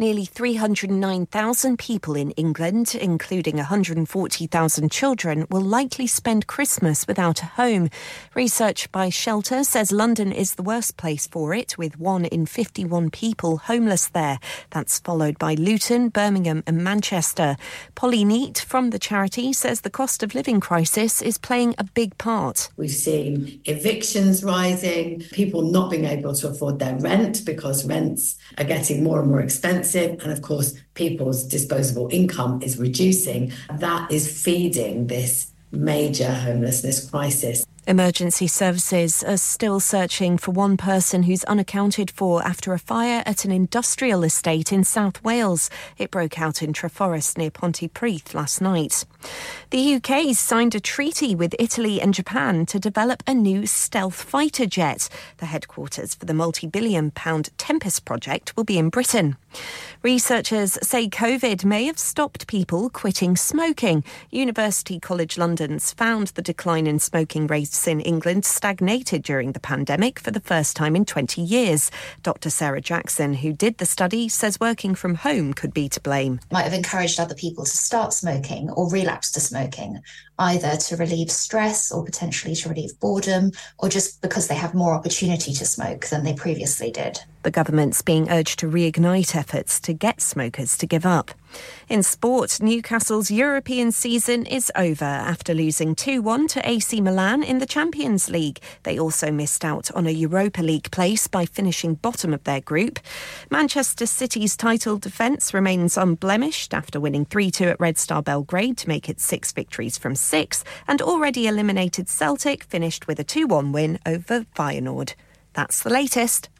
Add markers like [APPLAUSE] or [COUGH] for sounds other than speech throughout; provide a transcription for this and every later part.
Nearly 309,000 people in England, including 140,000 children, will likely spend Christmas without a home. Research by Shelter says London is the worst place for it, with 1 in 51 people homeless there. That's followed by Luton, Birmingham, and Manchester. Polly Neat from the charity says the cost of living crisis is playing a big part. We've seen evictions rising, people not being able to afford their rent because rents are getting more and more expensive expensive, and of course, people's disposable income is reducing. That is feeding this major homelessness crisis. Emergency services are still searching for one person who's unaccounted for after a fire at an industrial estate in South Wales. It broke out in Treforest near Pontypridd last night. The UK signed a treaty with Italy and Japan to develop a new stealth fighter jet. The headquarters for the multi billion pound Tempest project will be in Britain. Researchers say COVID may have stopped people quitting smoking. University College London's found the decline in smoking rates in England stagnated during the pandemic for the first time in 20 years. Dr. Sarah Jackson, who did the study, says working from home could be to blame. Might have encouraged other people to start smoking or relapse to smoking, either to relieve stress or potentially to relieve boredom, or just because they have more opportunity to smoke than they previously did. The government's being urged to reignite efforts to get smokers to give up. In sport, Newcastle's European season is over after losing 2 1 to AC Milan in the Champions League. They also missed out on a Europa League place by finishing bottom of their group. Manchester City's title defence remains unblemished after winning 3 2 at Red Star Belgrade to make it six victories from six, and already eliminated Celtic finished with a 2 1 win over Feyenoord. That's the latest.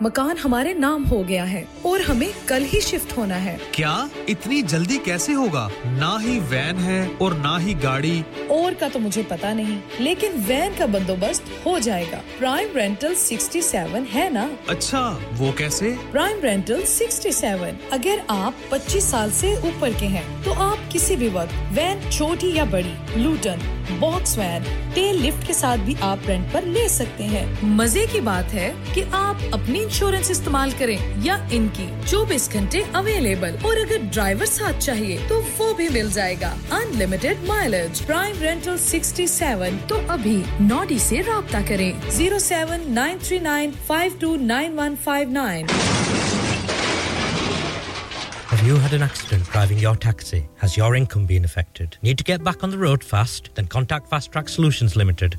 مکان ہمارے نام ہو گیا ہے اور ہمیں کل ہی shift ہونا ہے۔ کیا اتنی جلدی کیسے ہوگا؟ نہ ہی وین ہے اور نہ ہی گاڑی۔ اور کا تو مجھے پتا نہیں لیکن وین کا بندوبست ہو جائے گا۔ پرائم رینٹل سکسٹی سیون ہے نا؟ اچھا وہ کیسے؟ پرائم رینٹل سکسٹی سیون اگر آپ پچیس سال سے اوپر کے ہیں تو آپ کسی بھی وقت وین چھوٹی یا بڑی Luton box van tail lift کے ساتھ بھی آپ رینٹ پر لے سکتے ہیں۔ مزے کی بات ہے کہ آپ اپنی انشورنس استعمال کریں یا ان کی چوبیس گھنٹے اویلیبل اور اگر ڈرائیور ساتھ چاہیے تو وہ بھی مل جائے گا unlimited mileage prime rental sixty seven تو ابھی نوڈی سے رابطہ کریں zero seven nine three nine five two nine one five nine you had an accident driving your taxi? Has your income been affected? Need to get back on the road fast? Then contact Fast Track Solutions Limited.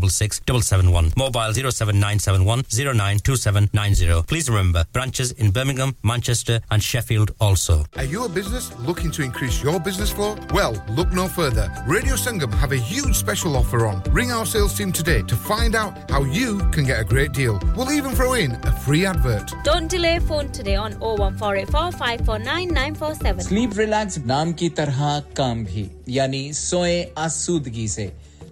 076 771. Mobile 07971 092790. Please remember, branches in Birmingham, Manchester, and Sheffield also. Are you a business looking to increase your business flow? Well, look no further. Radio Sangam have a huge special offer on. Ring our sales team today to find out how you can get a great deal. We'll even throw in a free advert. Don't delay phone today on 01484 Sleep relax, naam ki tarha kaam bhi. Yani soye asudgi se.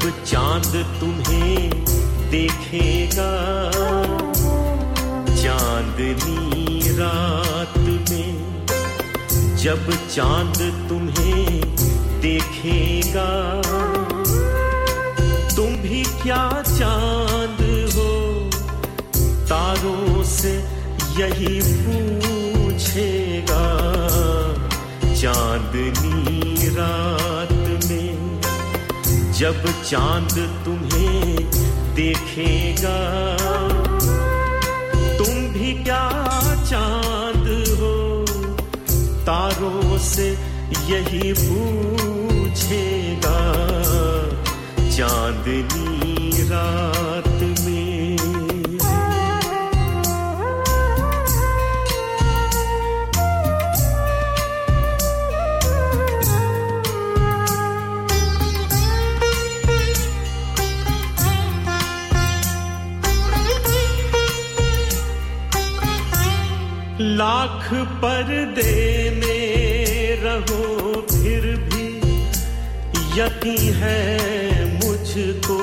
جب چاند تمہیں دیکھے گا چاندنی رات میں جب چاند تمہیں دیکھے گا تم بھی کیا چاند ہو تاروں سے یہی پھول جب چاند تمہیں دیکھے گا۔ تم بھی کیا چاند ہو؟ تاروں سے یہی پوچھے گا۔ چاندنی رات لاکھ پردے میں رہو پھر بھی یقین ہے مجھ کو۔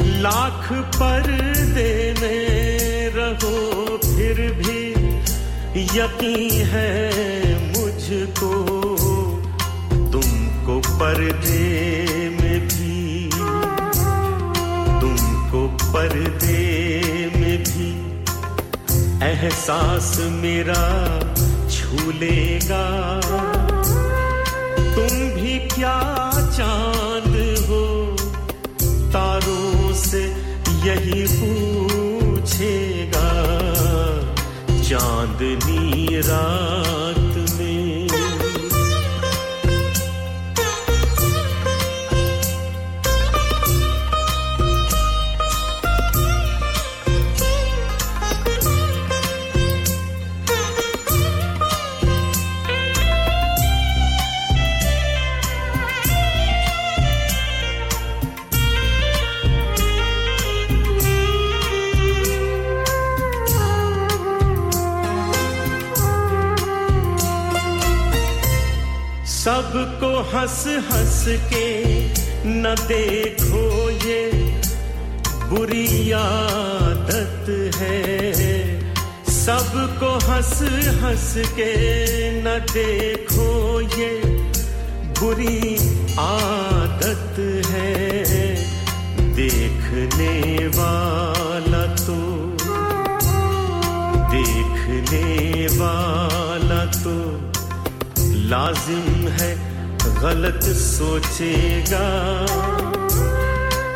لاکھ پردے میں رہو پھر بھی یقین ہے مجھ کو۔ تم کو پردے احساس میرا چھو لے گا۔ تم بھی کیا چاند ہو؟ تاروں سے یہی پوچھے گا۔ چاندنی رات ہنس ہنس کے نہ دیکھو یہ بری عادت ہے۔ سب کو ہنس ہنس کے نہ دیکھو یہ بری عادت ہے۔ دیکھنے والا تو دیکھنے والا تو لازم ہے غلط سوچے گا۔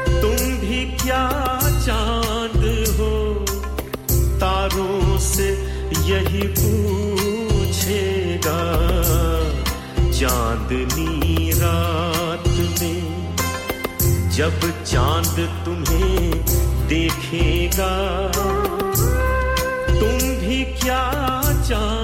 تم بھی کیا چاند ہو؟ تاروں سے یہی پوچھے گا۔ چاندنی رات میں جب چاند تمہیں دیکھے گا، تم بھی کیا چاند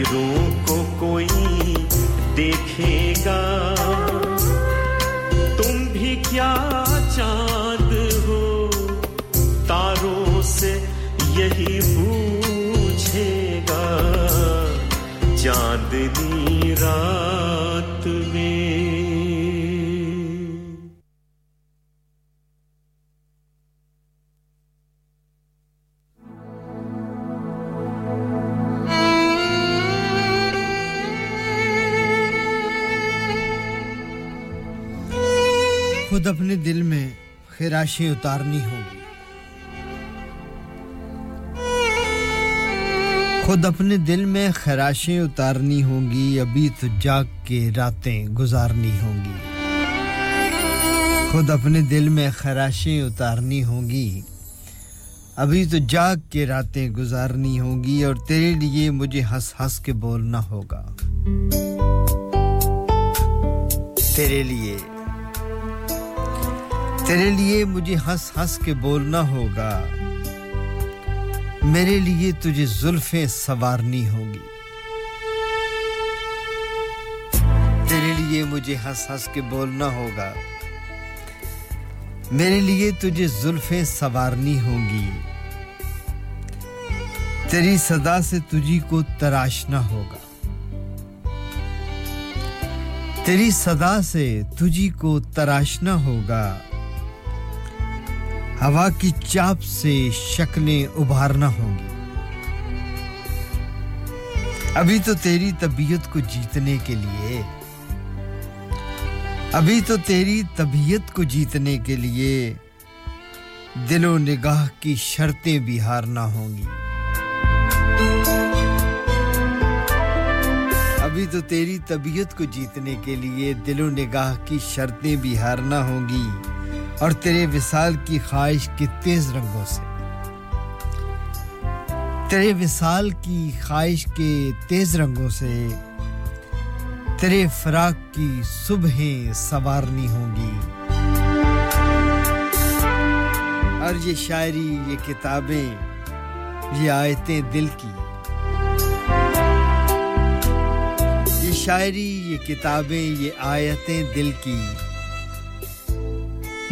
تیروں کو کوئی دیکھے گا۔ تم بھی کیا چاند ہو؟ تاروں سے یہی پوچھے گا۔ چاندنی رات لاشیں اتارنی ہوں گی خود اپنے دل میں خراشیں اتارنی ہوں گی ابھی تو جاگ کے راتیں گزارنی ہوں گی خود اپنے دل میں خراشیں اتارنی ہوں گی ابھی تو جاگ کے راتیں گزارنی ہوں گی اور تیرے لیے مجھے ہنس ہنس کے بولنا ہوگا۔ تیرے لیے تیرے لیے مجھے ہنس ہنس کے بولنا ہوگا۔ میرے لیے تجھے زلفیں سوارنی ہوگی۔ تیرے لیے مجھے ہنس ہنس کے بولنا ہوگا۔ میرے لیے تجھے زلفیں سوارنی ہوگی۔ تیری صدا سے تجھی کو تراشنا ہوگا۔ تیری صدا سے تجھی کو تراشنا ہوگا۔ ہوا کی چاپ سے شکلیں ابھارنا ہوں گی ابھی تو تیری طبیعت کو جیتنے کے لیے، ابھی تو تیری طبیعت کو جیتنے کے لیے دل و نگاہ کی شرطیں بھی ہارنا ہوں گی ابھی تو تیری طبیعت کو جیتنے کے لیے دل و نگاہ کی شرطیں بھی ہارنا ہوں گی اور تیرے وصال کی خواہش کے تیز رنگوں سے۔ تیرے وصال کی خواہش کے تیز رنگوں سے تیرے فراق کی صبحیں سوارنی ہوں گی۔ اور یہ شاعری، یہ کتابیں، یہ آیتیں دل کی۔ یہ شاعری، یہ کتابیں، یہ آیتیں دل کی۔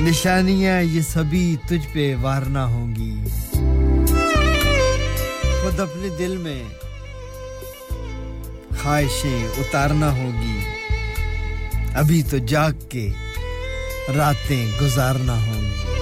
نشانیاں یہ سبھی تجھ پہ وارنا ہوں گی۔ خود اپنے دل میں خواہشیں اتارنا ہوگی ابھی تو جاگ کے راتیں گزارنا ہوں گی۔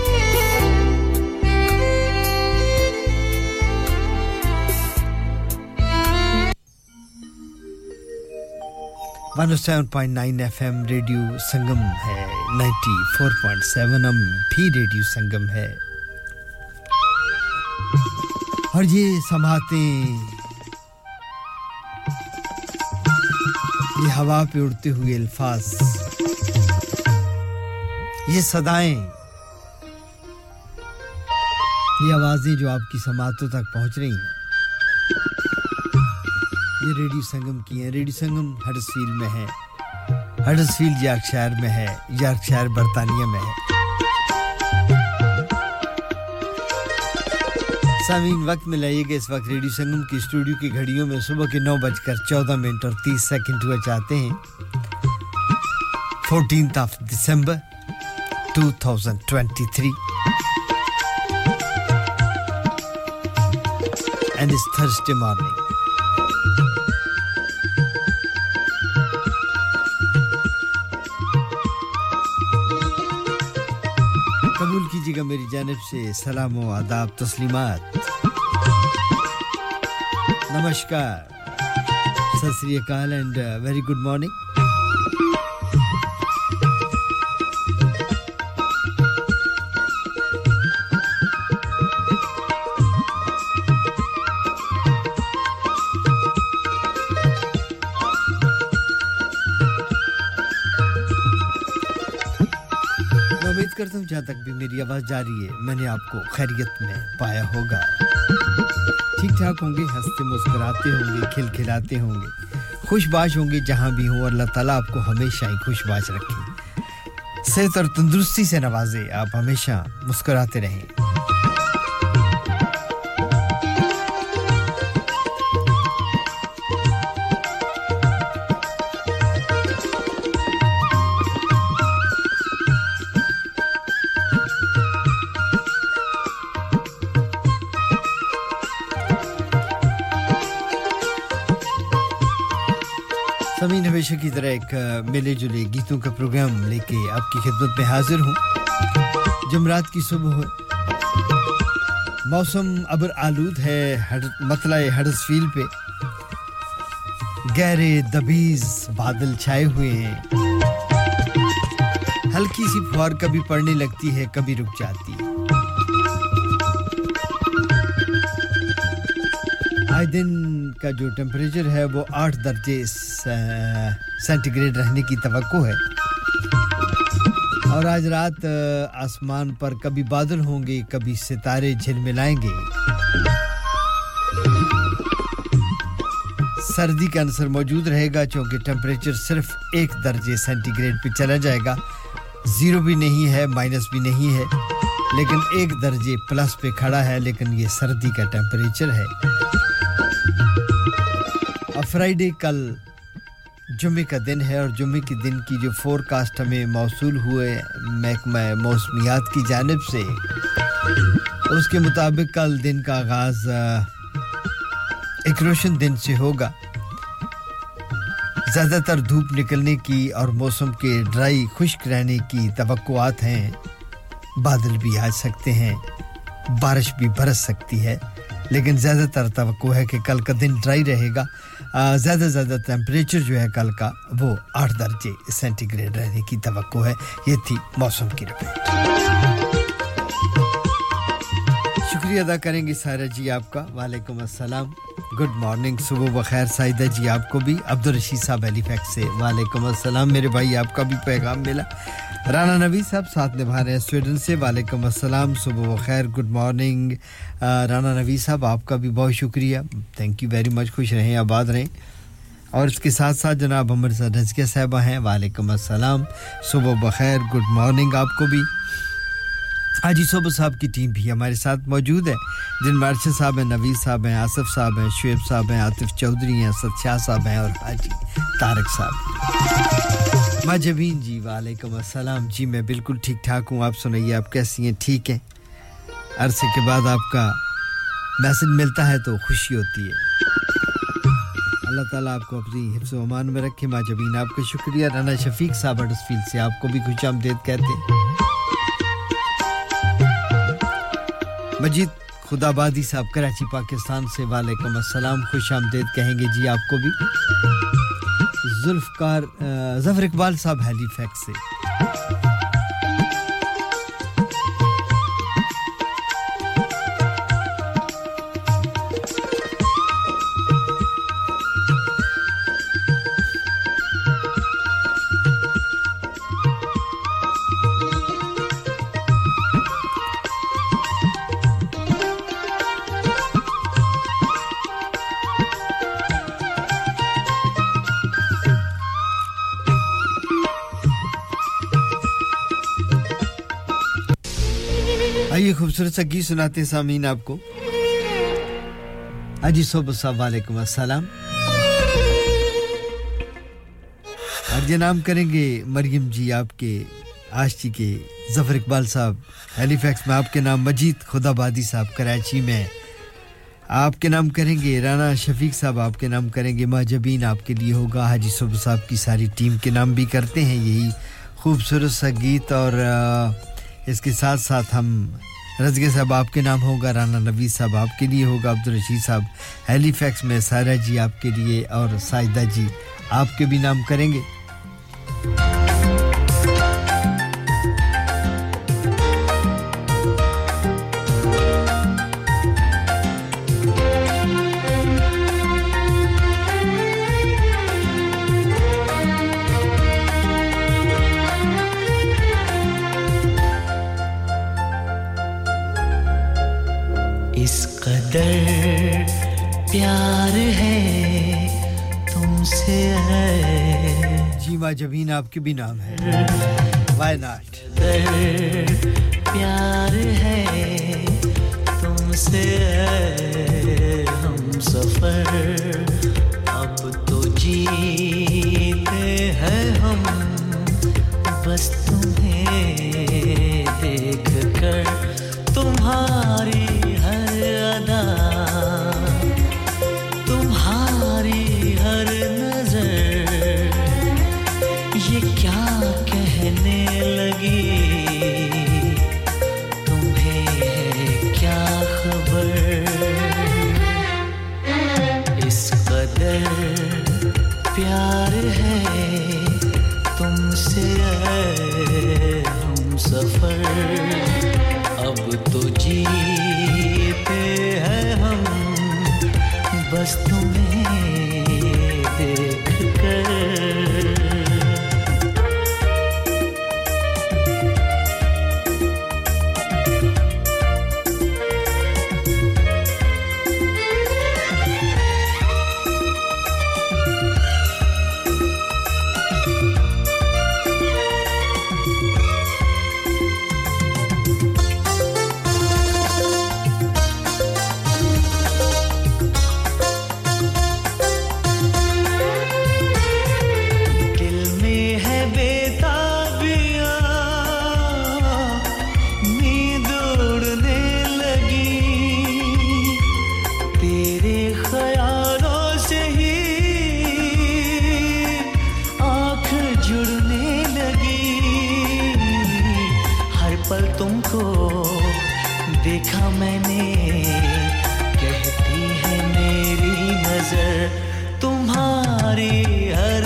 One o seven point nine F M radio Sangam ہے ninety four point seven M بھی ریڈیو سنگم ہے اور یہ سماعتیں یہ ہوا پہ اڑتے ہوئے الفاظ یہ صدائیں یہ آوازیں جو آپ کی سماعتوں تک پہنچ رہی ہیں یہ ریڈی سنگم کی ہیں۔ ریڈی سنگم ہرسفیل میں ہے۔ ہرسفیل یارک شہر میں ہے۔ یارک شہر برطانیہ میں ہے۔ سامین وقت میں لائیے گا۔ اس وقت ریڈیو سنگم کی اسٹوڈیو کی گھڑیوں میں صبح کے نو بج کر چودہ منٹ اور تیس سیکنڈ ہوئے چاہتے ہیں۔ Fourteen of December two thousand twenty three and us Thursday morning کیجیے گا میری جانب سے سلام و آداب، تسلیمات۔ نمشکار ست سری اکال اینڈ ویری گڈ مارننگ۔ جہاں تک بھی میری آواز جاری ہے، میں نے آپ کو خیریت میں پایا ہوگا۔ ٹھیک ٹھاک ہوں گے، ہنستے مسکراتے ہوں گے، کھل کھلاتے ہوں گے۔ خوش باش ہوں گے جہاں بھی ہوں، اللہ تعالیٰ آپ کو ہمیشہ ہی خوش باش رکھے۔ صحت اور تندرستی سے نوازے، آپ ہمیشہ مسکراتے رہیں۔ ہمیشہ کی طرح ایک ملے جلے گیتوں کا پروگرام لے کے آپ کی خدمت میں حاضر ہوں۔ جمعرات کی صبح موسم ابر آلود ہے مطلع ہڈس فیل پہ۔ گہرے دبیز بادل چھائے ہوئے ہیں۔ ہلکی سی فوار کبھی پڑنے لگتی ہے، کبھی رک جاتی ہے۔ آئے دن کا جو ٹیمپریچر ہے وہ آٹھ درجے سینٹی گریڈ رہنے کی توقع ہے۔ اور آج رات آسمان پر کبھی بادل ہوں گے، کبھی ستارے لائیں گے۔ سردی کا انصر موجود رہے گا، چونکہ ٹمپریچر صرف ایک درجے سینٹی گریڈ پہ چلا جائے گا۔ زیرو بھی نہیں ہے، مائنس بھی نہیں ہے، لیکن ایک درجے پلس پہ کھڑا ہے، لیکن یہ سردی کا ٹیمپریچر ہے۔ فرائیڈے کل جمعے کا دن ہے اور جمعے کے دن کی جو فور کاسٹ ہمیں موصول ہوئے محکمہ موسمیات کی جانب سے اس کے مطابق کل دن کا آغاز ایک روشن دن سے ہوگا۔ زیادہ تر دھوپ نکلنے کی اور موسم کے ڈرائی خشک رہنے کی توقعات ہیں۔ بادل بھی آ سکتے ہیں، بارش بھی برس سکتی ہے، لیکن زیادہ تر توقع ہے کہ کل کا دن ڈرائی رہے گا۔ زیادہ سے زیادہ ٹیمپریچر جو ہے کل کا، وہ آٹھ درجے سینٹی گریڈ رہنے کی توقع ہے۔ یہ تھی موسم کی رپورٹ شکریہ ادا کریں گے سارا جی آپ کا۔ وعلیکم السلام۔ گڈ مارننگ صبح بخیر۔ سائدہ جی آپ کو بھی۔ عبدالرشید صاحب ایلی فیکس سے وعلیکم السلام۔ میرے بھائی آپ کا بھی پیغام ملا۔ رانا نبی صاحب ساتھ نبھا رہے ہیں سویڈن سے۔ وعلیکم السلام، صبح و بخیر، گڈ مارننگ۔ رانا نبی صاحب، آپ کا بھی بہت شکریہ۔ تھینک یو ویری مچ خوش رہیں، آباد رہیں۔ اور اس کے ساتھ ساتھ جناب عمر ساتھ صاحبہ ہیں۔ وعلیکم السلام، صبح بخیر، گڈ مارننگ آپ کو بھی۔ حاجی صوبہ صاحب کی ٹیم بھی ہمارے ساتھ موجود ہے۔ جن میں ارشد صاحب ہیں نوید صاحب ہیں، آصف صاحب ہیں، شعیب صاحب ہیں، عاطف چودھری ہیں اسد شاہ صاحب ہیں اور حاجی طارق صاحب۔ ماجمین جی وعلیکم السلام۔ جی میں بالکل ٹھیک ٹھاک ہوں۔ آپ سنائیے، آپ کیسی ہیں؟ ٹھیک ہیں۔ عرصے کے بعد آپ کا میسج ملتا ہے تو خوشی ہوتی ہے۔ اللہ تعالیٰ آپ کو اپنی حفظ و امان میں رکھے۔ ماجبین آپ کا شکریہ۔ رانا شفیق صاحب ہڈسفیل سے آپ کو بھی خوش آمدید کہتے ہیں۔ مجید خدا بادی صاحب، کراچی، پاکستان سے۔ وعلیکم السلام۔ خوش آمدید کہیں گے جی آپ کو بھی؟ ذوالفقار ظفر اقبال صاحب ہیلی فیکس سے۔ خوبصورت سا گیت سناتے ہیں سامعین آپ کو۔ اجی صبح صاحب علیکم السلام۔ اور یہ نام کریں گے مریم جی آپ کے، آشتی کے، ظفر اقبال صاحب ہیلی فیکس میں آپ کے نام، مجید خدا بادی صاحب، کراچی میں۔ آپ کے نام کریں گے، رانا شفیق صاحب آپ کے نام کریں گے ماجبین آپ کے لیے ہوگا۔ حاجی صبح صاحب کی ساری ٹیم کے نام بھی کرتے ہیں۔ یہی خوبصورت سا گیت اور اس کے ساتھ ساتھ ہم رزگ صاحب آپ کے نام ہوگا، رانا نبی صاحب آپ کے لیے ہوگا، عبدالرشید صاحب ہیلی فیکس میں سارا جی آپ کے لیے اور ساجدہ جی آپ کے بھی نام کریں گے۔ پیار ہے تم سے جیوا جبین آپ کے بھی نام ہے۔ وائی ناٹ پیار ہے تم سے ہم سفر اب تو جیتے ہیں ہم۔ بس تمہیں دیکھ کر تمہاری ہر ادا پیار ہے تم سے ہم سفر۔ اب تو جیتے ہیں ہم بس تم دیکھا میں نے کہتی ہے میری نظر تمہاری ہر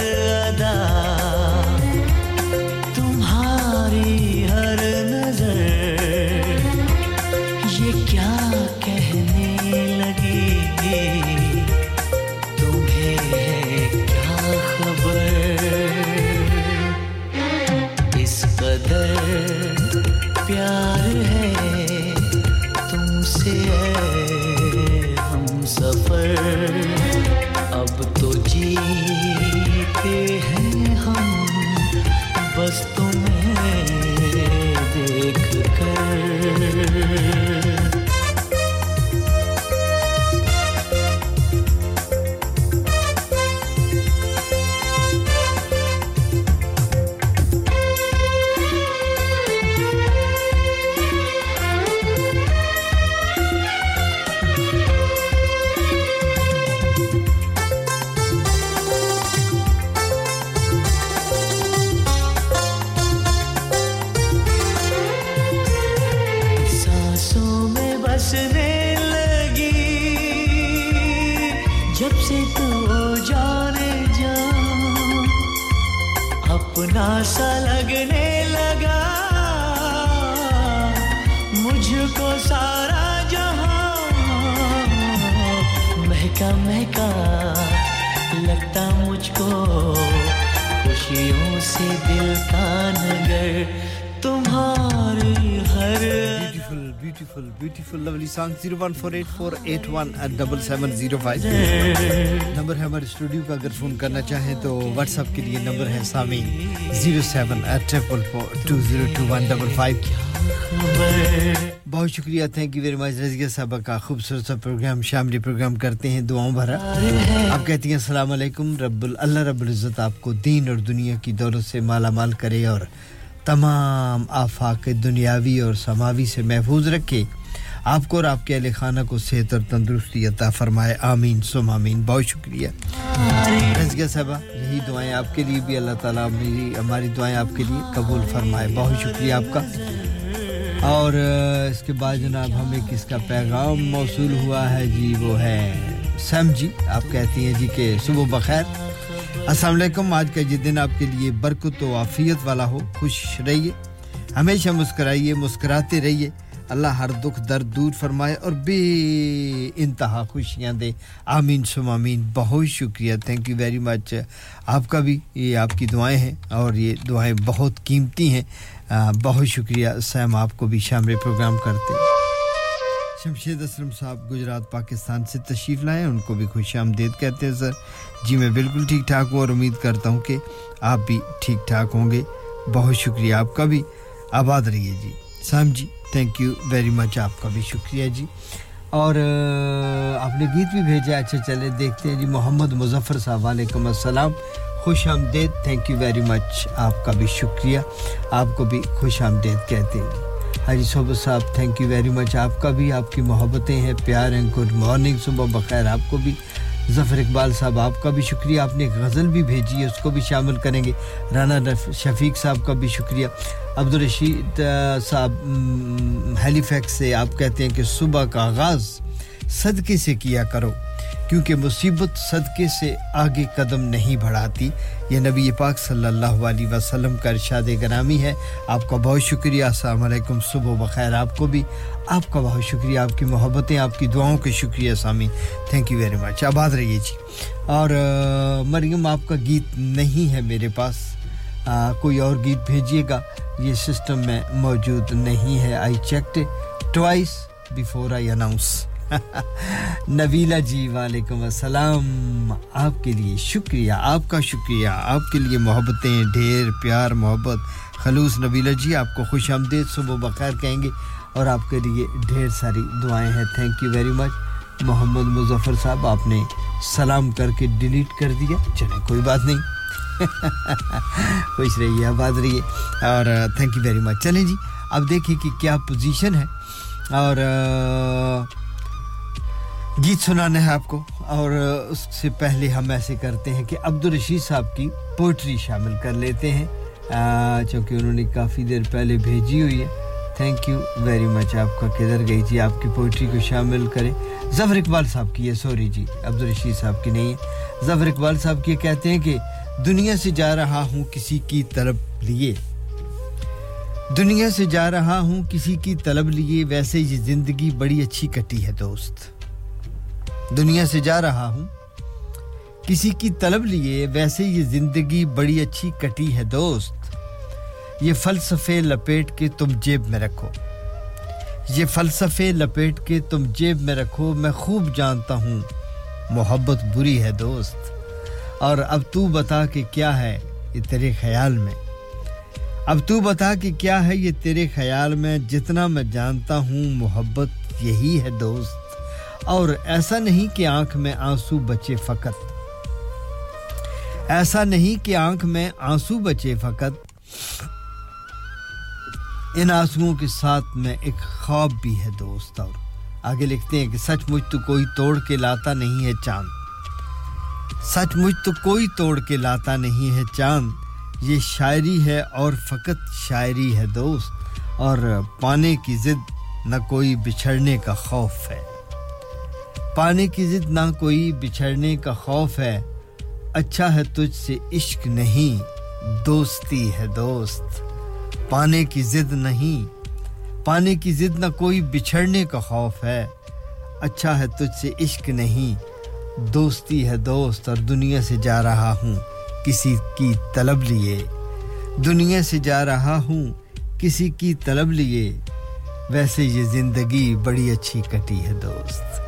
zero one four eight four eight one double seven zero five number ہے ہمارے اسٹوڈیو کا اگر فون کرنا چاہیں تو واٹس ایپ کے لیے نمبر ہے Sami zero seven triple four two zero two one double five بہت شکریہ thank you very much Razia صاحبہ کا خوبصورت سا پروگرام شاملی پروگرام کرتے ہیں دعاؤں بھرا آپ کہتی ہیں السلام علیکم رب اللہ رب العزت آپ کو دین اور دنیا کی دولت سے مالا مال کرے اور تمام آفاق دنیاوی اور سماوی سے محفوظ رکھے آپ کو اور آپ کے اہل خانہ کو صحت اور تندرستی عطا فرمائے. آمین. سم آمین. بہت شکریہ. رزگیہ صاحبہ، یہی دعائیں آپ کے لیے بھی اللہ تعالیٰ میری، ہماری دعائیں آپ کے لیے قبول فرمائے. بہت شکریہ آپ کا. اور اس کے بعد جناب ہمیں کس کا پیغام موصول ہوا ہے. جی وہ ہے سیم جی. آپ کہتی ہیں جی کہ صبح بخیر. السلام علیکم. آج کا یہ دن آپ کے لیے برکت و عافیت والا ہو. خوش رہیے. ہمیشہ مسکرائیے، مسکراتے رہیے. اللہ ہر دکھ درد دور فرمائے اور بے انتہا خوشیاں دے۔ آمین، سم آمین۔ بہت شکریہ تھینک یو ویری مچ آپ کا بھی یہ آپ کی دعائیں ہیں اور یہ دعائیں بہت قیمتی ہیں۔ بہت شکریہ۔ سیم آپ کو بھی شامل پروگرام کرتے ہیں۔ شمشید اسلم صاحب گجرات، پاکستان سے تشریف لائے۔ ان کو بھی خوش آمدید کہتے ہیں، سر۔ جی میں بالکل ٹھیک ٹھاک ہوں اور امید کرتا ہوں کہ آپ بھی ٹھیک ٹھاک ہوں گے۔ بہت شکریہ آپ کا بھی۔ آباد رہیے جی۔ Sam ji. Thank you very much آپ کا بھی شکریہ جی اور آپ نے گیت بھی بھیجا اچھا چلے، دیکھتے ہیں جی۔ محمد مظفر صاحب وعلیکم السلام۔ خوش آمدید۔ تھینک یو ویری مچ آپ کا بھی شکریہ آپ کو بھی خوش آمدید کہتے ہیں۔ حاجی صوبہ صاحب تھینک یو ویری مچ آپ کا بھی، آپ کی محبتیں ہیں، پیار ہیں۔ گڈ مارننگ صبح بخیر۔ آپ کو بھی۔ ظفر اقبال صاحب، آپ کا بھی شکریہ۔ آپ نے ایک غزل بھی بھیجی ہے، اس کو بھی شامل کریں گے۔ رانا شفیق صاحب کا بھی شکریہ۔ عبدالرشید صاحب ہیلی فیکس سے آپ کہتے ہیں کہ صبح کا آغاز صدقے سے کیا کرو، کیونکہ مصیبت صدقے سے آگے قدم نہیں بڑھاتی۔ یہ نبی پاک صلی اللہ علیہ وسلم کا ارشاد گرامی ہے۔ آپ کا بہت شکریہ۔ السلام علیکم۔ صبح بخیر۔ آپ کو بھی۔ آپ کا بہت شکریہ، آپ کی محبتیں، آپ کی دعاؤں کے شکریہ Sami. Thank you very much آباد رہیے جی۔ اور مریم، آپ کا گیت نہیں ہے میرے پاس۔ کوئی اور گیت بھیجیے گا۔ یہ سسٹم میں موجود نہیں ہے۔ I checked twice before I announce Nabila ji وعلیکم السلام۔ آپ کے لیے شکریہ، آپ کا شکریہ۔ آپ کے لیے محبتیں، ڈھیر پیار، محبت۔ خلوص نبیلا جی آپ کو خوش آمدید۔ صبح بخیر کہیں گے۔ اور آپ کے لیے ڈھیر ساری دعائیں ہیں۔ Thank you very much Muhammad Muzaffar صاحب، آپ نے سلام کر کے ڈیلیٹ کر دیا۔ چلیں، کوئی بات نہیں۔ [LAUGHS] خوش رہیے، آباد رہیے۔ اور تھینک یو ویری مچ چلیں جی اب دیکھیں کہ کیا پوزیشن ہے۔ اور گیت سنانا ہے آپ کو۔ اور اس سے پہلے ہم ایسے کرتے ہیں کہ عبد الرشید صاحب کی پوئٹری شامل کر لیتے ہیں۔ چونکہ انہوں نے کافی دیر پہلے بھیجی ہوئی ہے۔ تھینک یو ویری مچ آپ کا کدھر گئی تھی؟ آپ کی پوئٹری کو شامل کریں۔ ظفر اقبال صاحب کی یہ سوری جی عبدالرشید صاحب کی نہیں ہے۔ ظفر اقبال صاحب کی کہتے ہیں کہ دنیا سے جا رہا ہوں کسی کی طلب لیے۔ دنیا سے جا رہا ہوں کسی کی طلب لیے، ویسے یہ زندگی بڑی اچھی کٹی ہے دوست۔ دنیا سے جا رہا ہوں کسی کی طلب لیے، ویسے یہ زندگی بڑی اچھی کٹی ہے دوست۔ یہ فلسفے لپیٹ کے تم جیب میں رکھو۔ یہ فلسفے لپیٹ کے تم جیب میں رکھو، میں خوب جانتا ہوں۔ محبت بری ہے دوست، اور اب تو بتا کہ کیا ہے یہ تیرے خیال میں۔ اب تو بتا کہ کیا ہے یہ تیرے خیال میں، جتنا میں جانتا ہوں، محبت یہی ہے دوست۔ اور ایسا نہیں کہ آنکھ میں آنسو بچے فقط۔ ایسا نہیں کہ آنکھ میں آنسو بچے فقط۔ ان آنسوؤں کے ساتھ میں ایک خواب بھی ہے دوست، اور آگے لکھتے ہیں کہ سچ مجھ تو کوئی توڑ کے لاتا نہیں ہے چاند۔ سچ مجھ تو کوئی توڑ کے لاتا نہیں ہے چاند۔ یہ شاعری ہے اور فقط شاعری ہے دوست، اور پانے کی ضد نہ کوئی بچھڑنے کا خوف ہے۔ پانے کی ضد نہ کوئی بچھڑنے کا خوف ہے۔ اچھا ہے تجھ سے عشق نہیں، دوستی ہے دوست۔ پانے کی ضد نہیں۔ پانے کی ضد نہ کوئی بچھڑنے کا خوف ہے۔ اچھا ہے تجھ سے عشق نہیں۔ دوستی ہے دوست اور دنیا سے جا رہا ہوں۔ کسی کی طلب لیے۔ دنیا سے جا رہا ہوں۔ کسی کی طلب لیے۔ ویسے یہ زندگی بڑی اچھی کٹی ہے دوست۔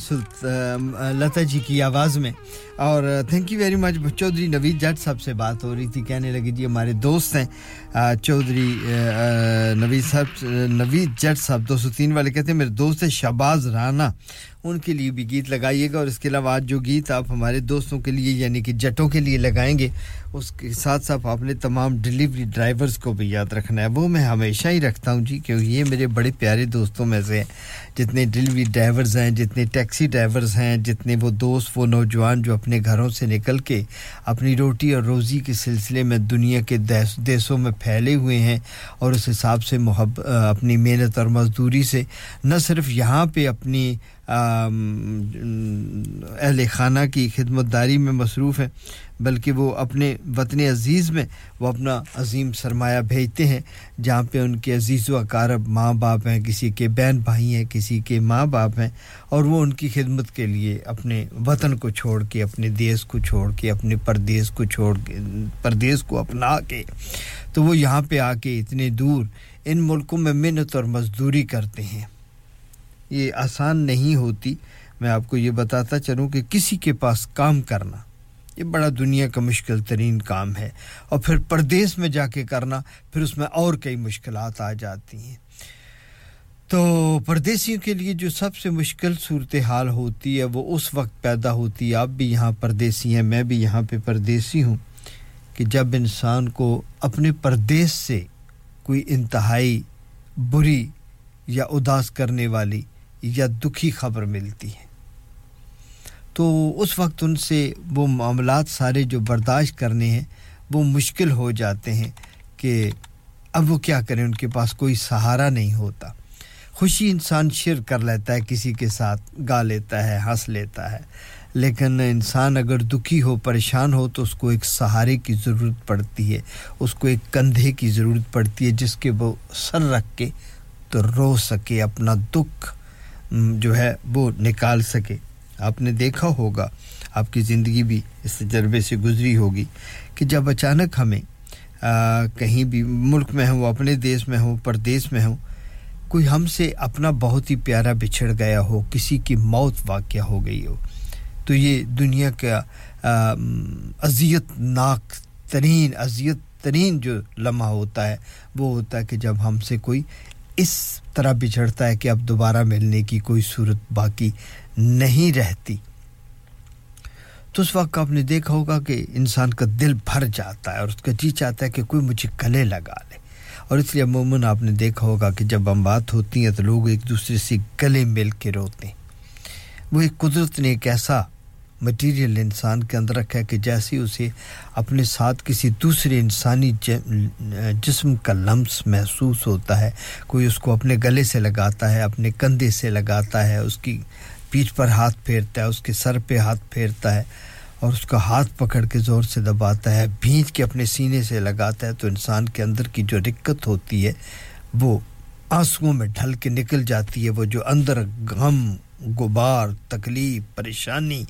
سلط لتا جی کی آواز میں۔ اور thank you very much Chaudhry Naveed Jatt صاحب سے بات ہو رہی تھی۔ کہنے لگی جی ہمارے دوست ہیں۔ چودھری نوید صاحب، نوید جٹ صاحب، دو سو تین والے کہتے ہیں، میرے دوست شہباز رانا۔ ان کے لیے بھی گیت لگائیے گا اور اس کے علاوہ آج جو گیت آپ ہمارے دوستوں کے لیے یعنی کہ جٹوں کے لیے لگائیں گے، اس کے ساتھ ساتھ آپ نے تمام ڈلیوری ڈرائیورز کو بھی یاد رکھنا ہے۔ وہ میں ہمیشہ ہی رکھتا ہوں جی کیونکہ یہ میرے بڑے پیارے دوستوں میں سے ہیں۔ جتنے ڈلیوری ڈرائیورز ہیں، جتنے ٹیکسی ڈرائیورز ہیں، جتنے وہ دوست، وہ نوجوان جو اپنے گھروں سے نکل کے اپنی روٹی اور روزی کے سلسلے میں دنیا کے دیسوں میں پھیلے ہوئے ہیں اور اس حساب سے محب، اپنی محنت اور مزدوری سے نہ صرف یہاں پہ اپنی اہل خانہ کی خدمت داری میں مصروف ہیں، بلکہ وہ اپنے وطن عزیز میں وہ اپنا عظیم سرمایہ بھیجتے ہیں، جہاں پہ ان کے عزیز و اقارب ماں باپ ہیں، کسی کے بہن بھائی ہیں، کسی کے ماں باپ ہیں، اور وہ ان کی خدمت کے لیے اپنے وطن کو چھوڑ کے، اپنے دیس کو چھوڑ کے، اپنے پردیس کو چھوڑ کے، پردیس کو اپنا کے، تو وہ یہاں پہ آ کے اتنے دور ان ملکوں میں منت اور مزدوری کرتے ہیں۔ یہ آسان نہیں ہوتی، میں آپ کو یہ بتاتا چلوں کہ کسی کے پاس کام کرنا، یہ بڑا دنیا کا مشکل ترین کام ہے، اور پھر پردیس میں جا کے کرنا، پھر اس میں اور کئی مشکلات آ جاتی ہیں۔ تو پردیسیوں کے لیے جو سب سے مشکل صورتحال ہوتی ہے، وہ اس وقت پیدا ہوتی ہے۔ آپ بھی یہاں پردیسی ہیں، میں بھی یہاں پہ پردیسی ہوں، کہ جب انسان کو اپنے پردیس سے کوئی انتہائی بری یا اداس کرنے والی یا دکھی خبر ملتی ہے۔ تو اس وقت ان سے وہ معاملات سارے جو برداشت کرنے ہیں، وہ مشکل ہو جاتے ہیں کہ اب وہ کیا کریں، ان کے پاس کوئی سہارا نہیں ہوتا۔ خوشی انسان شیئر کر لیتا ہے، کسی کے ساتھ گا لیتا ہے، ہنس لیتا ہے۔ لیکن انسان اگر دکھی ہو، پریشان ہو، تو اس کو ایک سہارے کی ضرورت پڑتی ہے۔ اس کو ایک کندھے کی ضرورت پڑتی ہے، جس کے وہ سر رکھ کے تو رو سکے، اپنا دکھ جو ہے وہ نکال سکے۔ آپ نے دیکھا ہوگا آپ کی زندگی بھی اس تجربے سے گزری ہوگی کہ جب اچانک ہمیں آ, کہیں بھی ملک میں ہوں اپنے دیش میں ہوں پردیس میں ہوں کوئی ہم سے اپنا بہت ہی پیارا بچھڑ گیا ہو کسی کی موت واقعہ ہو گئی ہو تو یہ دنیا کا اذیت ناک ترین اذیت ترین جو لمحہ ہوتا ہے وہ ہوتا ہے کہ جب ہم سے کوئی اس طرح بچھڑتا ہے کہ اب دوبارہ ملنے کی کوئی صورت باقی نہیں رہتی۔ تو اس وقت آپ نے دیکھا ہوگا کہ انسان کا دل بھر جاتا ہے اور اس کا جی چاہتا ہے کہ کوئی مجھے گلے لگا لے۔ اور اس لیے عموماً آپ نے دیکھا ہوگا کہ جب ہم بات ہوتی ہیں تو لوگ ایک دوسرے سے گلے مل کے روتے ہیں۔ وہ ایک قدرت نے ایک ایسا مٹیریل انسان کے اندر رکھا ہے کہ جیسے اسے اپنے ساتھ کسی دوسرے انسانی جسم کا لمس محسوس ہوتا ہے، کوئی اس کو اپنے گلے سے لگاتا ہے، اپنے کندھے سے لگاتا ہے، اس کی پیٹھ پر ہاتھ پھیرتا ہے، اس کے سر پہ ہاتھ پھیرتا ہے اور اس کا ہاتھ پکڑ کے زور سے دباتا ہے بھینچ کے اپنے سینے سے لگاتا ہے تو انسان کے اندر کی جو دقت ہوتی ہے وہ آنسوؤں میں ڈھل کے نکل جاتی ہے، وہ جو اندر غم غبار، تکلیف، پریشانی،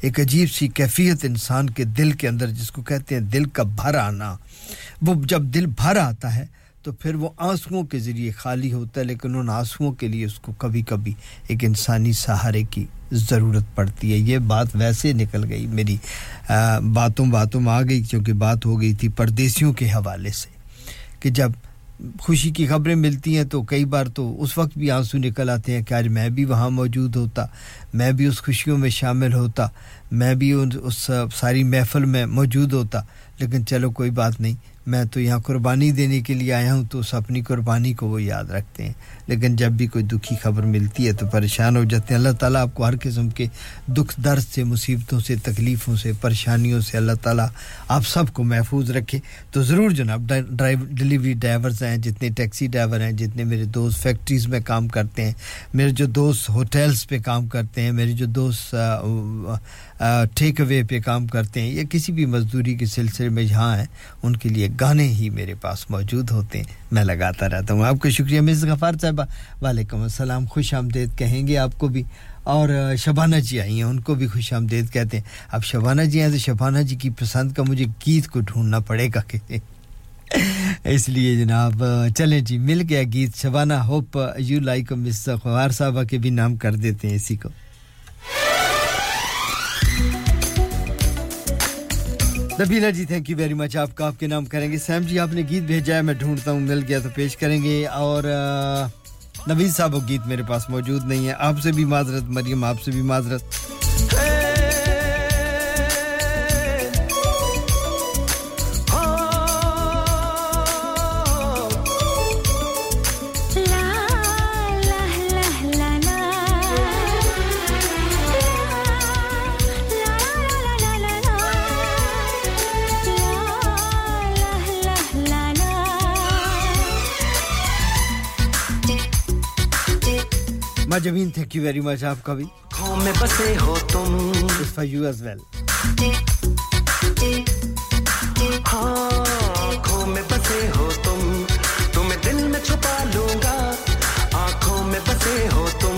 ایک عجیب سی کیفیت انسان کے دل کے اندر جس کو کہتے ہیں دل کا بھر آنا۔ وہ جب دل بھر آتا ہے تو پھر وہ آنسوؤں کے ذریعے خالی ہوتا ہے، لیکن ان آنسوؤں کے لیے اس کو کبھی کبھی ایک انسانی سہارے کی ضرورت پڑتی ہے۔ یہ بات ویسے نکل گئی، میری باتوں باتوں میں آ گئی، کیونکہ بات ہو گئی تھی پردیسیوں کے حوالے سے کہ جب خوشی کی خبریں ملتی ہیں تو کئی بار تو اس وقت بھی آنسو نکل آتے ہیں کہ آج میں بھی وہاں موجود ہوتا، میں بھی اس خوشیوں میں شامل ہوتا، میں بھی اس ساری محفل میں موجود ہوتا، لیکن چلو کوئی بات نہیں۔ میں تو یہاں قربانی دینے کے لیے آیا ہوں تو اس اپنی قربانی کو وہ یاد رکھتے ہیں۔ لیکن جب بھی کوئی دکھی خبر ملتی ہے تو پریشان ہو جاتے ہیں۔ اللہ تعالیٰ آپ کو ہر قسم کے دکھ درد سے، مصیبتوں سے، تکلیفوں سے، پریشانیوں سے اللہ تعالیٰ آپ سب کو محفوظ رکھے۔ تو ضرور جناب ڈرائیو، ڈلیوری ڈرائیورز ہیں، جتنے ٹیکسی ڈرائیور ہیں، جتنے میرے دوست فیکٹریز میں کام کرتے ہیں، میرے جو دوست ہوٹلس پہ کام کرتے ہیں، میرے جو دوست ٹیک اوے پہ کام کرتے ہیں یا کسی بھی مزدوری کے سلسلے میں جہاں ہیں، ان کے لیے گانے ہی میرے پاس موجود ہوتے ہیں۔ میں لگاتا رہتا ہوں۔ آپ کا شکریہ مس غفار صاحبہ۔ وعلیکم السلام۔ خوش آمدید کہیں گے آپ کو بھی۔ اور شبانہ جی آئی ہیں، ان کو بھی خوش آمدید کہتے ہیں۔ اب شبانہ جی ہیں تو شبانہ جی کی پسند کا مجھے گیت کو ڈھونڈنا پڑے گا۔ کہ [LAUGHS] اس لیے جناب چلیں جی مل گیا گیت Shabana. Hope you like miss Ghaffar صاحبہ کے بھی نام کر دیتے ہیں اسی کو۔ Nabila ji thank you very much آپ کا، آپ کے نام کریں گے۔ سیم جی آپ نے گیت بھیجا ہے، میں ڈھونڈتا ہوں، مل گیا تو پیش کریں گے۔ اور نوید صاحب وہ گیت میرے پاس موجود نہیں ہے۔ آپ سے بھی معذرت، مریم، آپ سے بھی معذرت۔ Majavin, thank you very much آپ کا بھی. فار یو ایز ویل آنکھوں میں بسے ہو تم. تمہیں دل میں چھپا لوں گا. آنکھوں میں بسے ہو تم.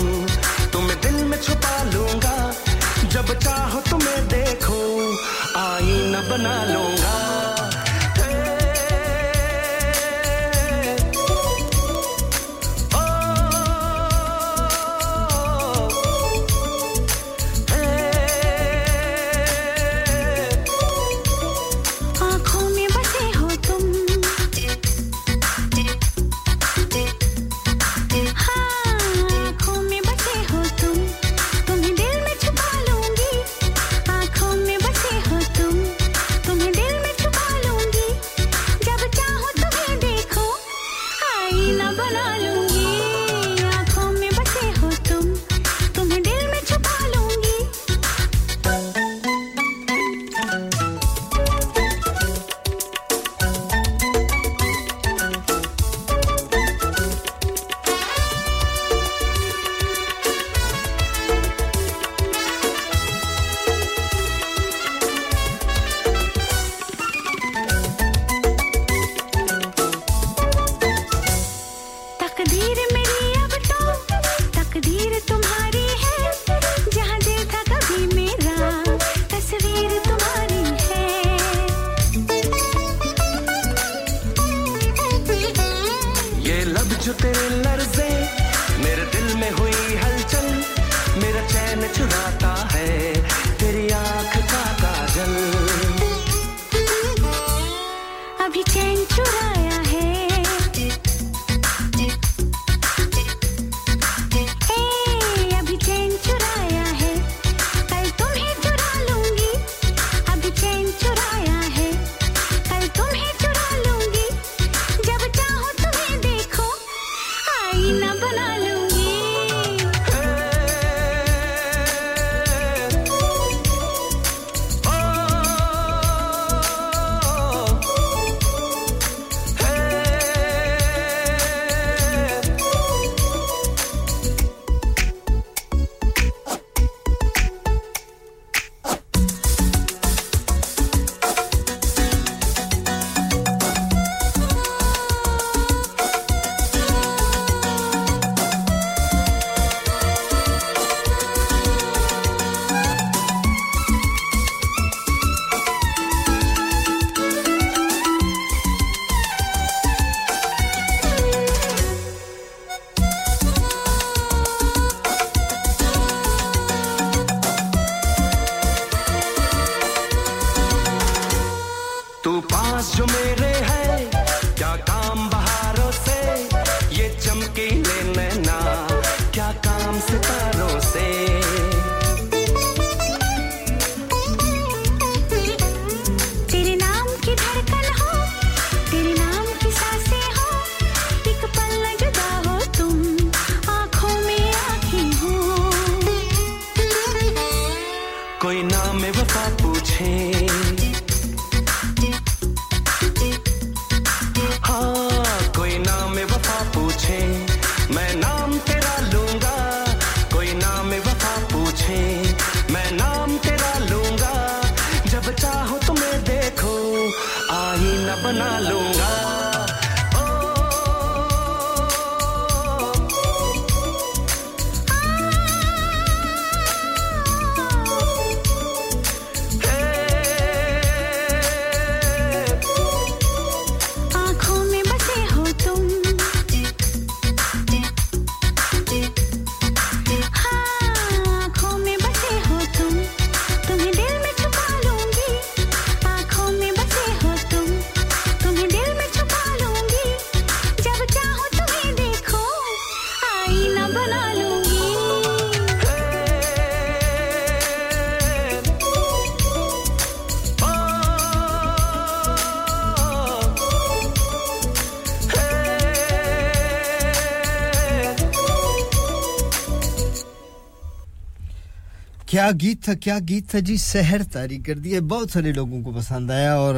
گیت تھا، کیا گیت تھا جی؟ سحر تاریخ کر دیا بہت سارے لوگوں کو پسند آیا اور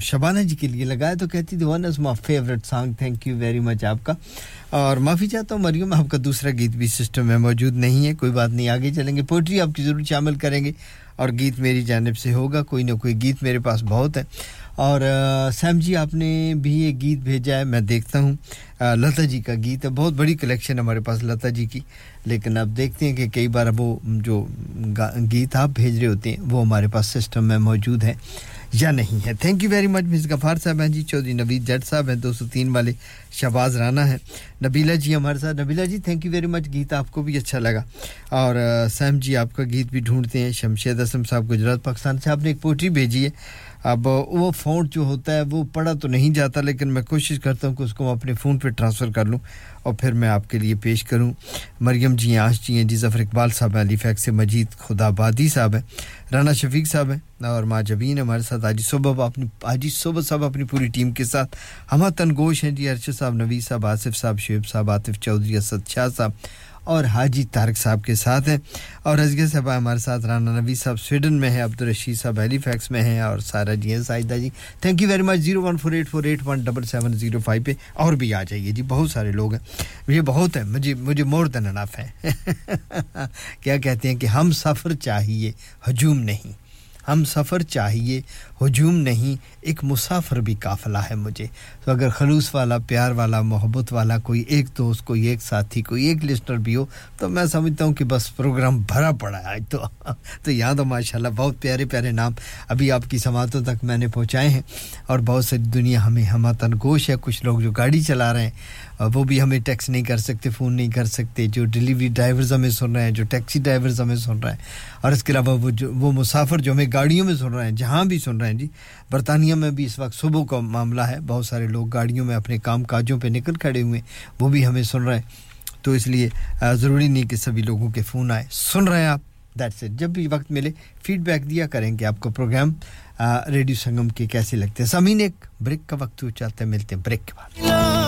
شبانہ جی کے لیے لگایا تو کہتی تھی one is my favourite song thank you very much آپ کا۔ اور معافی چاہتا ہوں مریم آپ کا دوسرا گیت بھی سسٹم میں موجود نہیں ہے، کوئی بات نہیں، آگے چلیں گے۔ پوئٹری آپ کی ضرور شامل کریں گے اور گیت میری جانب سے ہوگا، کوئی نہ کوئی گیت میرے پاس بہت ہے۔ اور سیم جی آپ نے بھی یہ گیت بھیجا ہے، میں دیکھتا ہوں۔ لتا جی کا گیت ہے۔ بہت بڑی کلیکشن ہمارے پاس لتا جی کی۔ لیکن اب دیکھتے ہیں کہ کئی بار وہ جو گیت آپ بھیج رہے ہوتے ہیں، وہ ہمارے پاس سسٹم میں موجود ہیں یا نہیں ہے thank you very much miss Ghaffar صاحب ہیں جی۔ چودھری نبی جٹ صاحب ہیں، دو سو تین والے شہباز رانا ہیں۔ نبیلا جی ہمارے ساتھ۔ Nabila ji thank you very much گیت آپ کو بھی اچھا لگا۔ اور سیم جی آپ کا گیت بھی ڈھونڈتے ہیں۔ شمشید اسم صاحب، گجرات، پاکستان سے آپ نے ایک پوٹری بھیجی ہے۔ اب وہ فون جو ہوتا ہے وہ پڑھا تو نہیں جاتا، لیکن میں کوشش کرتا ہوں کہ اس کو میں اپنے فون پہ ٹرانسفر کر لوں اور پھر میں آپ کے لیے پیش کروں۔ مریم جی ہیں، آش جی ہیں جی ظفر اقبال صاحب ہیں، علی فیکس مجید خدا بادی صاحب ہیں، رانا شفیق صاحب ہیں اور ماں جبین ہمارے ساتھ۔ آجی صبح اپنی آجی صبح صاحب اپنی پوری ٹیم کے ساتھ۔ ہمہ تنگوش ہیں جی ارشد صاحب نوی صاحب، آصف صاحب، شعیب صاحب، عاطف چودھری، اسد شاہ صاحب۔ اور حاجی تارک صاحب کے ساتھ ہیں۔ اور حضرت صاحب ہمارے ساتھ رانا نبی صاحب سویڈن میں ہیں، عبدالرشید صاحب ہیلی فیکس میں ہیں اور سارا جی ہیں Saida ji. Thank you very much zero one four eight four eight one double seven zero five پہ اور بھی آ جائیے۔ جی بہت سارے لوگ ہیں۔ یہ بہت ہیں۔ مجھے مجھے مور دین انف ہے کیا کہتے ہیں کہ ہم سفر چاہیے، ہجوم نہیں۔ ہم سفر چاہیے، ہجوم نہیں، ایک مسافر بھی قافلہ ہے مجھے۔ تو اگر خلوص والا، پیار والا، محبت والا، کوئی ایک دوست، کوئی ایک ساتھی، کوئی ایک لسٹر بھی ہو، تو میں سمجھتا ہوں کہ بس پروگرام بھرا پڑا ہے۔ تو تو یہاں تو ماشاءاللہ، بہت پیارے پیارے نام۔ ابھی آپ کی سماعتوں تک میں نے پہنچائے ہیں اور بہت ساری دنیا ہمیں ہماتن گوش ہے۔ کچھ لوگ جو گاڑی چلا رہے ہیں وہ بھی ہمیں ٹیکس نہیں کر سکتے، فون نہیں کر سکتے، جو ڈیلیوری ڈرائیورز ہمیں سن رہے ہیں، جو ٹیکسی ڈرائیورز ہمیں سن رہے ہیں، اور اس کے علاوہ وہ جو، وہ مسافر جو ہمیں گاڑیوں میں سن رہے ہیں، جہاں بھی سن رہے ہیں جی برطانیہ میں بھی اس وقت صبح کا معاملہ ہے، بہت سارے لوگ گاڑیوں میں اپنے کام کاجوں پہ نکل کھڑے ہوئے ہیں، وہ بھی ہمیں سن رہے ہیں۔ تو اس لیے ضروری نہیں کہ سبھی لوگوں کے فون آئے، سن رہے ہیں آپ دیٹس اٹ جب بھی وقت ملے فیڈ بیک دیا کریں کہ آپ کو پروگرام ریڈیو سنگم کے کیسے لگتے ہیں۔ سمین ایک بریک کا وقت چلتے ملتے ہیں بریک کے بعد۔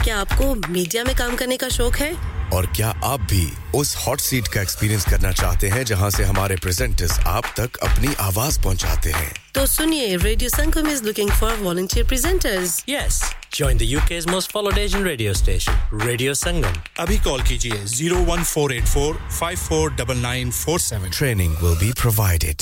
کیا آپ کو میڈیا میں کام کرنے کا شوق ہے؟ اور کیا آپ بھی اس ہاٹ سیٹ کا ایکسپیرئنس کرنا چاہتے ہیں جہاں سے ہمارے پریزنٹرز آپ تک اپنی آواز پہنچاتے ہیں؟ تو سنیے radio Sangam is looking for volunteer presenters yes join the UK's most followed Asian radio station radio Sangam ابھی کال کیجیے 01484549947 ٹریننگ ول بی پرووائڈڈ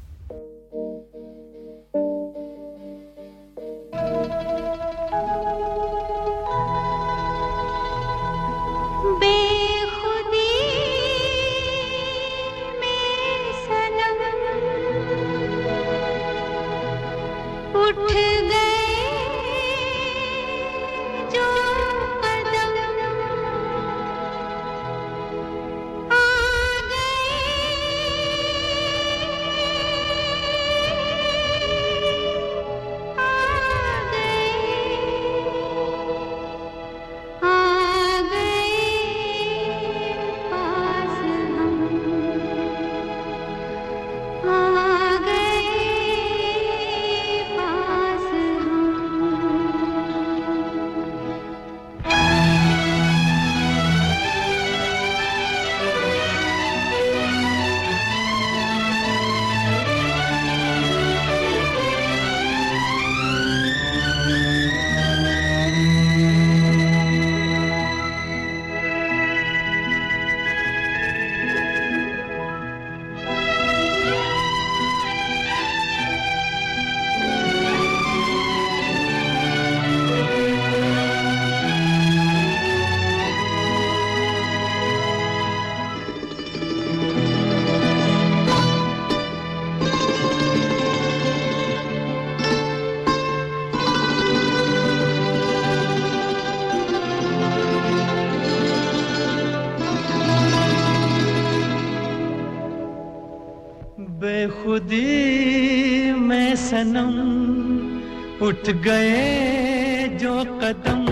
اٹھ گئے جو قدم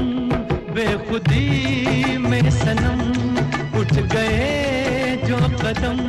بے خودی میں سنم اٹھ گئے جو قدم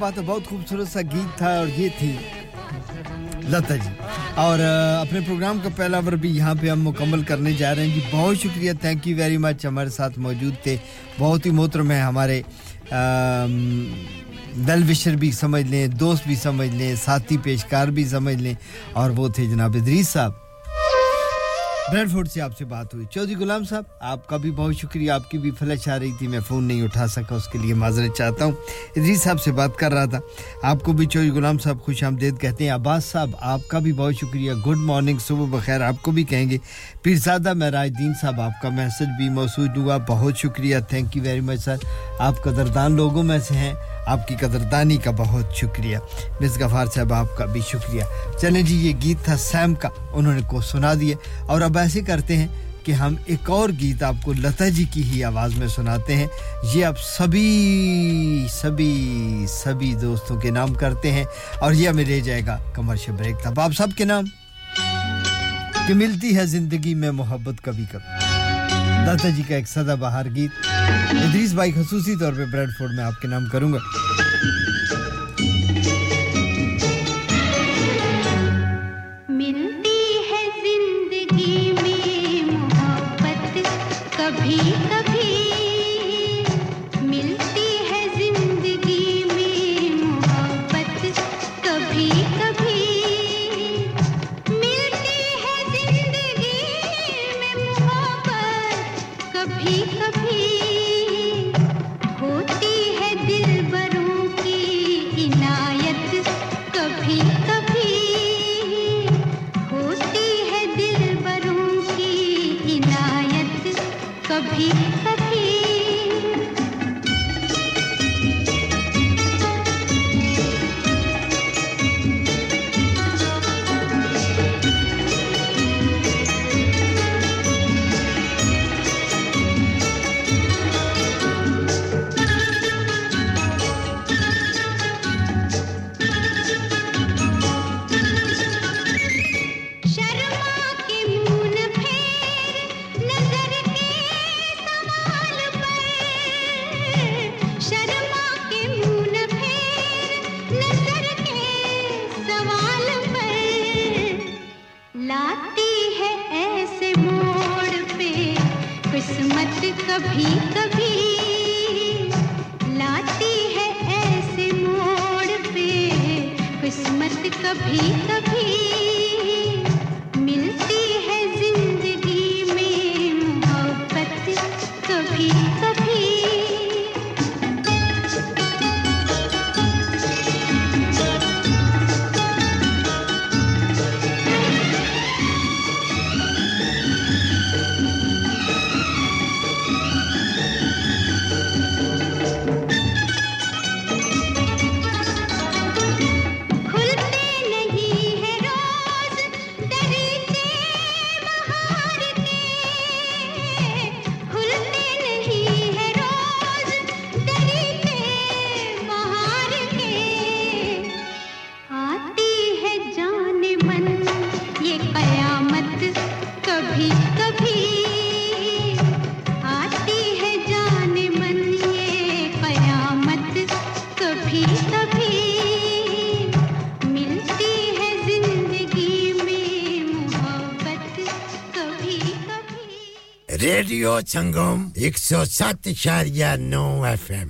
بات ہے، بہت خوبصورت سا گیت تھا اور یہ تھی لتا جی۔ اور اپنے پروگرام کا پہلا ور بھی یہاں پہ ہم مکمل کرنے جا رہے ہیں۔ جی بہت شکریہ تھینک یو ویری مچ ہمارے ساتھ موجود تھے۔ بہت ہی محترم ہیں ہمارے دل وشر بھی سمجھ لیں، دوست بھی سمجھ لیں، ساتھی پیشکار بھی سمجھ لیں۔ اور وہ تھے جناب ادریس صاحب۔ بیرفوڈ سے آپ سے بات ہوئی۔ چودھری غلام صاحب، آپ کا بھی بہت شکریہ۔ آپ کی بھی فلش آ رہی تھی، میں فون نہیں اٹھا سکا، اس کے لیے معذرت چاہتا ہوں۔ ادری صاحب سے بات کر رہا تھا۔ آپ کو بھی چوئی غلام صاحب خوش آمدید کہتے ہیں، عباس صاحب، آپ کا بھی بہت شکریہ۔ گڈ مارننگ صبح بخیر، آپ کو بھی کہیں گے۔ پیرزادہ مہراج دین صاحب، آپ کا میسج بھی موصول ہوا۔ بہت شکریہ thank you very much sir آپ قدردان لوگوں میں سے ہیں، آپ کی قدردانی کا بہت شکریہ۔ مس غفار صاحب، آپ کا بھی شکریہ۔ چلیں جی یہ گیت تھا سیم کا، انہوں نے کو سنا دیا۔ اور اب ایسے کرتے ہیں کہ ہم ایک اور گیت آپ کو لتا جی کی ہی آواز میں سناتے ہیں۔ یہ آپ سبھی سبھی سبھی دوستوں کے نام کرتے ہیں اور یہ ہمیں لے جائے گا کمرشل بریک تب۔ آپ سب کے نام؟ کہ ملتی ہے زندگی میں محبت کبھی کبھی۔ لتا جی کا ایک سدا بہار گیت۔ ادریس بھائی خصوصی طور پہ بریڈ فورڈ میں آپ کے نام کروں گا۔ چنگم 107 شهرگر نو افم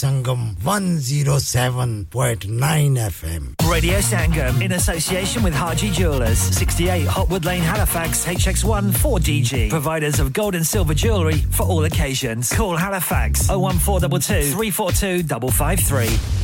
Sangam 107.9 FM Radio Sangam in association with Haji Jewelers, 68 Hotwood Lane, Halifax, HX1 4DG. Providers of gold and silver jewellery for all occasions. Call Halifax 01422 342 553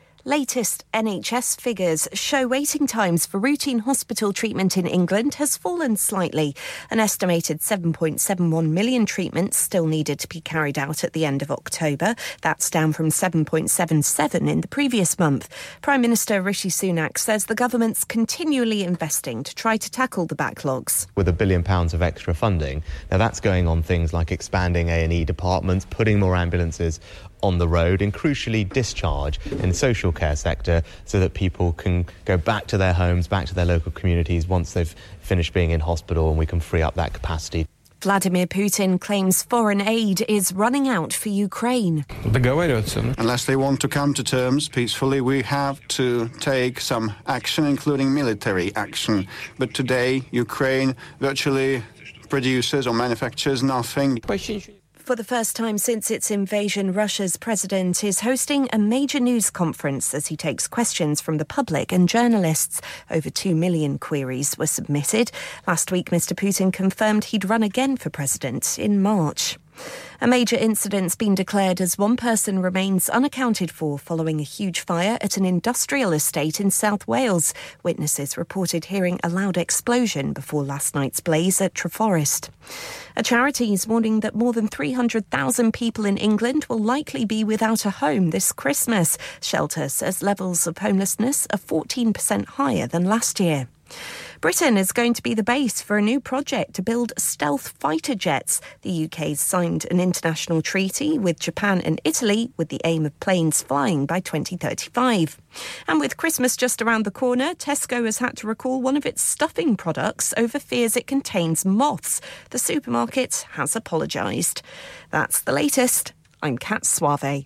Latest NHS figures show waiting times for routine hospital treatment in England has fallen slightly. An estimated 7.71 million treatments still needed to be carried out at the end of October. That's down from 7.77 in the previous month. Prime Minister Rishi Sunak says the government's continually investing to try to tackle the backlogs. With a billion pounds of extra funding, now that's going on things like expanding A&E departments, putting more ambulances on the road and crucially discharge in the social care sector so that people can go back to their homes, back to their local communities once they've finished being in hospital and we can free up that capacity. Vladimir Putin claims foreign aid is running out for Ukraine. Unless they want to come to terms peacefully, we have to take some action, including military action. But today, Ukraine virtually produces or manufactures nothing. For the first time since its invasion, Russia's president is hosting a major news conference as he takes questions from the public and journalists. Over 2 million queries were submitted. Last week, Mr. Putin confirmed he'd run again for president in March. A major incident's been declared as one person remains unaccounted for following a huge fire at an industrial estate in South Wales. Witnesses reported hearing a loud explosion before last night's blaze at Treforest. A charity is warning that more than 300,000 people in England will likely be without a home this Christmas. Shelter says levels of homelessness are 14% higher than last year. Britain is going to be the base for a new project to build stealth fighter jets. The UK's signed an international treaty with Japan and Italy with the aim of planes flying by 2035. And with Christmas just around the corner, Tesco has had to recall one of its stuffing products over fears it contains moths. The supermarket has apologised. That's the latest. I'm Kat Suave.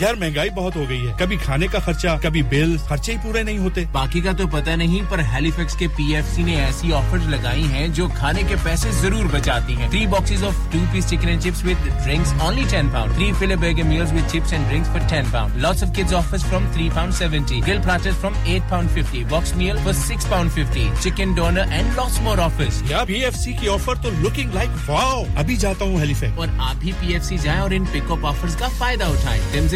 یار مہنگائی بہت ہو گئی ہے۔ کبھی کھانے کا خرچہ کبھی بل خرچے ہی پورے نہیں ہوتے۔ باقی کا تو پتہ نہیں پر ہیلی فیکس کے پی ایف سی نے ایسی آفر لگائی ہیں جو کھانے کے پیسے ضرور بچاتی ہیں۔ Three boxes of two piece chicken and chips with drinks only ten pound three full burger meals with chips and drinks for ten pound lots of kids offers from three pound seventy grill platters from eight pound fifty box meal for six pound fifty chicken doner and lots more offers یا P F C کی offer تو looking like wow ابھی جاتا ہوں ہیلی fax اور آپ بھی P F C جائیں اور ان پک اپ آفرز کا فائدہ اٹھائیں۔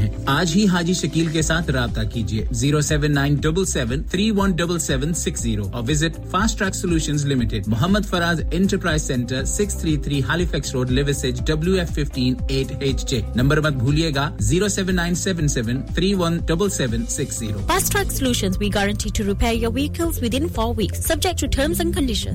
ہیں، آج ہی حاجی شکیل کے ساتھ رابطہ کیجیے، zero seven nine double seven, three one double seven, six zero اور visit fast track solution limited, Muhammad Faraz enterprise centre, six three three ہالی Halifax road W F fifteen eight H J. Number مت بھولیے گا، zero seven nine seven seven, three one double seven, six zero. Fast track solution we guarantee to repair your vehicles within four weeks subject to terms and condition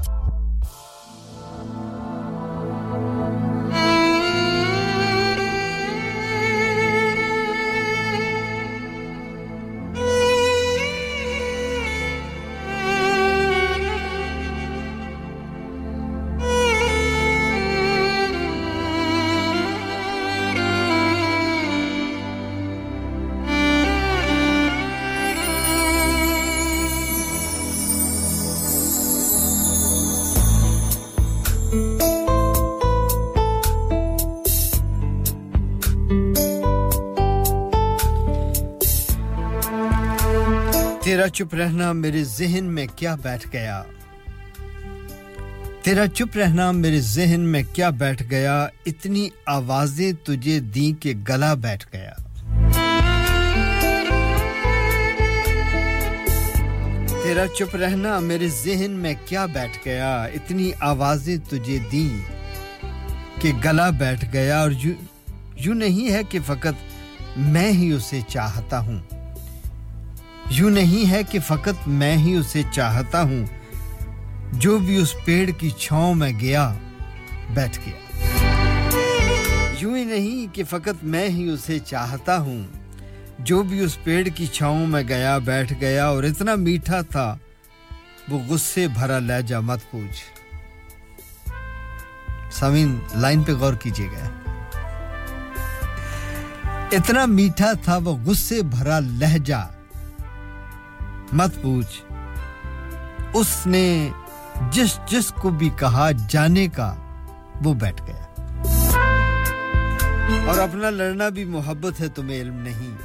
چپ رہنا میرے ذہن میں کیا بیٹھ گیا؟ تیرا چپ رہنا میرے ذہن میں کیا بیٹھ گیا؟ اتنی آوازیں تجھے دی کہ گلا بیٹھ گیا۔ تیرا چپ رہنا میرے ذہن میں کیا بیٹھ گیا؟ اتنی آوازیں تجھے دیں کہ گلا بیٹھ گیا۔ اور یوں نہیں ہے کہ فقط میں ہی اسے چاہتا ہوں۔ یوں نہیں ہے کہ فقط میں ہی اسے چاہتا ہوں۔ جو بھی اس پیڑ کی چھاؤں میں گیا، بیٹھ گیا۔ یوں ہی نہیں کہ فقط میں ہی اسے چاہتا ہوں۔ جو بھی اس پیڑ کی چھاؤں میں گیا، بیٹھ گیا اور اتنا میٹھا تھا، وہ غصے بھرا لہجہ مت پوچھ۔ سامین لائن پہ غور کیجیے گا۔ اتنا میٹھا تھا، وہ غصے بھرا لہجہ۔ مت پوچھ۔ اس نے جس جس کو بھی کہا جانے کا وہ بیٹھ گیا۔ اور اپنا لڑنا بھی محبت ہے تمہیں علم نہیں۔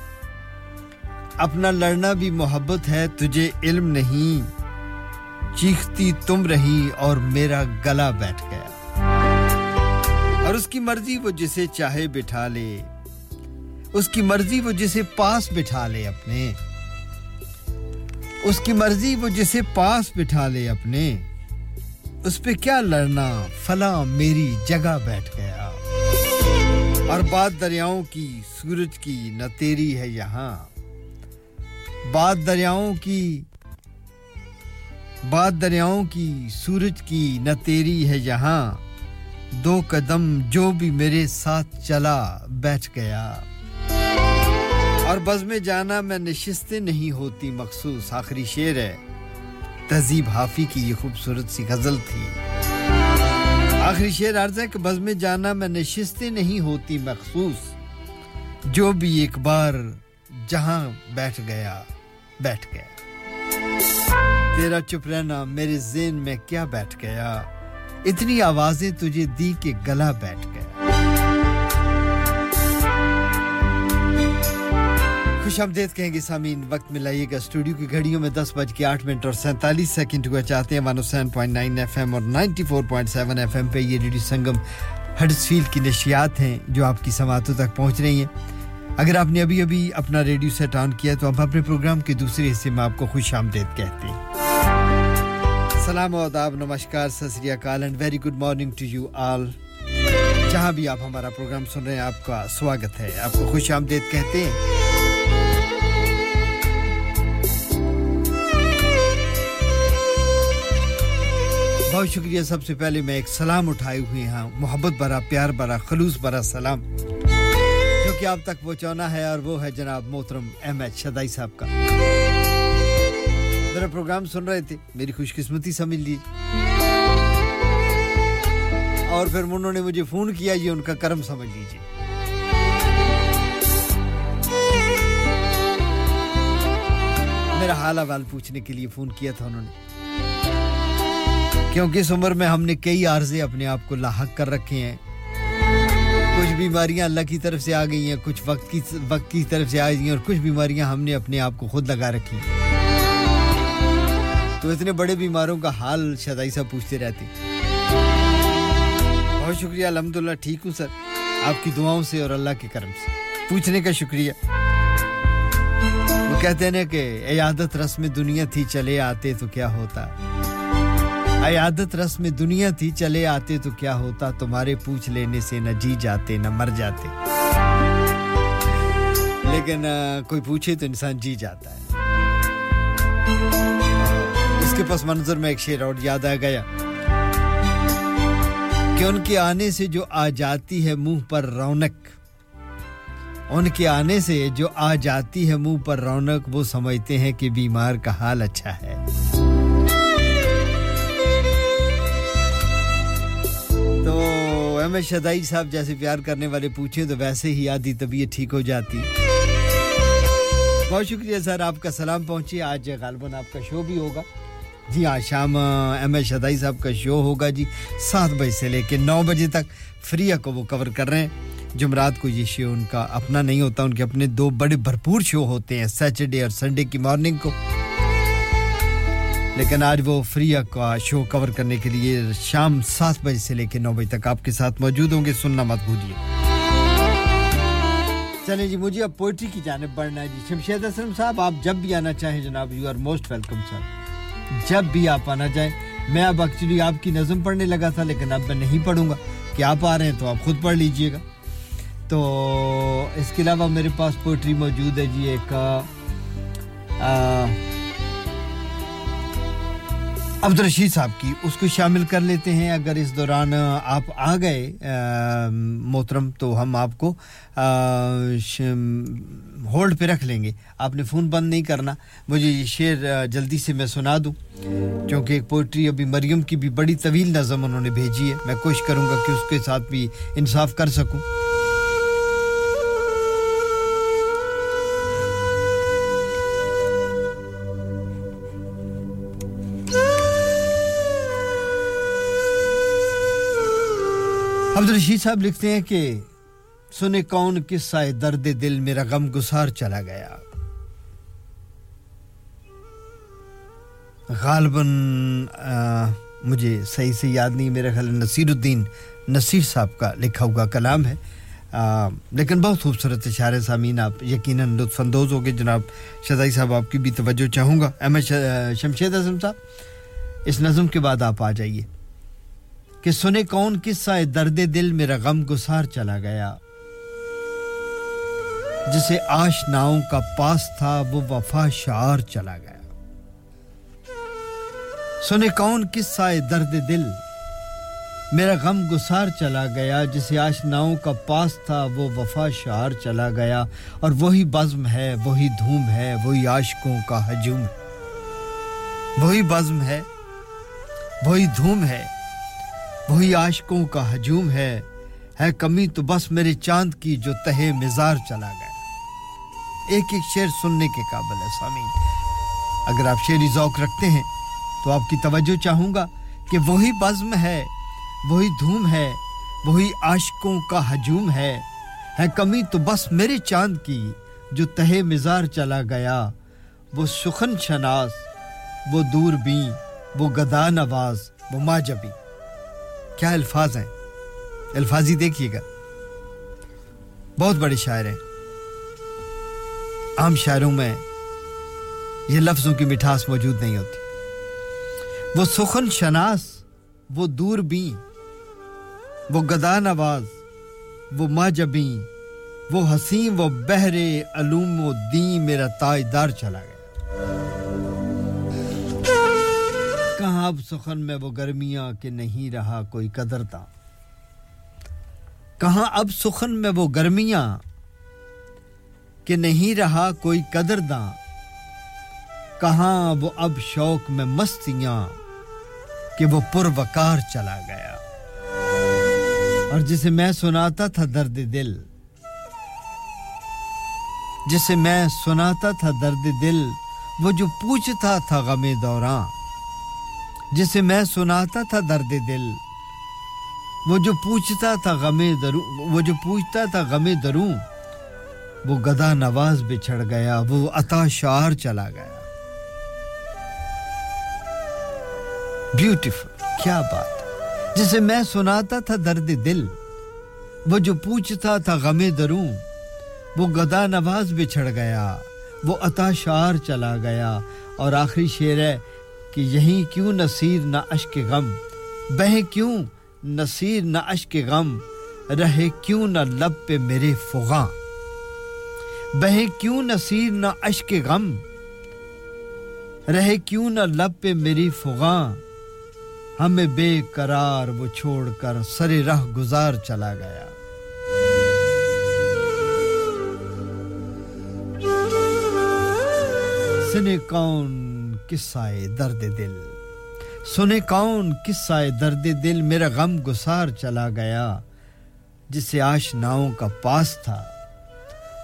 اپنا لڑنا بھی محبت ہے تجھے علم نہیں۔ چیختی تم رہی اور میرا گلا بیٹھ گیا۔ اور اس کی مرضی وہ جسے چاہے بٹھا لے۔ اس کی مرضی وہ جسے پاس بٹھا لے اپنے۔ اس کی مرضی وہ جسے پاس بٹھا لے اپنے۔ اس پہ کیا لڑنا؟ فلاں میری جگہ بیٹھ گیا۔ اور بات دریاؤں کی، سورج کی، نہ تیری ہے یہاں۔ بات دریاؤں کی، بات دریاؤں کی، سورج کی، نہ تیری ہے یہاں۔ دو قدم جو بھی میرے ساتھ چلا بیٹھ گیا۔ اور بز میں جانا میں نشستیں نہیں ہوتی، مخصوص آخری شعر ہے۔ تہذیب حافی کی یہ خوبصورت سی غزل تھی۔ آخری شعر عرض ہے کہ بز میں جانا میں نشستیں نہیں ہوتی، مخصوص جو بھی ایک بار جہاں بیٹھ گیا بیٹھ گیا۔ تیرا چپ رہنا میرے ذہن میں کیا بیٹھ گیا؟ اتنی آوازیں تجھے دی کہ گلا بیٹھ گیا۔ خوش آمدید کہیں گے سامین وقت میں لائیے گا اسٹوڈیو کی گھڑیوں میں دس بج کے آٹھ منٹ اور سینتالیس سیکنڈ ہوا چاہتے ہیں one O seven point nine FM M اور ninety four point seven FM M پہ یہ ریڈیو سنگم ہڈس فیلڈ کی نشیات ہیں جو آپ کی سماعتوں تک پہنچ رہی ہیں۔ اگر آپ نے ابھی ابھی اپنا ریڈیو سیٹ آن کیا تو ہم اپنے پروگرام کے دوسرے حصے میں آپ کو خوش آمدید کہتے ہیں۔ سلام آداب، نمسکار ست سری اکال and very good morning to you all جہاں بھی آپ ہمارا پروگرام سن رہے ہیں، آپ کا سواگت ہے۔ آپ کو خوش آمدید کہتے ہیں۔ بہت شکریہ سب سے پہلے میں ایک سلام اٹھائی ہوئی ہاں محبت برا پیار برا خلوص برا سلام۔ جو کہ آپ تک پہنچانا ہے اور وہ ہے جناب محترم احمد شدائی صاحب کا۔ ذرا پروگرام سن رہے تھے، میری خوش قسمتی سمجھ لی اور پھر انہوں نے مجھے فون کیا، یہ ان کا کرم سمجھ لیجیے میرا حال احوال پوچھنے کے لیے فون کیا تھا انہوں نے۔ کیونکہ اس عمر میں ہم نے کئی عارضے اپنے آپ کو لاحق کر رکھے ہیں۔ کچھ بیماریاں اللہ کی طرف سے آ گئی ہیں، کچھ وقت کی وقت کی طرف سے آ گئی ہیں اور کچھ بیماریاں ہم نے اپنے آپ کو خود لگا رکھی ہیں۔ تو اتنے بڑے بیماروں کا حال شدائی صاحب پوچھتے رہتے۔ ہیں بہت شکریہ، الحمدللہ، ٹھیک ہوں سر۔ آپ کی دعاؤں سے اور اللہ کے کرم سے۔ پوچھنے کا شکریہ۔ وہ کہتے ہیں نا کہ عیادت رسم دنیا تھی، چلے آتے تو کیا ہوتا۔ عیادت رسم دنیا تھی، چلے آتے تو کیا ہوتا؟ تمہارے پوچھ لینے سے نہ جی جاتے، نہ مر جاتے۔ لیکن کوئی پوچھے تو انسان جی جاتا ہے۔ اس کے پس منظر میں ایک شعر اور یاد آ گیا۔ کہ ان کے آنے سے جو آ جاتی ہے منہ پر رونق، ان کے آنے سے جو آ جاتی ہے منہ پر رونق، وہ سمجھتے ہیں کہ بیمار کا حال اچھا ہے۔ میں شدائی صاحب جیسے پیار کرنے والے پوچھیں تو ویسے ہی آدھی طبیعت ٹھیک ہو جاتی۔ بہت شکریہ سر، آپ کا سلام پہنچے۔ آج غالباً آپ کا شو بھی ہوگا۔ جی آج شام، ایم ایس شدائی صاحب کا شو ہوگا جی سات بجے سے لے کے نو بجے تک۔ فریہ کو وہ کور کر رہے ہیں۔ جمعرات کو یہ شو ان کا اپنا نہیں ہوتا، ان کے اپنے دو بڑے بھرپور شو ہوتے ہیں۔ سیٹرڈے اور سنڈے کی مارننگ کو۔ لیکن آج وہ فری کا شو کور کرنے کے لیے شام سات بجے سے لے کے نو بجے تک آپ کے ساتھ موجود ہوں گے، سننا مت بھولیے۔ چلیں جی مجھے اب پوئٹری کی جانب بڑھنا ہے جی۔ شمشید اسلم صاحب، آپ جب بھی آنا چاہیں جناب you are most welcome sir جب بھی آپ آنا چاہیں۔ میں اب ایکچولی آپ کی نظم پڑھنے لگا تھا، لیکن اب میں نہیں پڑھوں گا۔ کہ آپ آ رہے ہیں تو آپ خود پڑھ لیجیے گا۔ تو اس کے علاوہ میرے پاس پوئٹری موجود ہے جی ایک عبدالرشید صاحب کی، اس کو شامل کر لیتے ہیں۔ اگر اس دوران آپ آ گئے محترم، تو ہم آپ کو ہولڈ پہ رکھ لیں گے۔ آپ نے فون بند نہیں کرنا۔ مجھے یہ شعر جلدی سے میں سنا دوں۔ چونکہ ایک پوئٹری ابھی مریم کی بھی بڑی طویل نظم انہوں نے بھیجی ہے۔ میں کوشش کروں گا کہ اس کے ساتھ بھی انصاف کر سکوں۔ عبدالرشید صاحب لکھتے ہیں کہ سنے کون کس آئے درد دل میرا غم گسار چلا گیا۔ غالباً مجھے صحیح سے یاد نہیں میرا خیال نصیر الدین نصیر صاحب کا لکھا ہوا کلام ہے۔ آ, لیکن بہت خوبصورت اشارے سامین آپ یقیناً لطف اندوز ہو گئے جناب شدائی صاحب آپ کی بھی توجہ چاہوں گا۔ احمد شمشید اعظم صاحب اس نظم کے بعد آپ آ جائیے۔ کہ سنے کون قصہ درد دل میرا غم گسار چلا گیا۔ جسے آشناؤں کا پاس تھا، وہ وفا شعار چلا گیا۔ سنے کون قصہ درد دل میرا غم گسار چلا گیا۔ جسے آشناؤں کا پاس تھا، وہ وفا شعار چلا گیا۔ اور وہی بزم ہے، وہی دھوم ہے، وہی عاشقوں کا ہجوم ہے۔ وہی بزم ہے، وہی دھوم ہے۔ وہی عاشقوں کا ہجوم ہے۔ ہے کمی تو بس میرے چاند کی جو تہے مزار چلا گیا۔ ایک ایک شعر سننے کے قابل ہے سامین اگر آپ شعری ذوق رکھتے ہیں، تو آپ کی توجہ چاہوں گا کہ وہی بزم ہے، وہی دھوم ہے، وہی عاشقوں کا ہجوم ہے۔ ہے کمی تو بس میرے چاند کی جو تہے مزار چلا گیا۔ وہ سخن شناس، وہ دور بین وہ گدان آواز، وہ ماجبی کیا الفاظ ہیں؟ الفاظ ہی دیکھیے گا۔ بہت بڑے شاعر ہیں۔ عام شاعروں میں یہ لفظوں کی مٹھاس موجود نہیں ہوتی۔ وہ سخن شناس، وہ دور بین وہ گدا نواز وہ ماجبین وہ حسین و بہرے علوم و دین میرا تاجدار چلا گیا۔ اب سخن میں وہ گرمیاں کہ نہیں رہا کوئی قدرتا۔ کہاں اب سخن میں وہ گرمیاں کہ نہیں رہا کوئی قدرداں کہاں وہ اب شوق میں مستیاں کہ وہ پروکار چلا گیا۔ اور جسے میں سناتا تھا درد دل۔ جسے میں سناتا تھا درد دل۔ وہ جو پوچھتا تھا غم دوراں جسے میں سناتا تھا درد دل۔ وہ جو پوچھتا تھا غم دروں وہ جو پوچھتا تھا غم دروں، وہ گدا نواز بچھڑ گیا، وہ عطا شعر چلا گیا۔ بیوٹیفل کیا بات۔ جسے میں سناتا تھا درد دل، وہ جو پوچھتا تھا غم دروں، وہ گدا نواز بچھڑ گیا، وہ عطا شعر چلا گیا۔ اور آخری شعر ہے کہ یہیں کیوں نصیر نہ اشک غم؟ بہیں کیوں نصیر نہ اشک غم؟ رہے کیوں نہ لب پہ میرے فغاں؟ بہیں کیوں نصیر نہ اشک غم؟ رہے کیوں نہ لب پہ میری فغاں؟ ہمیں بے قرار وہ چھوڑ کر سر رہ گزار چلا گیا۔ سنے کون قصہ درد دل۔ سنے کون قصہ درد دل میرا غم گسار چلا گیا۔ جسے آشناؤں کا پاس تھا۔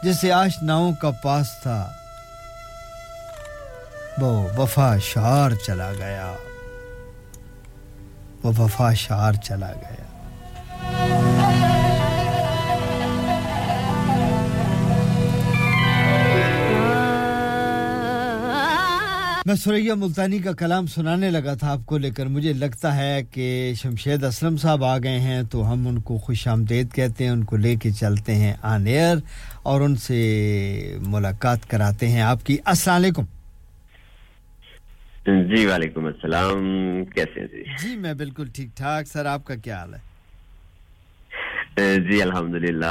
جسے آشناؤں کا پاس تھا۔ وہ وفا شعر چلا گیا۔ وہ وفا شعر چلا گیا۔ میں سوریا ملتانی کا کلام سنانے لگا تھا آپ کو لے کر مجھے لگتا ہے کہ شمشید اسلم صاحب آ گئے ہیں تو ہم ان کو خوش آمدید کہتے ہیں ان کو لے کے چلتے ہیں آن ایئر اور ان سے ملاقات کراتے ہیں۔ آپ کی السلام علیکم۔ جی وعلیکم السلام کیسے ہیں جی؟ جی میں بالکل ٹھیک ٹھاک۔ سر آپ کا کیا حال ہے؟ جی الحمدللہ۔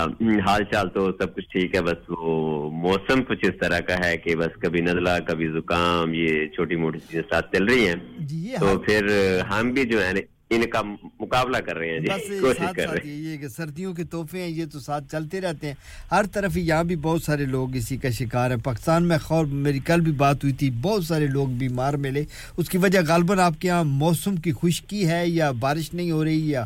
حال چال تو سب کچھ ٹھیک ہے بس وہ موسم کچھ اس طرح کا ہے کہ بس کبھی نزلہ کبھی زکام یہ چھوٹی موٹی چیزیں ساتھ چل رہی ہیں۔ جی، تو پھر ہم بھی جو ہے ان کا مقابلہ کر رہے ہیں۔ جی کوشش کر رہے ہیں۔ یہ کہ سردیوں کے تحفے ہیں یہ تو ساتھ چلتے رہتے ہیں۔ ہر طرف یہاں بھی بہت سارے لوگ اسی کا شکار ہیں۔ پاکستان میں خور میری کل بھی بات ہوئی تھی بہت سارے لوگ بیمار ملے۔ اس کی وجہ غالباً آپ کے یہاں موسم کی خشکی ہے یا بارش نہیں ہو رہی یا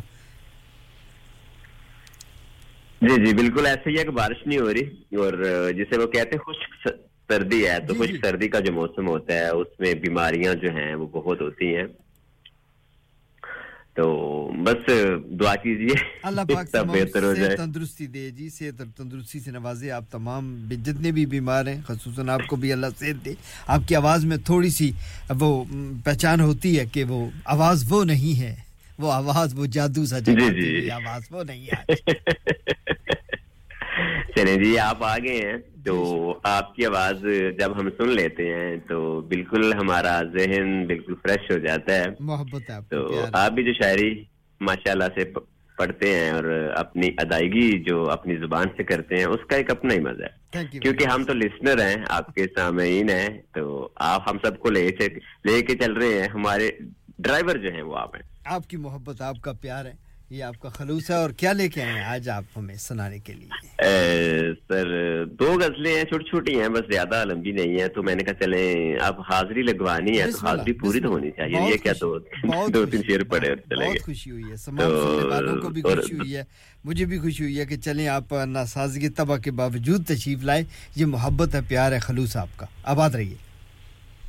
جی جی بالکل ایسے ہی ہے کہ بارش نہیں ہو رہی اور جسے وہ کہتے ہیں خشک سردی ہے تو جی، خشک جی۔ سردی کا جو موسم ہوتا ہے اس میں بیماریاں جو ہیں وہ بہت ہوتی ہیں۔ تو بس دعا کیجیے [LAUGHS] اللہ پاک بہتر ہو جائے۔ تندرستی دے جی صحت اور تندرستی سے نوازے آپ تمام جتنے بھی بیمار ہیں خصوصاً آپ کو بھی اللہ صحت دے۔ آپ کی آواز میں تھوڑی سی وہ پہچان ہوتی ہے کہ وہ آواز وہ نہیں ہے۔ وہ آواز وہ جادو سا جی جی۔ آواز وہ نہیں [LAUGHS] چلے جی آپ آ گئے ہیں۔ تو آپ کی آواز جب ہم سن لیتے ہیں تو بالکل ہمارا ذہن بالکل فریش ہو جاتا ہے۔ محبت ہے تو آپ بھی جو شاعری ماشاء اللہ سے پڑھتے ہیں اور اپنی ادائیگی جو اپنی زبان سے کرتے ہیں اس کا ایک اپنا ہی مزہ ہے۔ کیونکہ ہم تو لسنر ہیں آپ کے سامعین ہیں۔ تو آپ ہم سب کو لے کے چل رہے ہیں۔ ہمارے ڈرائیور جو ہیں وہ آپ ہیں۔ آپ کی محبت آپ کا پیار ہے یہ آپ کا خلوص ہے اور کیا لے کے آئے آج آپ ہمیں سنانے کے لیے؟ سر دو غزلیں ہیں چھوٹی چھوٹی ہیں بس زیادہ لمبی نہیں ہیں تو میں نے کہا چلیں اب حاضری لگوانی ہے تو حاضری پوری تو ہونی چاہیے یہ کیا دو دو تین شیر پڑے گئے۔ خوشی ہوئی ہے سماج والوں کو بھی خوشی ہوئی ہے مجھے بھی خوشی ہوئی ہے کہ چلیں آپ ناسازگی تباہ کے باوجود تشریف لائے یہ محبت ہے پیار ہے خلوص آپ کا۔ آباد رہیے۔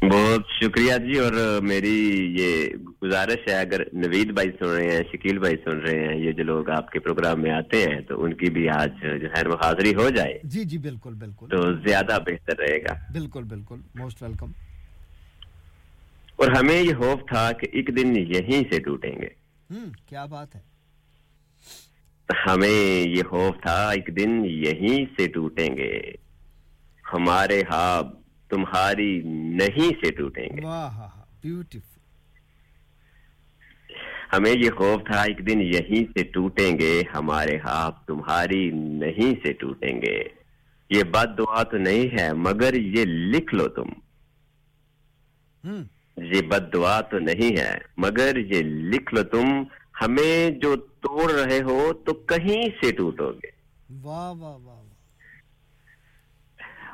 بہت شکریہ جی اور میری یہ گزارش ہے اگر نوید بھائی سن رہے ہیں شکیل بھائی سن رہے ہیں یہ جو لوگ آپ کے پروگرام میں آتے ہیں تو ان کی بھی آج جو ہے حاضری ہو جائے۔ جی جی بالکل بالکل۔ تو زیادہ بہتر رہے گا۔ بالکل بالکل۔ موسٹ ویلکم اور ہمیں یہ خوف تھا کہ ایک دن یہیں سے ٹوٹیں گے۔ کیا بات ہے۔ ہمیں یہ خوف تھا ایک دن یہیں سے ٹوٹیں گے۔ ہمارے ہاں تمہاری نہیں سے ٹوٹیں گے۔ ہمیں یہ خوف تھا ایک دن یہیں سے ٹوٹیں گے ہمارے ہاتھ تمہاری نہیں سے ٹوٹیں گے۔ یہ بد دعا تو نہیں ہے مگر یہ لکھ لو تم۔ یہ بد دعا تو نہیں ہے مگر یہ لکھ لو تم۔ ہمیں جو توڑ رہے ہو تو کہیں سے ٹوٹو گے۔ واہ واہ واہ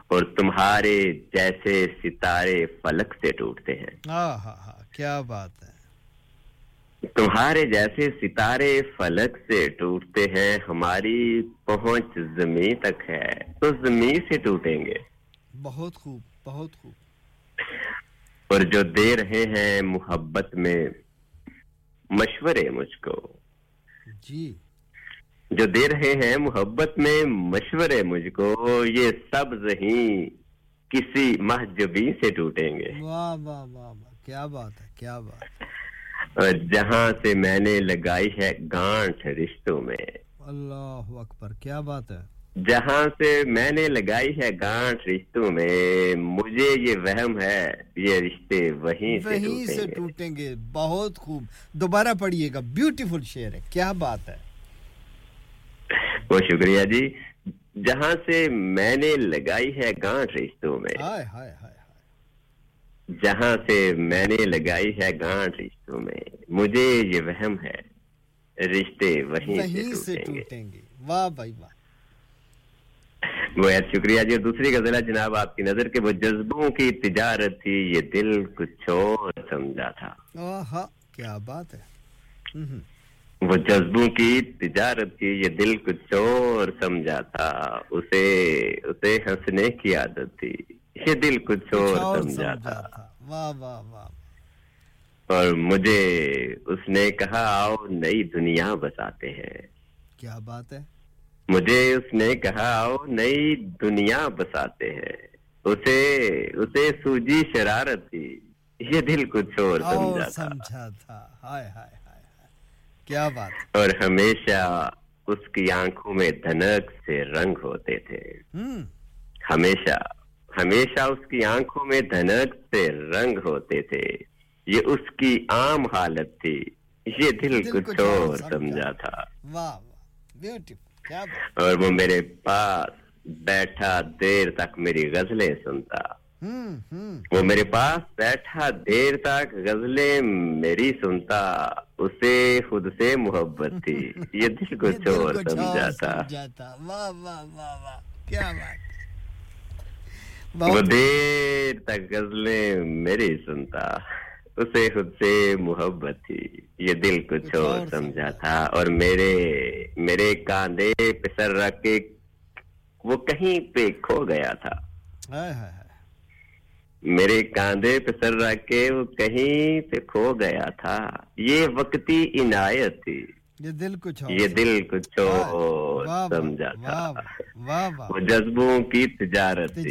اور تمہارے جیسے ستارے فلک سے ٹوٹتے ہیں۔ کیا بات تمہارے جیسے ستارے فلک سے ٹوٹتے ہیں ہماری پہنچ زمین تک ہے تو زمین سے ٹوٹیں گے۔ بہت خوب بہت خوب۔ اور جو دے رہے ہیں محبت میں مشورے مجھ کو۔ جی۔ جو دے رہے ہیں محبت میں مشورے مجھ کو۔ یہ سب ذہین کسی محجبی سے ٹوٹیں گے۔ واہ واہ واہ کیا بات ہے کیا بات اور جہاں سے میں نے لگائی ہے گانٹ رشتوں میں۔ اللہ اکبر کیا بات ہے؟ جہاں سے میں نے لگائی ہے گانٹ رشتوں میں مجھے یہ وہم ہے یہ رشتے وہیں وہیں سے ٹوٹیں گے۔ بہت خوب۔ دوبارہ پڑھیے گا۔ بیوٹیفل شعر ہے۔ کیا بات ہے؟ بہت شکریہ جی۔ جہاں سے میں نے لگائی ہے گانٹ رشتوں میں جہاں سے میں نے لگائی ہے گانٹ رشتوں میں مجھے یہ وہم ہے۔ رشتے وہیں سے ٹوٹیں گے۔ واہ بھائی واہ۔ بہت شکریہ جی۔ دوسری غزلہ جناب آپ کی نظر کے وہ جذبوں کی تجارت تھی یہ دل کچھ اور سمجھا تھا۔ کیا بات ہے۔ وہ جذبوں کی تجارت تھی یہ دل کچھ اور سمجھا تھا اسے اسے ہنسنے کی عادت تھی۔ یہ دل کچھ اور سمجھا تھا واہ واہ واہ۔ اور مجھے اس نے کہا آؤ نئی دنیا بساتے ہیں۔ کیا بات ہے؟ مجھے اس نے کہا آؤ نئی دنیا بساتے ہیں۔ اسے اسے سوجی شرارت تھی۔ یہ دل کچھ اور سمجھا تھا ہائے ہائے۔ کیا بات اور ہمیشہ اس کی آنکھوں میں دھنک سے رنگ ہوتے تھے۔ ہمیشہ ہمیشہ اس کی آنکھوں میں دھنک سے رنگ ہوتے تھے۔ یہ اس کی عام حالت تھی۔ یہ دل کچھ اور سمجھا۔ تھا۔ اور وہ میرے پاس بیٹھا دیر تک میری غزلیں سنتا۔ وہ میرے پاس بیٹھا دیر تک غزلیں میری سنتا اسے خود سے محبت تھی۔ [LAUGHS] یہ دل کو چور سمجھاتا۔ وہ دیر تک غزلیں میری سنتا اسے خود سے محبت تھی۔ یہ دل کچھ اور سمجھا تھا اور میرے میرے کاندھے پہ سر رکھ کے وہ کہیں پہ کھو گیا تھا۔ میرے کاندھے پہ سر رکھ کے وہ کہیں پہ کھو گیا تھا۔ یہ وقتی عنایت تھی۔ یہ دل کچھ یہ دل کچھ سمجھا تھا۔ وہ جذبوں کی تجارت تھی۔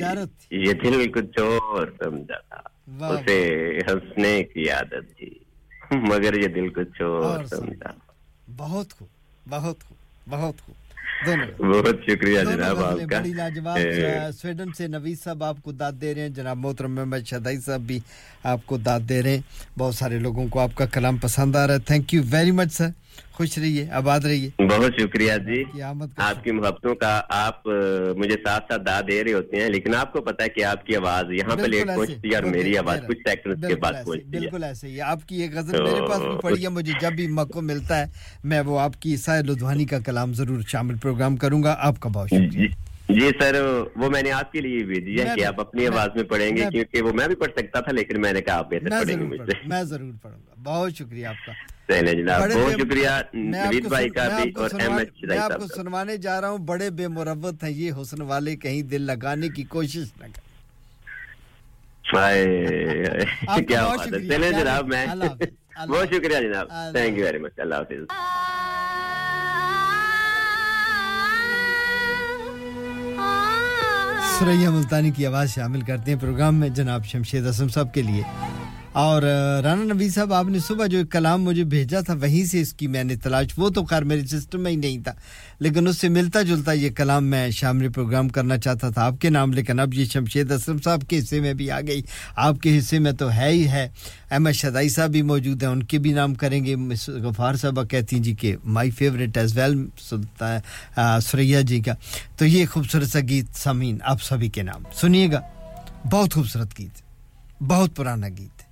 یہ دل کچھ اور سمجھا تھا۔ اسے ہنسنے کی عادت تھی۔ مگر یہ دل کو چور سمجھا۔ بہت خوب بہت خوب بہت خوب۔ بہت شکریہ جناب آپ کا۔ بڑی لاجواب سویڈن سے نویز صاحب آپ کو داد دے رہے ہیں جناب محترم محمد شدائی صاحب بھی آپ کو داد دے رہے ہیں۔ بہت سارے لوگوں کو آپ کا کلام پسند آ رہا ہے۔ Thank you very much sir خوش رہیے آباد رہیے۔ بہت شکریہ جی۔ آپ کی محبتوں کا آپ مجھے ساتھ ساتھ دا دے رہے ہوتے ہیں لیکن آپ کو پتا ہے کہ آپ کی آواز یہاں پہ لیٹ پہنچتی ہے اور میری آواز کچھ سیکنڈ کے بعد پہنچتی ہے۔ بالکل ایسے ہی۔ آپ کی ایک غزل میرے پاس بھی پڑھی ہے مجھے جب بھی موقع ملتا ہے میں وہ آپ کی سائے لدھوانی کا کلام ضرور شامل پروگرام کروں گا۔ آپ کا بہت شکریہ۔ جی، جی سر وہ میں نے آپ کے لیے بھیجی ہے کہ آپ اپنی آواز میں پڑھیں گے کیونکہ وہ میں بھی پڑھ سکتا تھا لیکن میں نے کہا آپ بہتر پڑھیں گے مجھے میں ضرور پڑھوں گا۔ بہت شکریہ آپ کا۔ بہت شکریہ نوید بھائی کا بھی اور احمد میں آپ کو سنوانے جا رہا ہوں بڑے بے مروت ہیں یہ حسن والے کہیں دل لگانے کی کوشش نہ کریں۔ کیا بات ہے۔ چلے جناب میں بہت شکریہ جناب تھینک یو ویری مچ اللہ حافظ۔ سریا ملتانی کی آواز شامل کرتے ہیں پروگرام میں جناب شمشید اسم صاحب کے لیے۔ اور رانا نبی صاحب، آپ نے صبح جو کلام مجھے بھیجا تھا، وہیں سے اس کی میں نے تلاش، وہ تو خیر میرے سسٹم میں ہی نہیں تھا، لیکن اس سے ملتا جلتا یہ کلام میں شامل پروگرام کرنا چاہتا تھا۔ آپ کے نام لیکن اب یہ شمشید اسلم صاحب کے حصے میں بھی آ گئی۔ آپ کے حصے میں تو ہے ہی ہے۔ احمد شدائی صاحب بھی موجود ہیں، ان کے بھی نام کریں گے۔ مس، غفار صاحبہ کہتی ہیں جی کہ my favourite as well Suraiya ji کا۔ تو یہ خوبصورت سا گیت سمین، آپ سبھی کے نام۔ سنیے گا، بہت خوبصورت گیت، بہت پرانا گیت۔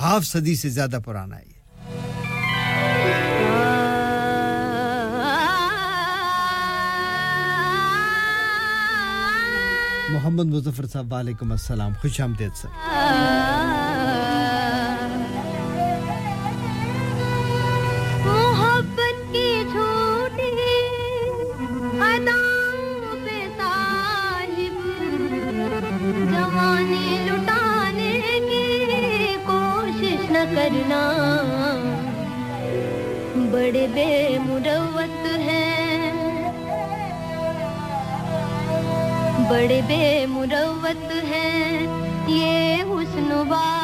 ہاف صدی سے زیادہ پرانا ہے یہ۔ محمد مظفر صاحب، وعلیکم السلام، خوش آمدید، سر۔ بڑے بے مروت ہیں۔ یہ حسن بات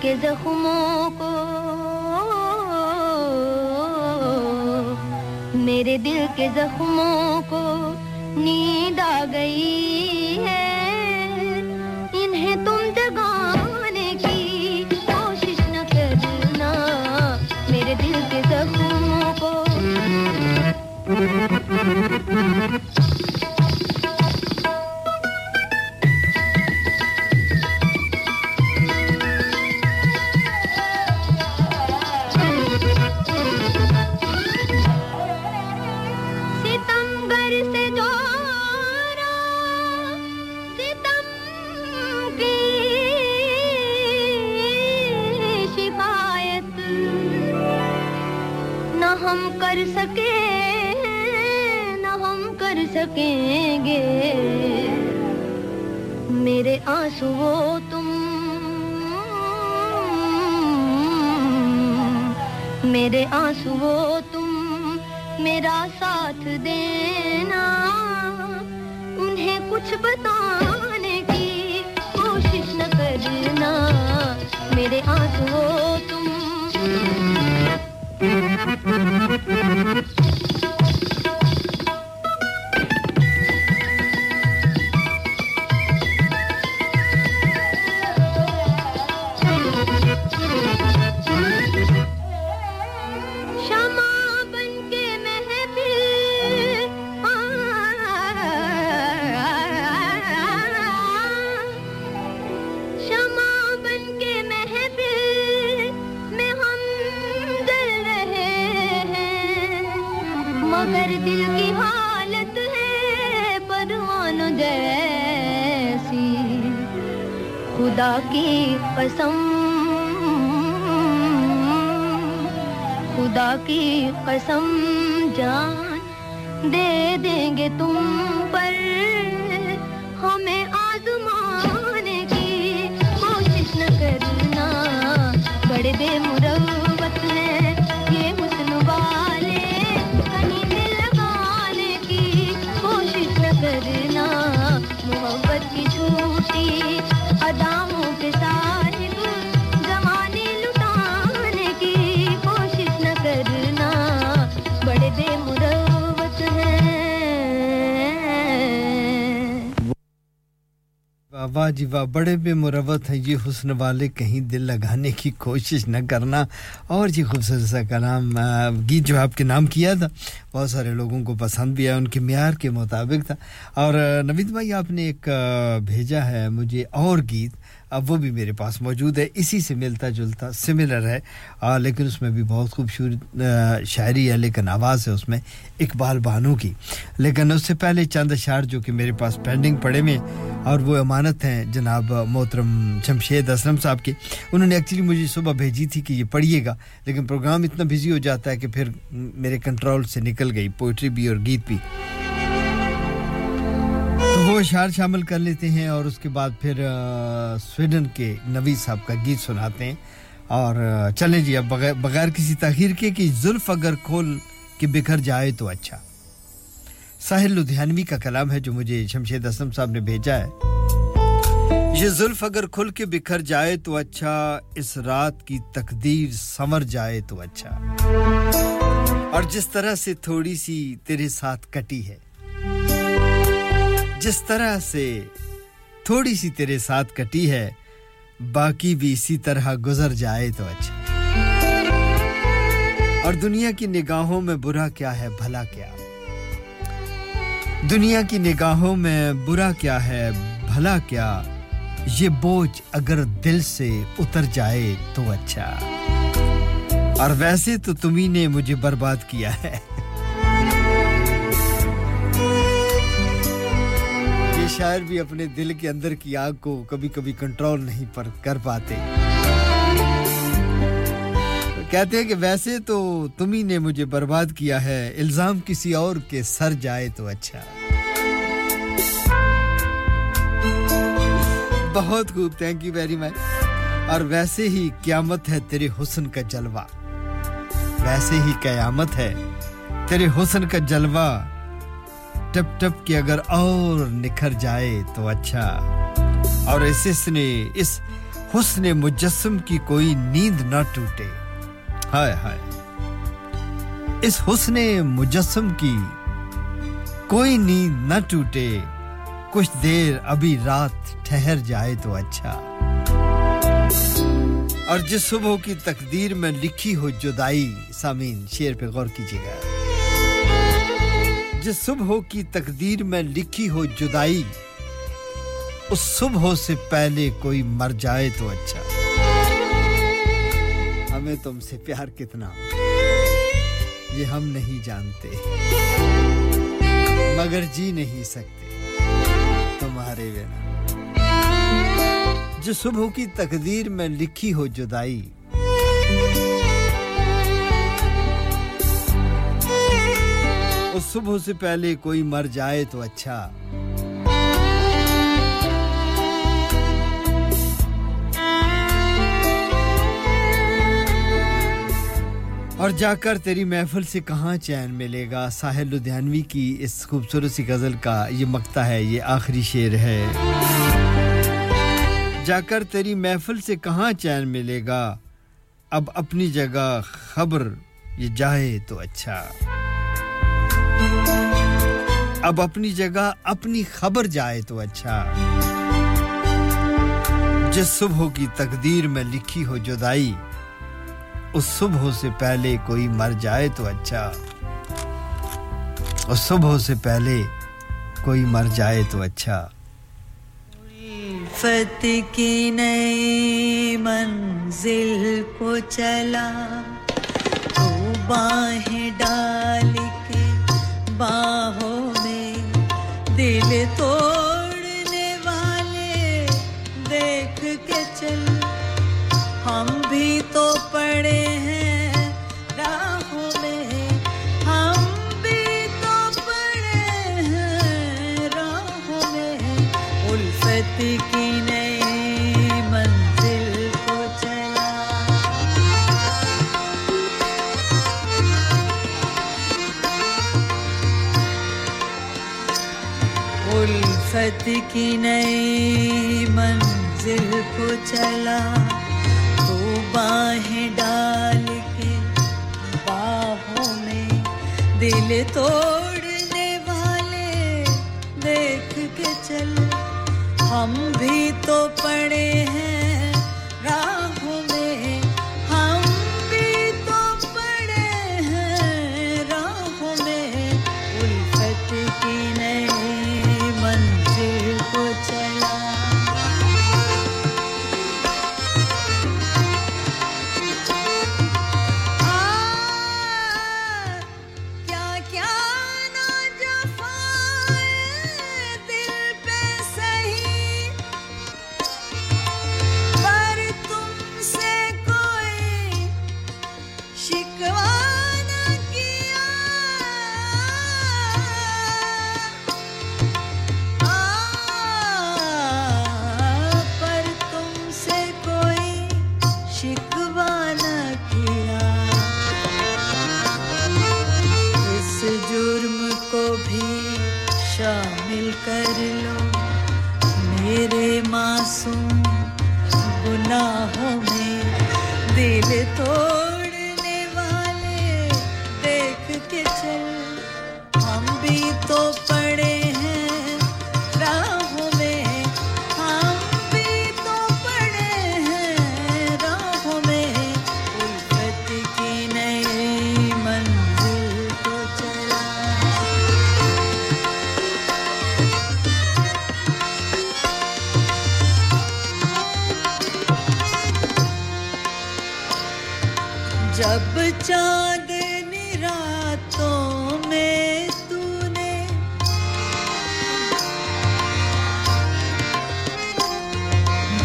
کے زخموں کو۔ میرے دل کے زخموں کو جی واہ بڑے بے مروت ہیں، یہ حسن والے کہیں دل لگانے کی کوشش نہ کرنا۔ اور جی خوبصورت سا کلام گیت جو آپ کے نام کیا تھا، بہت سارے لوگوں کو پسند بھی آیا، ان کے معیار کے مطابق تھا۔ اور نوید بھائی، آپ نے ایک بھیجا ہے مجھے اور گیت۔ اب وہ بھی میرے پاس موجود ہے، اسی سے ملتا جلتا سملر ہے۔ لیکن اس میں بھی بہت خوبصورت شاعری ہے، لیکن آواز ہے اس میں اقبال بانو کی۔ لیکن اس سے پہلے چند اشعار جو کہ میرے پاس پینڈنگ پڑے میں اور وہ امانت ہیں جناب محترم شمشید اسلم صاحب کی انہوں نے ایکچولی مجھے صبح بھیجی تھی کہ یہ پڑھیے گا، لیکن پروگرام اتنا بزی ہو جاتا ہے کہ پھر میرے کنٹرول سے نکل گئی پوئٹری بھی اور گیت بھی۔ وہ اشعار شامل کر لیتے ہیں اور اس کے بعد پھر سویڈن کے نوی صاحب کا گیت سناتے ہیں اور چلیں جی اب بغیر بغیر کسی تاخیر کے کہ زلف اگر کھول کے بکھر جائے تو اچھا۔ ساحل لدھیانوی کا کلام ہے جو مجھے شمشید اسلم صاحب نے بھیجا ہے۔ یہ زلف اگر کھل کے بکھر جائے تو اچھا اس رات کی تقدیر سمر جائے تو اچھا۔ اور جس طرح سے تھوڑی سی تیرے ساتھ کٹی ہے۔ جس طرح سے تھوڑی سی تیرے ساتھ کٹی ہے، باقی بھی اسی طرح گزر جائے تو اچھا۔ اور دنیا کی نگاہوں میں برا کیا ہے، بھلا کیا۔ دنیا کی نگاہوں میں برا کیا ہے، بھلا کیا۔ یہ بوجھ اگر دل سے اتر جائے تو اچھا۔ اور ویسے تو تمہیں نے مجھے برباد کیا ہے۔ شاعر بھی اپنے دل کے اندر کی آگ کو کبھی کبھی کنٹرول نہیں پر کر پاتے۔ کہتے ہیں کہ ویسے تو تم ہی نے مجھے برباد کیا ہے، الزام کسی اور کے سر جائے تو اچھا۔ بہت خوب تھینک یو ویری مچ اور ویسے ہی قیامت ہے تیرے حسن کا جلوہ۔ ویسے ہی قیامت ہے تیرے حسن کا جلوہ۔ ٹپ ٹپ کے اگر اور نکھر جائے تو اچھا۔ اور اس اس نے اس حسن مجسم کی کوئی نیند نہ ٹوٹے۔ ہائے ہائے۔ اس حسن مجسم کی کوئی نیند نہ ٹوٹے۔ کچھ دیر ابھی رات ٹھہر جائے تو اچھا۔ اور جس صبح کی تقدیر میں لکھی ہو جدائی سامین شیر پہ غور کیجیے گا۔ صبح کی تقدیر میں لکھی ہو جدائی، اس صبح سے پہلے کوئی مر جائے تو اچھا۔ ہمیں تم سے پیار کتنا، یہ ہم نہیں جانتے۔ مگر جی نہیں سکتے۔ تمہارے بنا۔ جو صبح کی تقدیر میں لکھی ہو جدائی اور صبح سے پہلے کوئی مر جائے تو اچھا۔ اور جا کر تیری محفل سے کہاں چین ملے گا؟ ساحل لدھیانوی کی اس خوبصورت سی غزل کا یہ مکتا ہے، یہ آخری شعر ہے۔ جا کر تیری محفل سے کہاں چین ملے گا؟ اب اپنی جگہ خبر یہ جائے تو اچھا۔ اب اپنی جگہ اپنی خبر جائے تو اچھا۔ جس صبح کی تقدیر میں لکھی ہو جدائی، اس صبح سے پہلے کوئی مر جائے تو اچھا۔ اس صبح سے پہلے کوئی مر جائے تو اچھا۔ فت کی نئی منزل کو چلا، تو باہیں ڈالی۔ باہوں میں دل تو محبت کی نئی منزل کو چلا تو باہیں ڈال کے باہوں میں۔ دل توڑنے والے دیکھ کے ہم بھی تو پڑے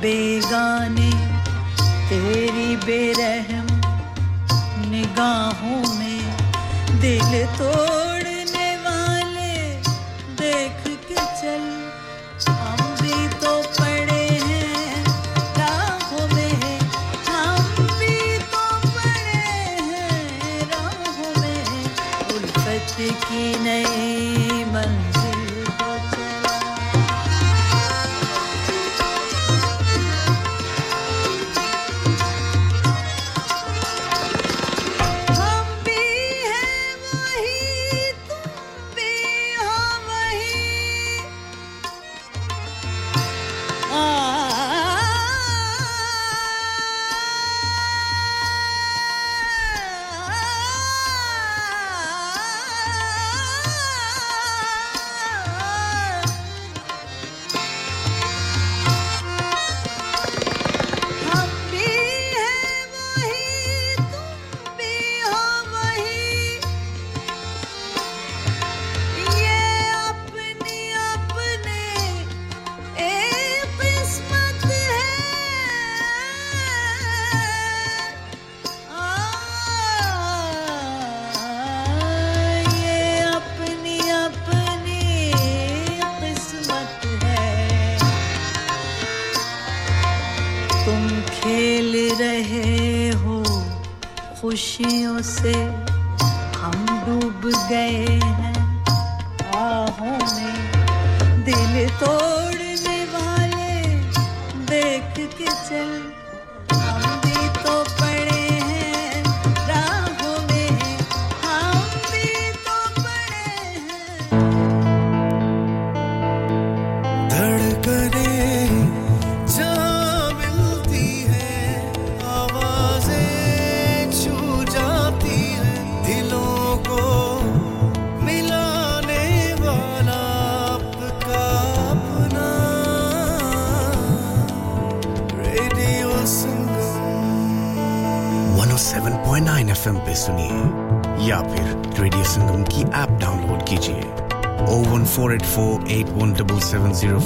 بیگانے تیری بے رہ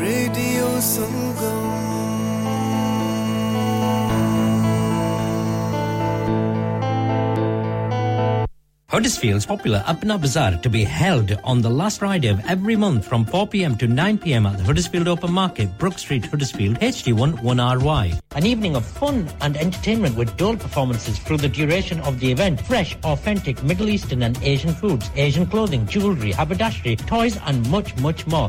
radio Huddersfield's popular Apna Bazaar to be held on the last Friday of every month from 4pm to 9pm at the Huddersfield Open Market, Brook Street, Huddersfield, HD1 1RY. An evening of fun and entertainment with dual performances through the duration of the event. Fresh, authentic Middle Eastern and Asian foods, Asian clothing, jewellery, haberdashery, toys and much, much more.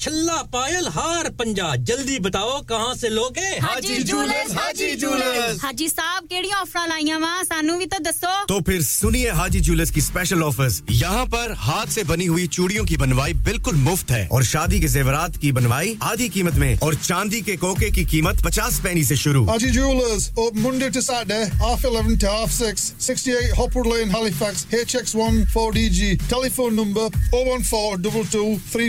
چھلا pile ہار پنجا۔ جلدی بتاؤ کہاں سے لوگے ہاں جی، حاجی jewellers حاجی jewellers. حاجی صاحب کیڑی offer لائیا وا سانو بھی تو دسو۔ تو پھر سنیے حاجی جولرز کی سپیشل آفرز یہاں پر ہاتھ سے بنی ہوئی چوڑیوں کی بنوائی بالکل مفت ہے۔ اور شادی کے زیورات کی بنوائی آدھی قیمت میں۔ اور چاندی کے کوکے کی قیمت پچاس پینی سے شروع۔ Haji jewellers open Monday to Saturday half 11 to half 6 68 Hopwood Lane D G. Telephone number 01422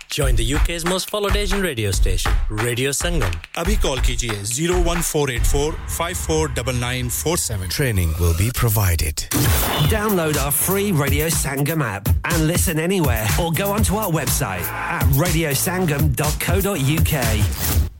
Join the UK's most followed Asian radio station, Radio Sangam. Abhi call kijiye 01484 549947. Training will be provided. Download our free Radio Sangam app and listen anywhere or go onto our website at radiosangam.co.uk.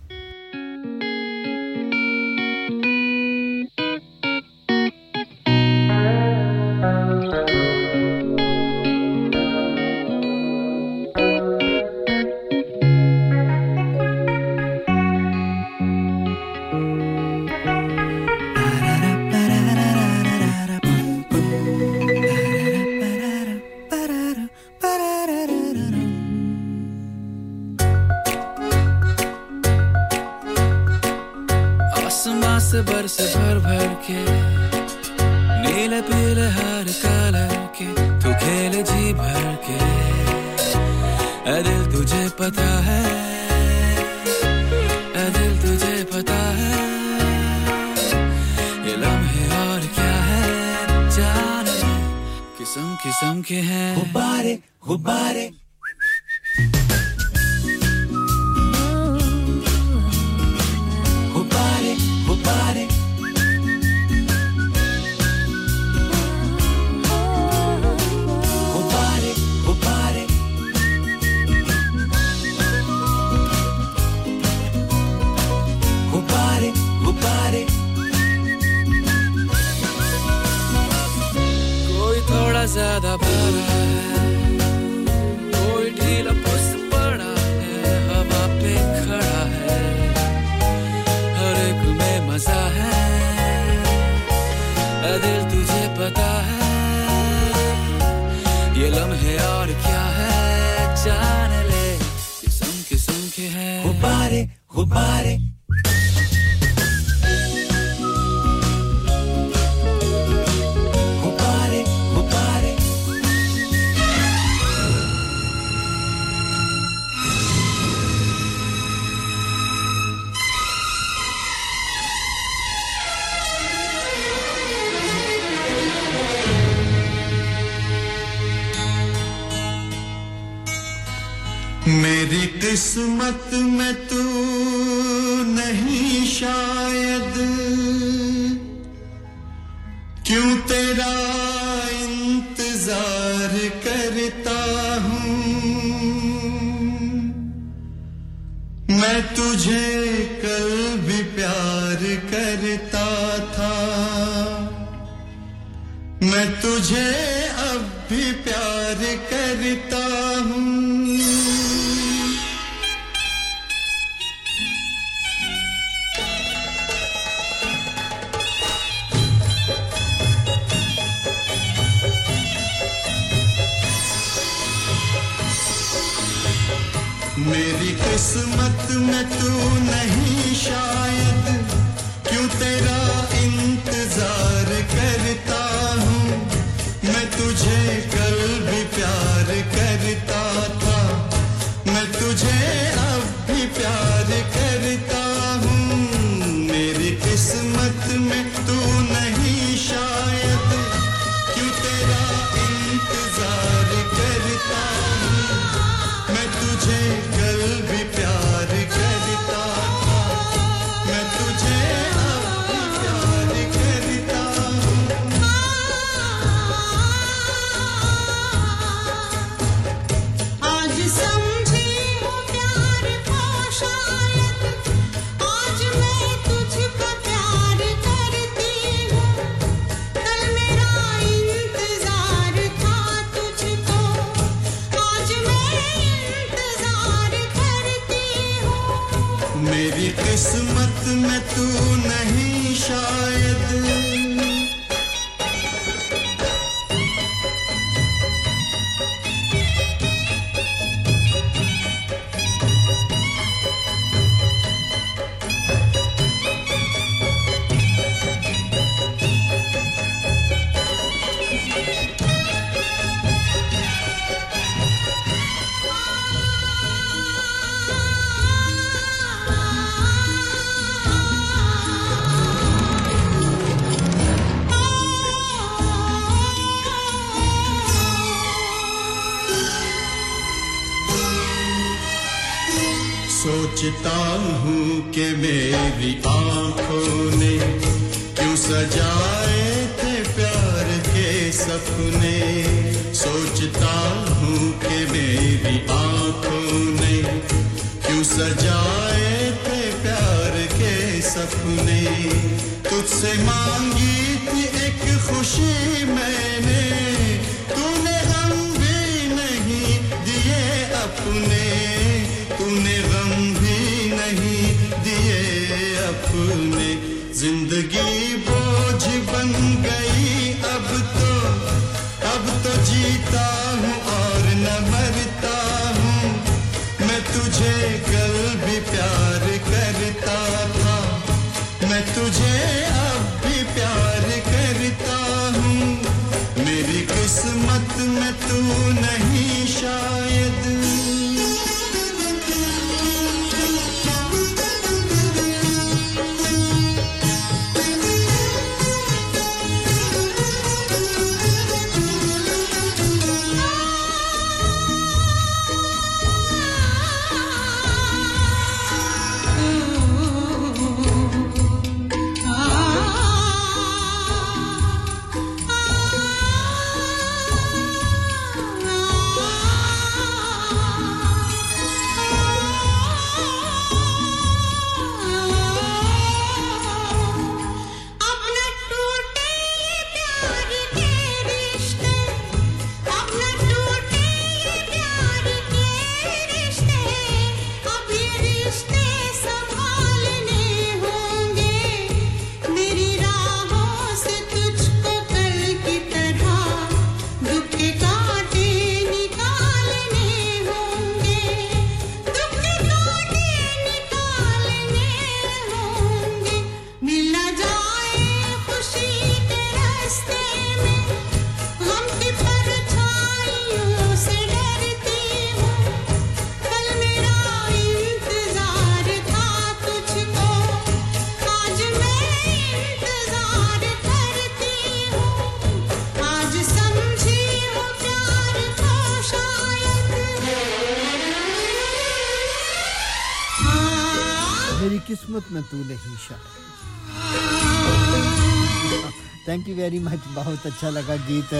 اچھا لگا گیت،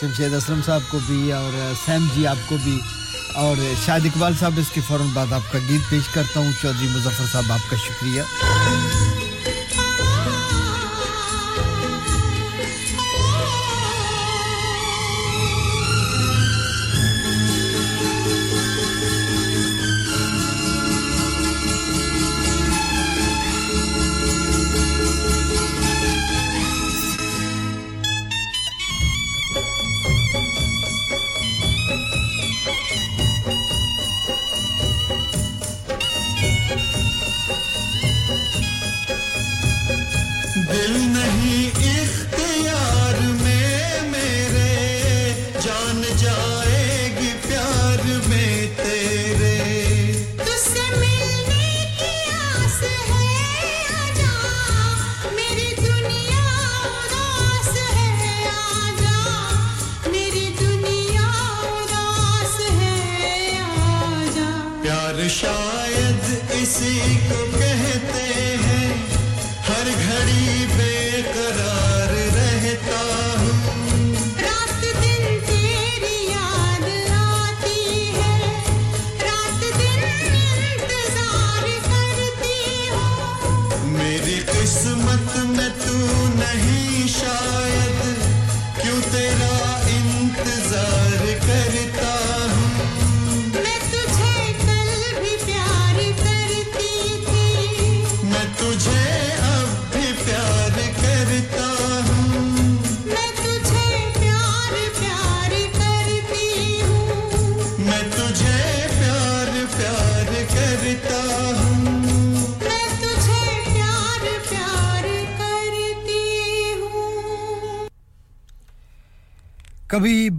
شمشید اسلم صاحب کو بھی اور same جی آپ کو بھی اور شاہد اقبال صاحب، اس کے فوراً بعد آپ کا گیت پیش کرتا ہوں۔ چودھری مظفر صاحب، آپ کا شکریہ۔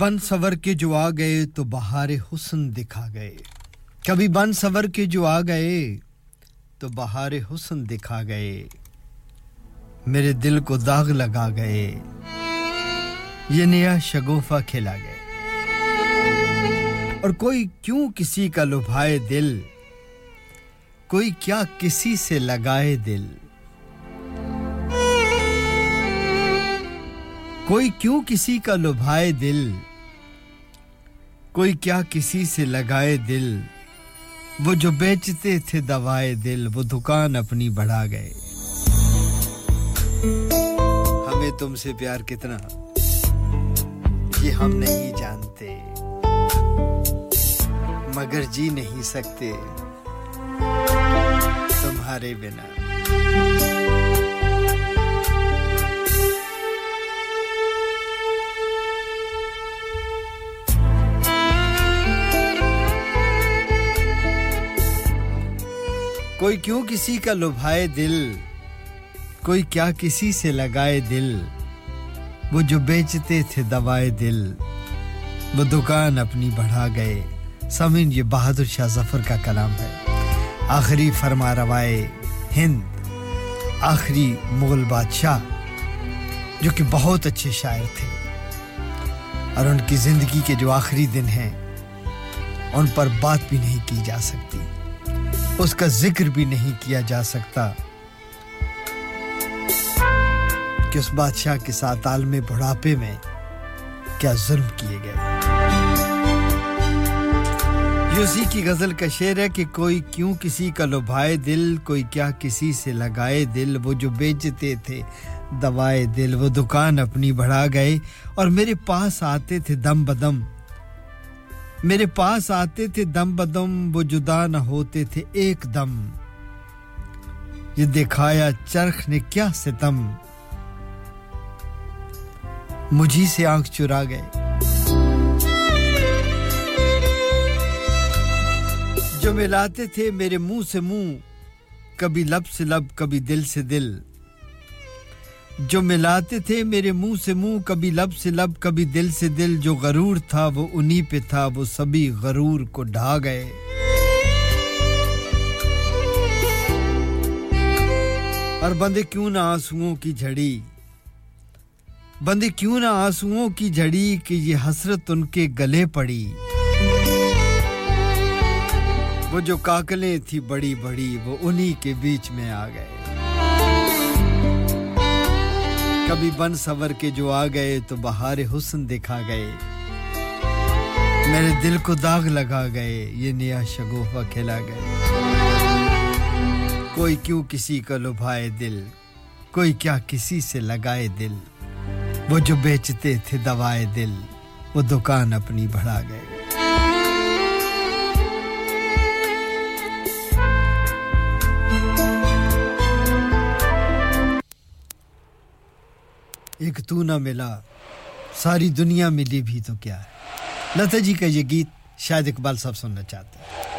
بن سور کے جو آ گئے تو بہار حسن دکھا گئے۔ کبھی بن سور کے جو آ گئے تو بہار حسن دکھا گئے۔ میرے دل کو داغ لگا گئے۔ یہ نیا شگوفہ کھلا گئے۔ اور کوئی کیوں کسی کا لبھائے دل؟ کوئی کیا کسی سے لگائے دل؟ کوئی کیوں کسی کا لبھائے دل؟ کوئی کیا کسی سے لگائے دل؟ وہ جو بیچتے تھے دوائے دل، وہ دکان اپنی بڑھا گئے۔ ہمیں تم سے پیار کتنا؟ یہ ہم نہیں جانتے۔ مگر جی نہیں سکتے۔ تمہارے بنا۔ کوئی کیوں کسی کا لبھائے دل؟ کوئی کیا کسی سے لگائے دل؟ وہ جو بیچتے تھے دوائے دل، وہ دکان اپنی بڑھا گئے۔ سمن یہ بہادر شاہ ظفر کا کلام ہے۔ آخری فرما روائے ہند، آخری مغل بادشاہ، جو کہ بہت اچھے شاعر تھے۔ اور ان کی زندگی کے جو آخری دن ہیں، ان پر بات بھی نہیں کی جا سکتی۔ اس کا ذکر بھی نہیں کیا جا سکتا کہ اس بادشاہ کے ساتھ عالم بڑھاپے میں کیا ظلم کیے گئے۔ یوسی کی غزل کا شعر ہے کہ کوئی کیوں کسی کا لبھائے دل، کوئی کیا کسی سے لگائے دل۔ وہ جو بیچتے تھے دوائے دل، وہ دکان اپنی بڑھا گئے اور میرے پاس آتے تھے دم بدم۔ میرے پاس آتے تھے دم بدم، وہ جدا نہ ہوتے تھے ایک دم۔ یہ دکھایا چرخ نے کیا ستم مجھی سے آنکھ چرا گئے۔ جو ملاتے تھے میرے منہ سے منہ، کبھی لب سے لب، کبھی دل سے دل۔ جو ملاتے تھے میرے منہ سے منہ، کبھی لب سے لب، کبھی دل سے دل، جو غرور تھا وہ انہی پہ تھا، وہ سبھی غرور کو ڈھا گئے۔ اور بندے کیوں نہ آنسوؤں کی جھڑی؟ بندے کیوں نہ آنسوؤں کی جھڑی کہ یہ حسرت ان کے گلے پڑی۔ وہ جو کاکلیں تھی بڑی بڑی، وہ انہی کے بیچ میں آ گئے۔ کبھی بن سور کے جو آ گئے تو بہار حسن دکھا گئے۔ میرے دل کو داغ لگا گئے، یہ نیا شگوفہ کھیلا گئے۔ کوئی کیوں کسی کا لبھائے دل، کوئی کیا کسی سے لگائے دل۔ وہ جو بیچتے تھے دوائے دل، وہ دکان اپنی بڑھا گئے۔ ایک تو نہ ملا، ساری دنیا ملی بھی تو کیا ہے۔ لتا جی کا یہ گیت شاید اقبال صاحب سننا چاہتے ہیں۔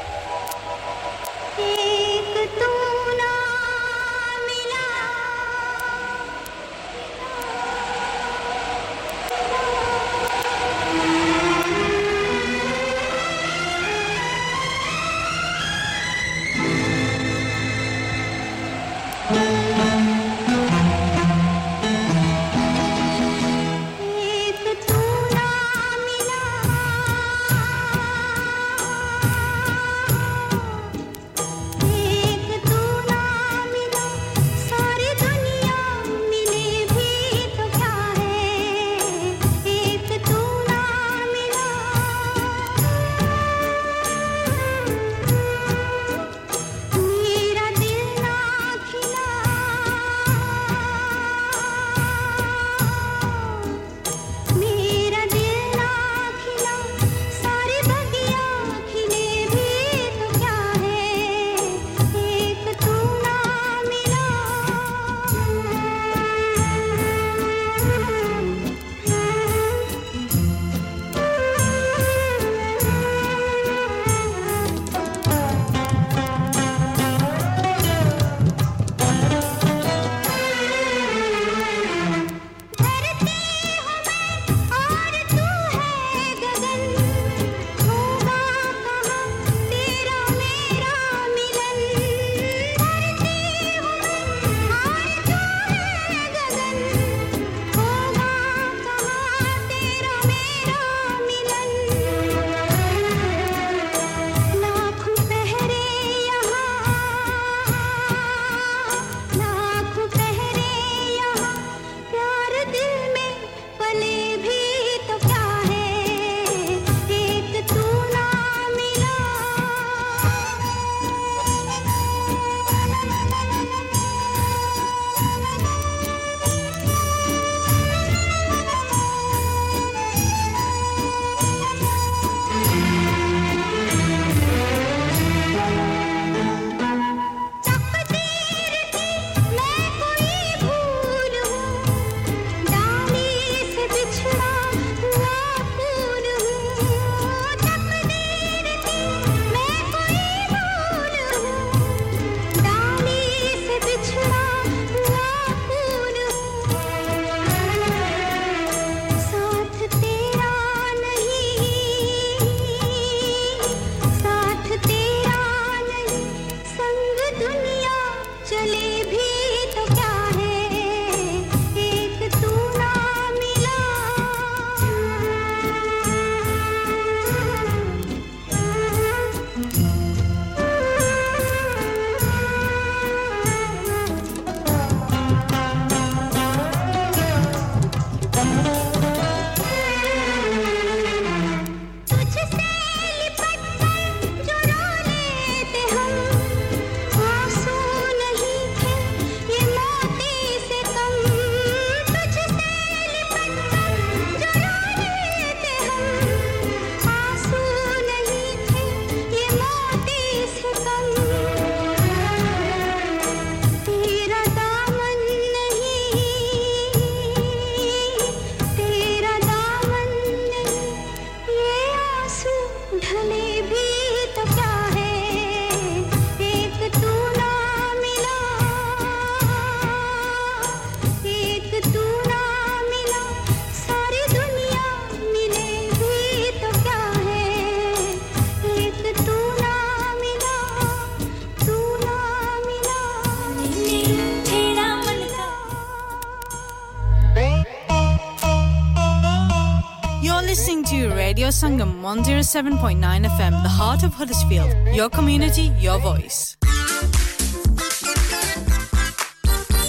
Sangam 107.9 FM, the heart of Huddersfield. Your community, your voice.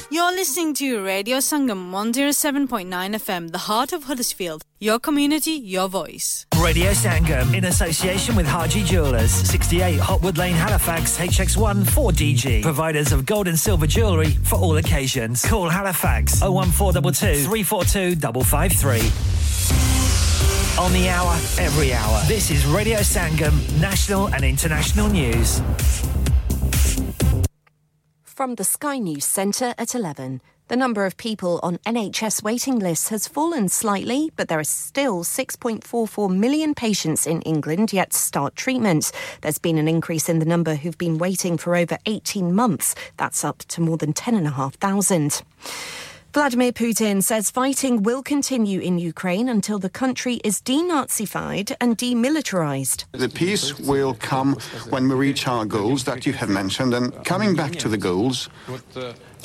You're listening to Radio Sangam 107.9 FM, the heart of Huddersfield. Your community, your voice. Radio Sangam in association with Haji Jewelers, 68 Hotwood Lane, Halifax, HX1 4DG. Providers of gold and silver jewellery for all occasions. Call Halifax 01422 342 553. On the hour, every hour. This is Radio Sangam, national and international news. From the Sky News Centre at 11. The number of people on NHS waiting lists has fallen slightly, but there are still 6.44 million patients in England yet to start treatment. There's been an increase in the number who've been waiting for over 18 months. That's up to more than 10,500. Vladimir Putin says fighting will continue in Ukraine until the country is denazified and demilitarized. The peace will come when we reach our goals that you have mentioned, and coming back to the goals,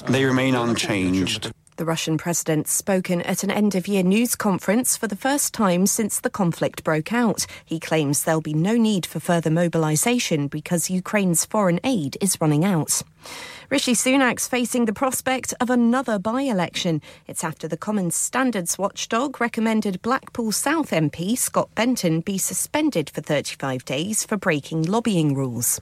they remain unchanged. The Russian president spoken at an end of year news conference for the first time since the conflict broke out. He claims there'll be no need for further mobilization because Ukraine's foreign aid is running out. Rishi Sunak's facing the prospect of another by election. It's after the Common Standards watchdog recommended Blackpool South MP Scott Benton be suspended for 35 days for breaking lobbying rules.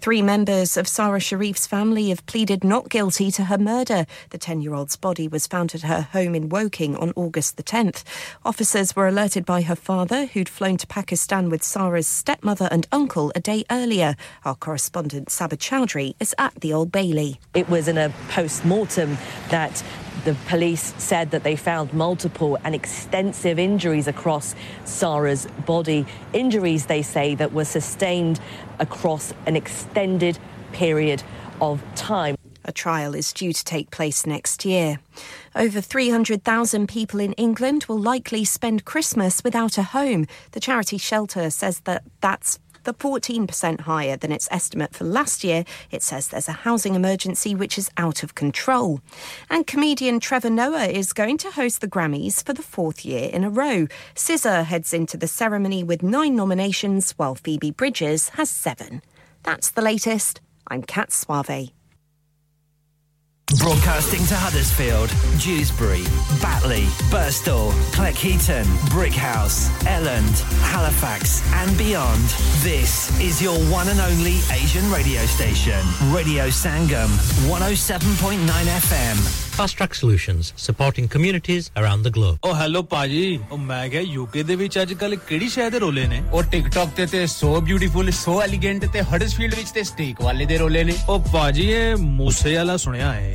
Three members of Sarah Sharif's family have pleaded not guilty to her murder. The 10 year old's body was found at her home in Woking on August the 10th. Officers were alerted by her father, who'd flown to Pakistan with Sarah's stepmother and uncle a day earlier. Our correspondent Sabah Chowdhury is at the Old Bailey. It was in a post mortem that the police said that they found multiple and extensive injuries across Sarah's body. Injuries, they say, that were sustained across an extended period of time. A trial is due to take place next year. Over 300,000 people in England will likely spend Christmas without a home. The charity shelter says that that's the 14% higher than its estimate for last year. It says there's a housing emergency which is out of control. And comedian Trevor Noah is going to host the Grammys for the fourth year in a row. Scissor heads into the ceremony with nine nominations, while Phoebe Bridges has seven. That's the latest. I'm Kat Suave. Broadcasting to Huddersfield, Dewsbury, Batley, Burstall, Cleckheaton, Brickhouse, Elland, Halifax, and beyond. This is your one and only Asian radio station, Radio Sangam, 107.9 FM. Fast Track Solutions, supporting communities around the globe. O hello ਭਾਜੀ ਉਹ ਮੈਂ ਕਿਹਾ UK ਦੇ ਵਿੱਚ ਅੱਜ ਕੱਲ ਕਿਹੜੀ ਸ਼ਹਿਰ ਦੇ ਰੋਲੇ ਨੇ ਉਹ ਟਿਕਟੌਕ ਤੇ ਤੇ ਸੋ ਬਿਊਟੀਫੁਲ ਸੋ ਐਲੀਗੈਂਟ ਤੇ ਹਡਸਫੀਲਡ ਵਿੱਚ ਤੇ ਸਟੇਕ ਵਾਲੇ ਦੇ ਰੋਲੇ ਨੇ ਉਹ ਭਾਜੀ ਇਹ ਮੂਸੇ ਵਾਲਾ ਸੁਣਿਆ ਹੈ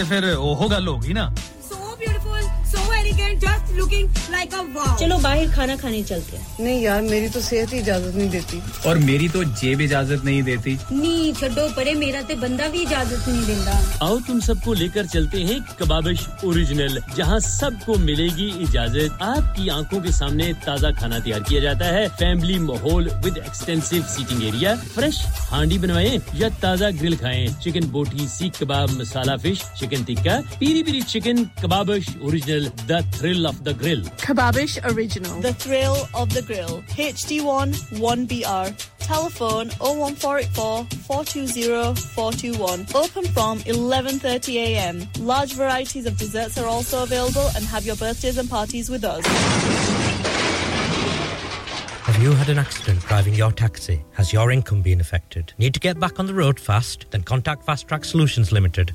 تو پھر وہ گل ہوگی نا۔ سو بیوٹیفل چلو باہر کھانا کھانے چلتے ہیں۔ نہیں یار میری تو صحت ہی اجازت نہیں دیتی۔ اور میری تو جیب اجازت نہیں دیتی۔ نہیں چھڈو پرے میرا تے بندہ بھی اجازت نہیں دیندا۔ آؤ تم سب کو لے کر چلتے ہیں کبابش اوریجنل جہاں سب کو ملے گی اجازت۔ آپ کی آنکھوں کے سامنے تازہ کھانا تیار کیا جاتا ہے۔ فیملی ماحول with extensive seating area fresh handi بنوائیں یا تازہ گرل کھائیں۔ Chicken boti seekh kebab masala fish chicken tikka peri peri chicken Kebabish original. grill, the thrill of the grill. Kebabish Original. The thrill of the grill. HD1 1BR. Telephone 01484 420 421. Open from 11:30 a.m. Large varieties of desserts are also available and have your birthdays and parties with us. Have you had an accident driving your taxi? Has your income been affected? Need to get back on the road fast? Then contact Fast Track Solutions Limited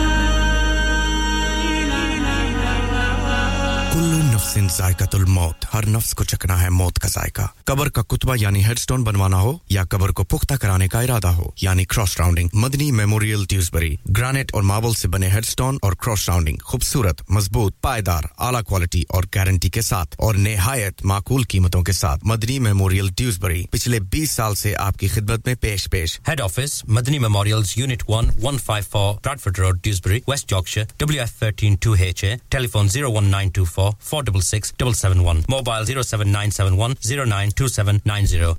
کل نفس ذائقہ الموت ہر نفس کو چکنا ہے موت کا ذائقہ۔ قبر کا کتبہ یعنی ہیڈ سٹون بنوانا ہو یا قبر کو پختہ کرانے کا ارادہ ہو یعنی cross rounding. Madani memorial Dewsbury granite اور ماربل سے بنے ہیڈ سٹون اور کراس راؤنڈنگ۔ خوبصورت، مضبوط، پائیدار، اعلیٰ کوالٹی اور گارنٹی کے ساتھ اور نہایت معقول قیمتوں کے ساتھ۔ مدنی میموریل ٹیوزبری، پچھلے بیس سال سے آپ کی خدمت میں پیش پیش۔ Head office Madni memorial unit one one five four road Dewsbury west Yorkshire W F thirteen two H telephone zero one nine two 074 466 Mobile 07971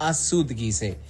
asudgi se.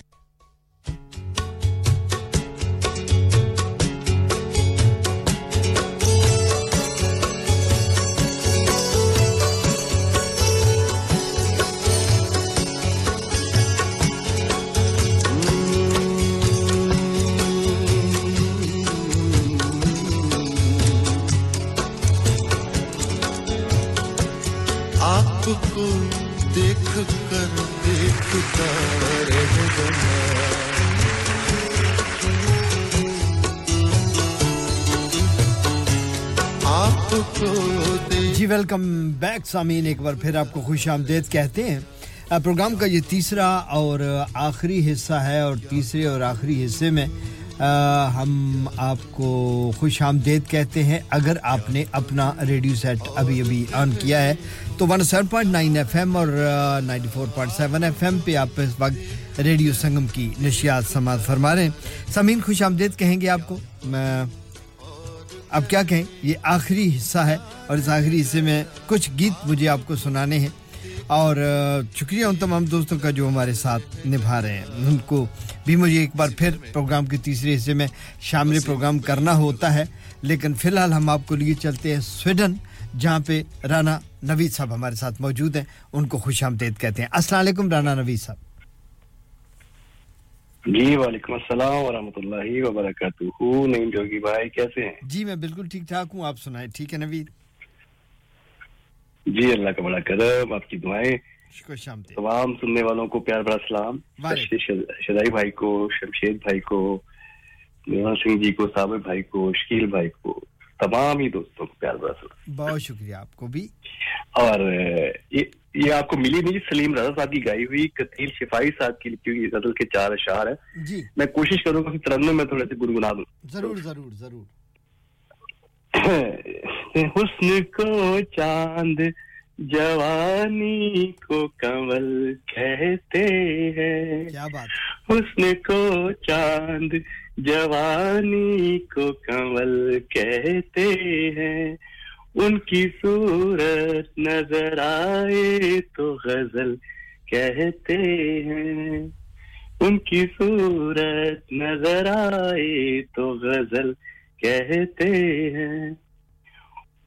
Welcome back سامعین ایک بار پھر آپ کو خوش آمدید کہتے ہیں. پروگرام کا یہ تیسرا اور آخری حصہ ہے اور تیسرے اور آخری حصے میں ہم آپ کو خوش آمدید کہتے ہیں. اگر آپ نے اپنا ریڈیو سیٹ ابھی ابھی آن کیا ہے، تو one seven point nine F M اور ninety four point seven F M پہ آپ اس وقت ریڈیو سنگم کی نشیات سماعت فرما رہے ہیں. سامین خوش آمدید کہیں گے آپ کو؟ میں اب کیا کہیں؟ یہ آخری حصہ ہے اور اس آخری حصے میں کچھ گیت مجھے آپ کو سنانے ہیں اور شکریہ ان تمام دوستوں کا جو ہمارے ساتھ نبھا رہے ہیں۔ ان کو بھی مجھے ایک بار پھر پروگرام کے تیسرے حصے میں شامل پروگرام کرنا ہوتا ہے۔ لیکن فی الحال ہم آپ کو لیے چلتے ہیں سویڈن جہاں پہ رانا نوید صاحب ہمارے ساتھ موجود ہیں۔ ان کو خوش آمدید کہتے ہیں۔ السلام علیکم رانا نوید صاحب۔ جی وعلیکم السلام ورحمۃ اللہ وبرکاتہ۔ نعیم جوگی بھائی کیسے ہیں؟ جی میں بالکل ٹھیک ٹھاک ہوں آپ سنائے ٹھیک ہے نویر جی اللہ کا بڑا کرم آپ کی دعائیں۔ تمام سننے والوں کو پیار بڑا سلام۔ شدائی بھائی کو شمشید بھائی کو میوان سنگھ جی کو صابر بھائی کو شکیل بھائی کو تمام ہی دوستوں کو پیار بڑا سلام۔ بہت شکریہ آپ کو بھی۔ اور یہ آپ کو ملی نہیں سلیم رضا صاحب کی گائی ہوئی کتیل شفائی صاحب کی لکھی ہوئی غزل کے چار اشعار ہیں۔ جی۔ میں کوشش کروں گا کہ ترنم میں تھوڑے سے گنگنا دوں۔ ضرور ضرور ضرور۔ [CLEARS THROAT] حسن کو چاند جوانی کو کمل کہتے ہیں۔ کیا بات۔ حسن کو چاند جوانی کو کمل کہتے ہیں۔ ان کی صورت نظر آئے تو غزل کہتے ہیں۔ ان کی صورت نظر آئے تو غزل کہتے ہیں۔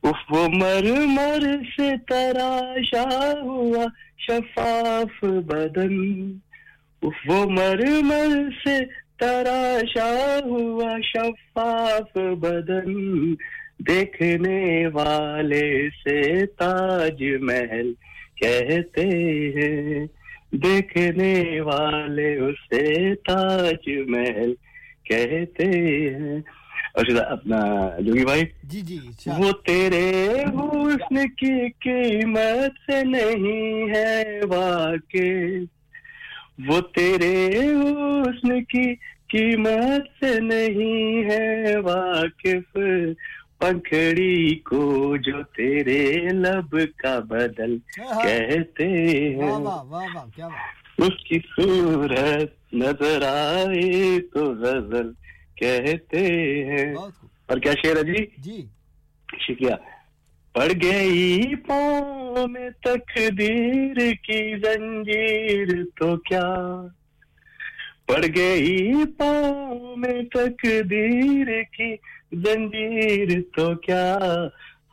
اف وہ مر مر سے تراشا ہوا شفاف بدن۔ اف وہ مر مر سے تراشا ہوا شفاف بدن۔ دیکھنے والے سے تاج محل کہتے ہیں۔ دیکھنے والے اسے تاج محل کہتے ہیں۔ اور اپنا جوگی بھائی جی جی اچھا۔ وہ تیرے حسن کی قیمت سے نہیں ہے واقع۔ وہ تیرے حسن کی قیمت سے نہیں ہے واقف۔ پنکھڑی کو جو تیرے لب کا بدل کہتے ہیں۔ اس کی صورت نظر آئے تو غزل کہتے ہیں۔ اور کیا شیر جی؟ جی۔ شکریہ۔ پڑ گئی پاؤں میں تقدیر کی زنجیر تو کیا؟ پڑ گئی پاؤں میں تقدیر کی زنجیر تو کیا؟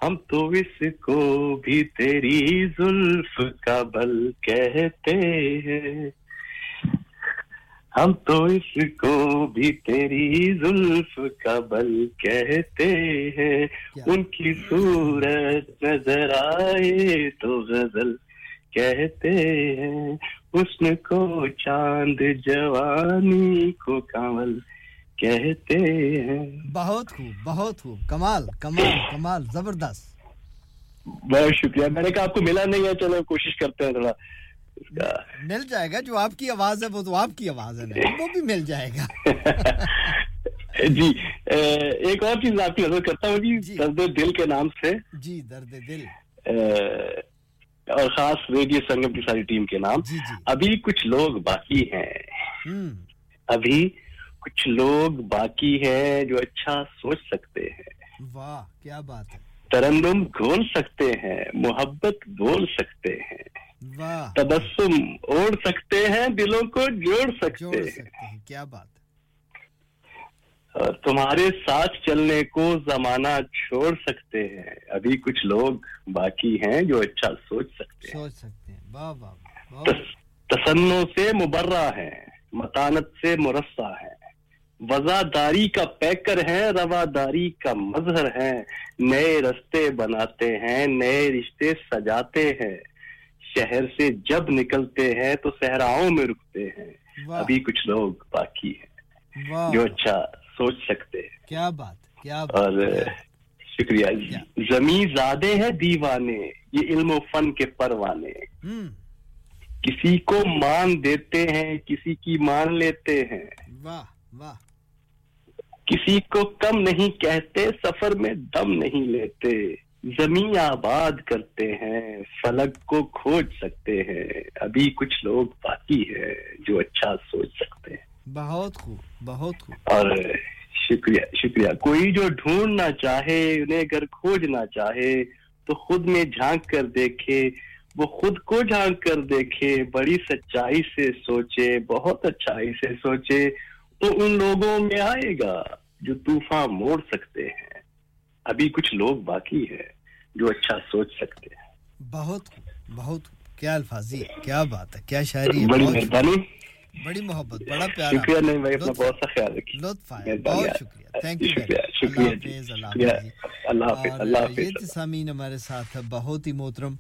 ہم تو اس کو بھی تیری زلف کا بل کہتے ہیں۔ ہم تو اس کو بھی تیری زلف کا بل کہتے ہیں۔ ان کی صورت نظر آئے تو غزل کہتے ہیں۔ اس کو چاند جوانی کو کامل کہتے ہیں۔ بہت خوب بہت خوب۔ کمال کمال کمال زبردست۔ بہت شکریہ۔ میں نے کہا آپ کو ملا نہیں ہے چلو کوشش کرتے ہیں تھوڑا۔ مل جائے گا جو آپ کی آواز ہے وہ تو آپ کی آواز ہے وہ بھی مل جائے گا۔ [LAUGHS] جی ایک اور چیز آپ کی نظر کرتا ہوں جی،, جی درد دل کے نام سے۔ جی درد دل۔ اور خاص ریڈیو سنگم کی ساری ٹیم کے نام۔ جی، جی۔ ابھی کچھ لوگ باقی ہیں۔ ابھی کچھ لوگ باقی ہے جو اچھا سوچ سکتے ہیں۔ واہ کیا بات ہے۔ ترنم گھول سکتے ہیں محبت بول سکتے ہیں۔ تبسم اوڑھ سکتے ہیں دلوں کو جوڑ سکتے ہیں۔ کیا بات تمہارے ساتھ چلنے کو زمانہ چھوڑ سکتے ہیں۔ ابھی کچھ لوگ باقی ہیں جو اچھا سوچ سکتے ہیں۔ سوچ سکتے ہیں۔ تسنوں سے مبرہ ہیں متانت سے مرسہ ہیں۔ وزاداری کا پیکر ہے رواداری کا مظہر ہے نئے رستے بناتے ہیں نئے رشتے سجاتے ہیں۔ شہر سے جب نکلتے ہیں تو صحراؤں میں رکتے ہیں۔ ابھی کچھ لوگ باقی ہیں۔ جو اچھا سوچ سکتے ہیں۔ کیا بات کیا بات۔ اور شکریہ جی۔ زمین زیادہ ہے دیوانے یہ علم و فن کے پروانے۔ کسی کو مان دیتے ہیں کسی کی مان لیتے ہیں۔ واہ واہ۔ کسی کو کم نہیں کہتے سفر میں دم نہیں لیتے۔ زمین آباد کرتے ہیں فلک کو کھوج سکتے ہیں۔ ابھی کچھ لوگ باقی ہیں جو اچھا سوچ سکتے ہیں۔ بہت خوب بہت خوب۔ اور شکریہ شکریہ۔ کوئی جو ڈھونڈنا چاہے انہیں اگر کھوجنا چاہے تو خود میں جھانک کر دیکھے۔ وہ خود کو جھانک کر دیکھے بڑی سچائی سے سوچے بہت اچھائی سے سوچے تو ان لوگوں میں آئے گا۔ جو طوفان موڑ سکتے ہیں۔ ابھی کچھ لوگ باقی ہیں جو اچھا سوچ سکتے ہیں۔ بہت بہت کیا الفاظی کیا بات ہے کیا شاعری بڑی مہربانی۔ بڑی محبت بڑا پیار شکریہ نہیں بھائی اپنا بہت سا خیال رکھیں لطف آئے بہت شکریہ۔ تھینک یو شکریہ اللہ جی، حافظ اللہ حافظ۔ یہ ہمارے ساتھ بہت ہی محترم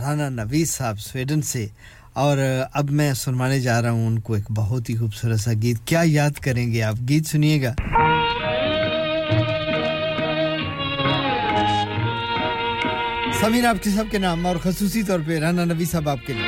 رانا نویز صاحب سویڈن سے اور اب میں سنوانے جا رہا ہوں ان کو ایک بہت ہی خوبصورت سا گیت۔ کیا یاد کریں گے آپ؟ گیت سنیے گا۔ سمیر، آپ کے سب کے نام اور خصوصی طور پہ رانا نبی صاحب آپ کے لیے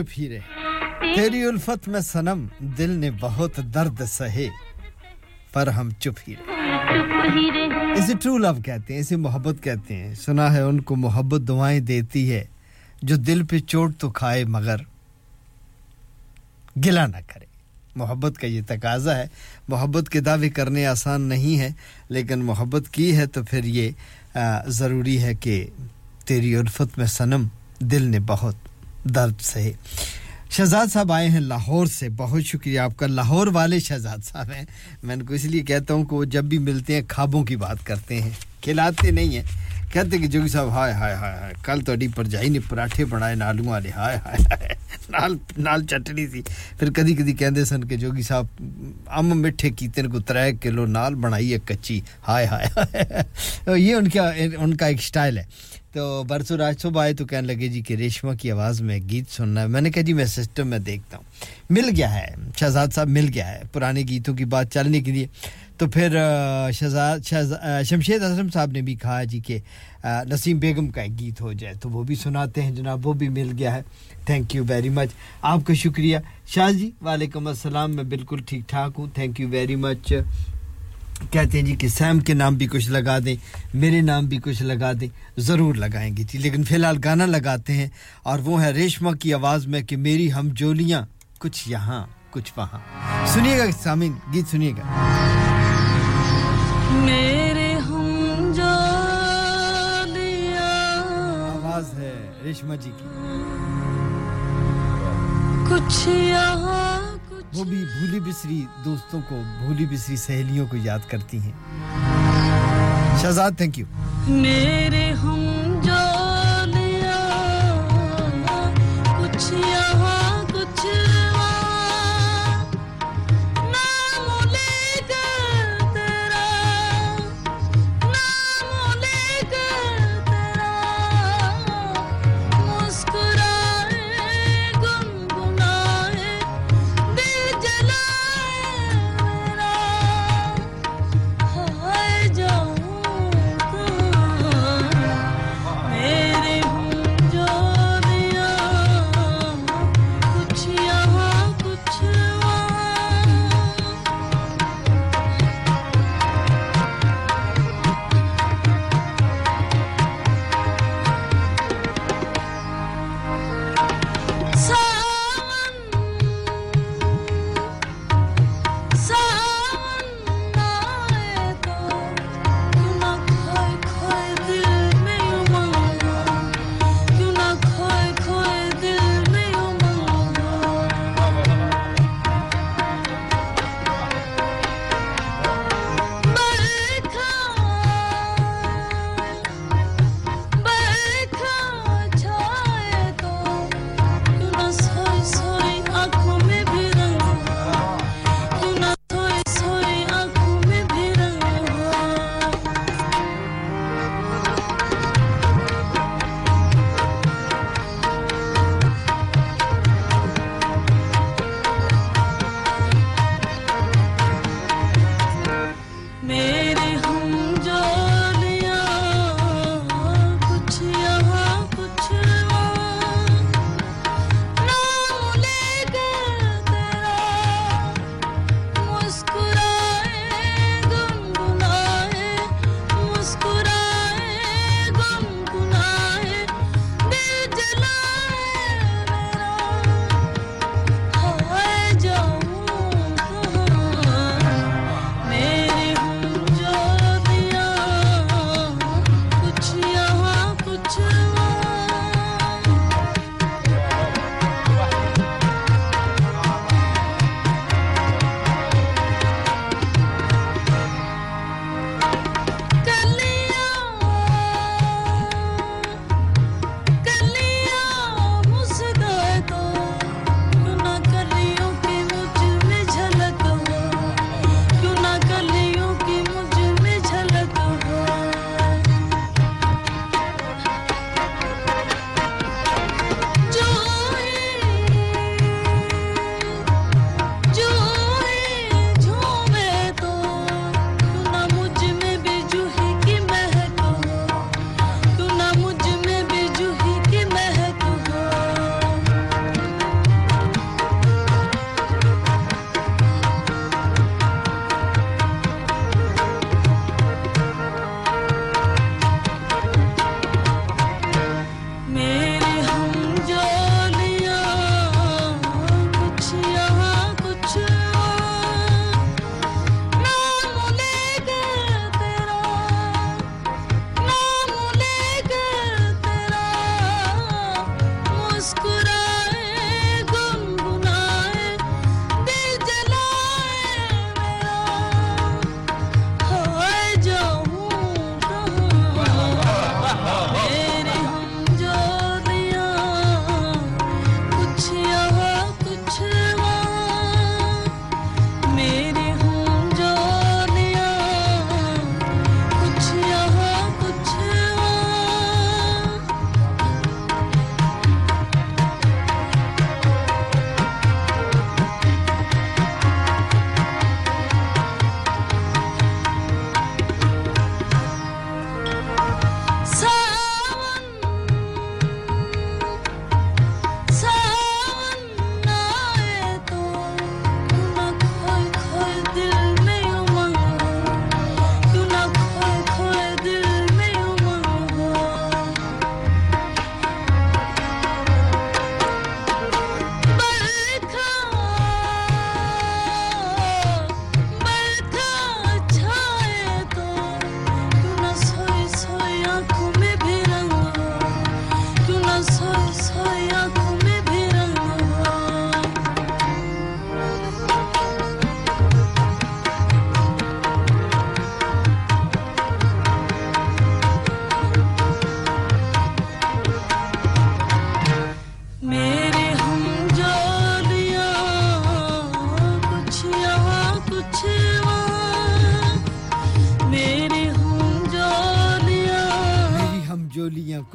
چپ ہی رہے تیری الفت میں سنم دل نے بہت درد سہے۔ پر ہم چپ ہی رہے۔ اسے ٹرو لو کہتے ہیں، اسے محبت کہتے ہیں۔ سنا ہے ان کو محبت دعائیں دیتی ہے، جو دل پہ چوٹ تو کھائے مگر گلا نہ کرے۔ محبت کا یہ تقاضا ہے، محبت کے دعوے کرنے آسان نہیں ہے، لیکن محبت کی ہے تو پھر یہ ضروری ہے کہ تیری الفت میں صنم، دل نے بہت درد سے۔ شہزاد صاحب آئے ہیں لاہور سے۔ بہت شکریہ، آپ کا لاہور والے شہزاد صاحب ہیں۔ میں ان کو اس لیے کہتا ہوں کہ وہ جب بھی ملتے ہیں خوابوں کی بات کرتے ہیں۔ کھلاتے نہیں ہیں۔ کہتے کہ جوگی صاحب، ہائے ہائے ہائے ہائے، کل تو پر جائی نے پراٹھے بنائے نالوں والے۔ ہائے ہائے ہائے، نال نال چٹنی سی۔ پھر کدی کدی کہندے سن کہ جوگی صاحب، ام مٹھے کیتے کو ترے کلو نال بنائی ہے کچی۔ ہائے ہائے ہائے۔ یہ ان کا ان کا ایک سٹائل ہے۔ تو برسو راج صبح آئے تو کہنے لگے جی کہ ریشما کی آواز میں گیت سننا ہے۔ میں نے کہا جی میں سسٹم میں دیکھتا ہوں۔ مل گیا ہے۔ شہزاد صاحب مل گیا ہے۔ پرانے گیتوں کی بات چلنے کے لیے۔ تو پھر شہزاد شمشید اسلم صاحب نے بھی کہا جی کہ نسیم بیگم کا ایک گیت ہو جائے تو وہ بھی سناتے ہیں۔ جناب، وہ بھی مل گیا ہے۔ تھینک یو ویری مچ آپ کا شکریہ۔ شاہ جی وعلیکم السلام۔ میں بالکل ٹھیک ٹھاک ہوں۔ تھینک یو ویری مچ کہتے ہیں جی کہ سیم کے نام بھی کچھ لگا دیں میرے نام بھی کچھ لگا دیں ضرور لگائیں گے جی۔ لیکن فی الحال گانا لگاتے ہیں اور وہ ہے ریشما کی آواز میں کہ میری ہم جولیاں کچھ یہاں کچھ وہاں۔ سنیے گا سامین گیت سنیے گا۔ میرے ہم آواز ہے ریشما جی کی۔ کچھ یہاں وہ بھی بھولی بسری دوستوں کو، بھولی بسری سہیلیوں کو یاد کرتی ہیں۔ شہزاد تھینک یو میرے ہم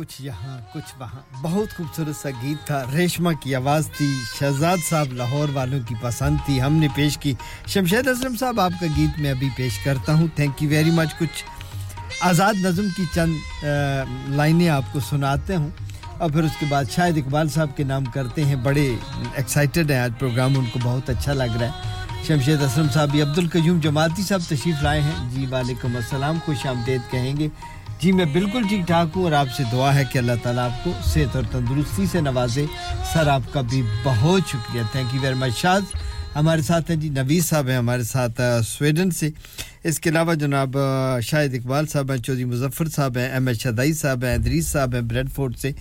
کچھ یہاں، کچھ وہاں۔ بہت خوبصورت سا گیت تھا۔ ریشما کی آواز تھی، شہزاد صاحب لاہور والوں کی پسند تھی۔ ہم نے پیش کی۔ شمشید اسلم صاحب، آپ کا گیت میں ابھی پیش کرتا ہوں۔ تھینک یو ویری مچ کچھ آزاد نظم کی چند لائنیں آپ کو سناتے ہوں۔ اور پھر اس کے بعد شاید اقبال صاحب کے نام کرتے ہیں۔ بڑے ایکسائٹیڈ ہیں۔ آج پروگرام ان کو بہت اچھا لگ رہا ہے۔ شمشید اسلم صاحب عبد القیوم جماعتی صاحب تشریف لائے ہیں۔ جی وعلیکم السلام۔ خوش آمدید کہیں گے۔ جی میں بالکل ٹھیک ٹھاک ہوں اور آپ سے دعا ہے کہ اللہ تعالیٰ آپ کو صحت اور تندرستی سے نوازے۔ سر، آپ کا بھی بہت شکریہ۔ Thank you very much Shaz. ہمارے ساتھ ہیں جی نویز صاحب ہیں ہمارے ساتھ سویڈن سے۔ اس کے علاوہ جناب شاہد اقبال صاحب ہیں چودھری مظفر صاحب ہیں، ایم شدائی صاحب ہیں، ادریس صاحب ہیں بریڈ فورٹ سے۔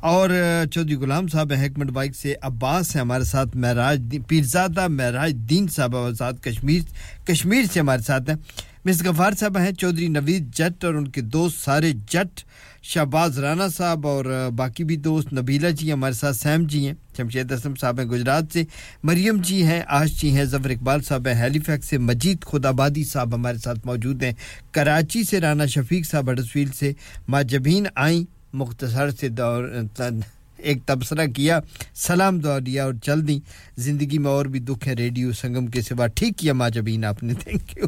اور چودھری غلام صاحب ہیں حکمت بائک سے۔ عباس ہیں ہمارے ساتھ، معراج پیرزادہ معراج دین صاحب آزاد کشمیر کشمیر سے ہمارے ساتھ ہیں۔ مس غفار صاحب ہیں، چودھری نوید جٹ اور ان کے دوست سارے جٹ، شہباز رانا صاحب اور باقی بھی دوست نبیلہ جی ہمارے ساتھ سیم جی ہیں۔ شمشید اسلم صاحب ہیں گجرات سے، مریم جی ہیں آش جی ہیں ظفر اقبال صاحب ہیں ہیلی فیکس سے، مجید خدا آبادی صاحب ہمارے ساتھ موجود ہیں۔ کراچی سے رانا شفیق صاحب ہڈسفیل سے ماں جبین آئیں، مختصر سے دور ایک تبصرہ کیا، سلام دعا دیا اور چل دیں۔ زندگی میں اور بھی دکھ ہے، ریڈیو سنگم کے سوا ٹھیک کیا ماجبین آپ نے تھینک یو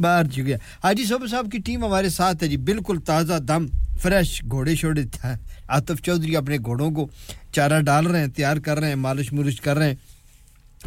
باہر چکیا حاجی صوبہ صاحب کی ٹیم ہمارے ساتھ ہے جی بالکل تازہ دم فریش گھوڑے شوڑے۔ [LAUGHS] آتف چودھری اپنے گھوڑوں کو چارہ ڈال رہے ہیں، تیار کر رہے ہیں، مالش مرش کر رہے ہیں۔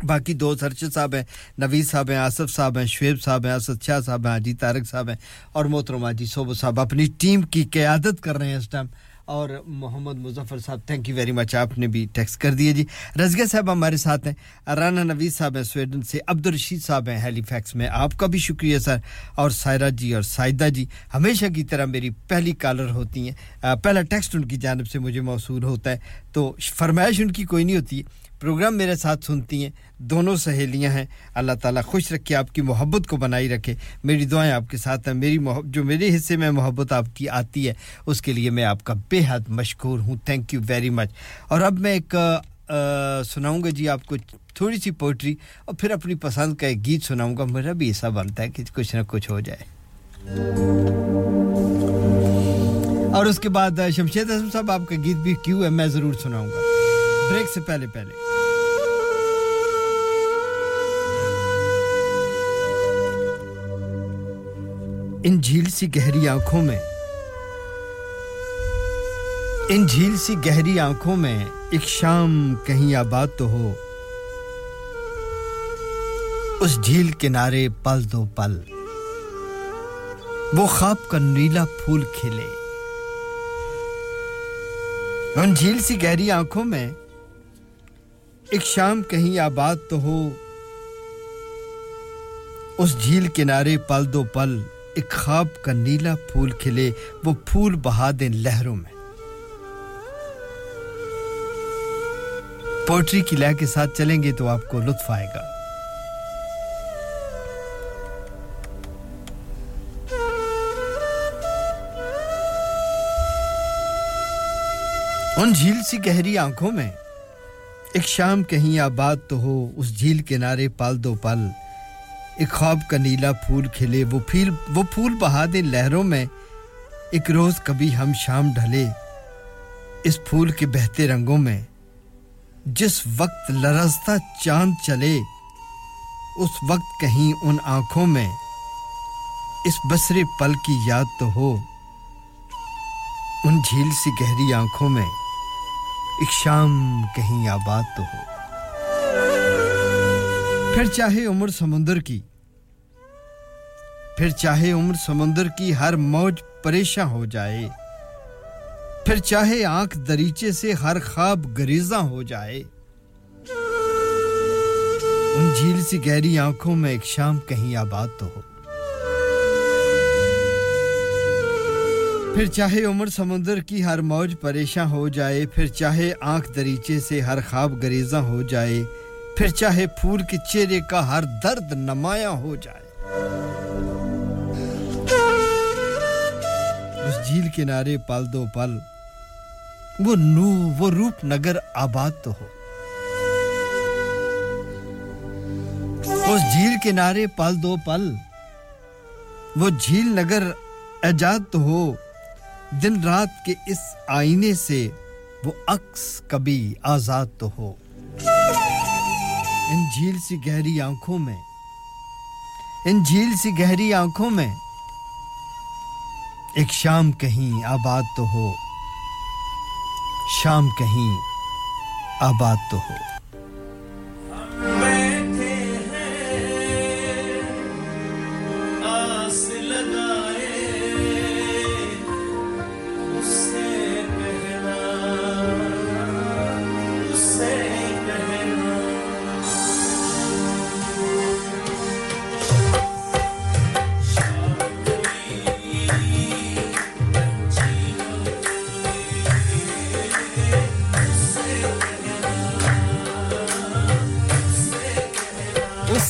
باقی دو سرشد صاحب ہیں، نوید صاحب ہیں، آصف صاحب ہیں، شعیب صاحب ہیں اسد شاہ صاحب ہیں، حاجی طارق صاحب ہیں اور محترم حاجی صوبہ صاحب اپنی ٹیم کی قیادت کر رہے ہیں اس ٹائم۔ اور محمد مظفر صاحب تھینک یو ویری مچ آپ نے بھی ٹیکسٹ کر دیا جی۔ رزگہ صاحب ہمارے ساتھ ہیں۔ رانا نویز صاحب ہیں، سویڈن سے۔ عبدالرشید صاحب ہیں ہیلی فیکس میں۔ آپ کا بھی شکریہ سر۔ اور سائرہ جی اور سائدہ جی ہمیشہ کی طرح میری پہلی کالر ہوتی ہیں۔ پہلا ٹیکسٹ ان کی جانب سے مجھے موصول ہوتا ہے۔ تو فرمائش ان کی کوئی نہیں ہوتی۔ ہے پروگرام میرے ساتھ سنتی ہیں دونوں سہیلیاں ہیں۔ اللہ تعالیٰ خوش رکھے آپ کی محبت کو بنائی رکھے۔ میری دعائیں آپ کے ساتھ ہیں۔ میری محبت جو میرے حصے میں محبت آپ کی آتی ہے اس کے لیے میں آپ کا بے حد مشکور ہوں۔ تھینک یو ویری مچ اور اب میں ایک آ, سناؤں گا جی آپ کو تھوڑی سی پوئٹری اور پھر اپنی پسند کا ایک گیت سناؤں گا۔ میرا بھی ایسا بنتا ہے کہ کچھ نہ کچھ ہو جائے۔ اور اس کے بعد شمشید اعظم صاحب آپ کا گیت بھی کیوں ہے؟ میں ضرور سناؤں گا۔ بریک سے پہلے پہلے۔ ان جھیل سی گہری آنکھوں میں، ان جھیل سی گہری آنکھوں میں ایک شام کہیں آباد تو ہو، اس جھیل کنارے پل دو پل۔ وہ خواب کا نیلا پھول کھلے۔ ان جھیل سی گہری آنکھوں میں ایک شام کہیں آباد تو ہو، اس جھیل کنارے پل دو پل۔ ایک خواب کا نیلا پھول کھلے، وہ پھول بہا دیں لہروں میں۔ پوٹری کی لہ کے ساتھ چلیں گے تو آپ کو لطف آئے گا۔ ان جھیل سی گہری آنکھوں میں، ایک شام کہیں آباد تو ہو، اس جھیل کنارے پال دو پل۔ ایک خواب کا نیلا پھول کھلے، وہ پھیل وہ پھول بہا دے لہروں میں۔ ایک روز کبھی ہم شام ڈھلے اس پھول کے بہتے رنگوں میں۔ جس وقت لرزتا چاند چلے، اس وقت کہیں ان آنکھوں میں۔ اس بسرے پل کی یاد تو ہو، ان جھیل سی گہری آنکھوں میں۔ ایک شام کہیں آباد تو ہو۔ پھر چاہے عمر سمندر کی، پھر چاہے عمر سمندر کی ہر موج پریشاں ہو جائے، پھر چاہے آنکھ دریچے سے ہر خواب گریزاں ہو جائے۔ ان جھیل سی گہری آنکھوں میں ایک شام کہیں آباد تو ہو۔ پھر چاہے عمر سمندر کی ہر موج پریشاں ہو جائے، پھر چاہے آنکھ دریچے سے ہر خواب گریزاں ہو جائے۔ پھر چاہے پھول کے چہرے کا ہر درد نمایاں ہو جائے۔ اس جھیل کنارے پل دو پل، وہ نو، وہ روپ نگر آباد تو ہو۔ اس جھیل کنارے پل دو پل، وہ جھیل نگر ایجاد تو ہو۔ دن رات کے اس آئینے سے وہ عکس کبھی آزاد تو ہو۔ ان جھیل سی گہری آنکھوں میں، ان جھیل سی گہری آنکھوں میں۔ ایک شام کہیں آباد تو ہو، شام کہیں آباد تو ہو۔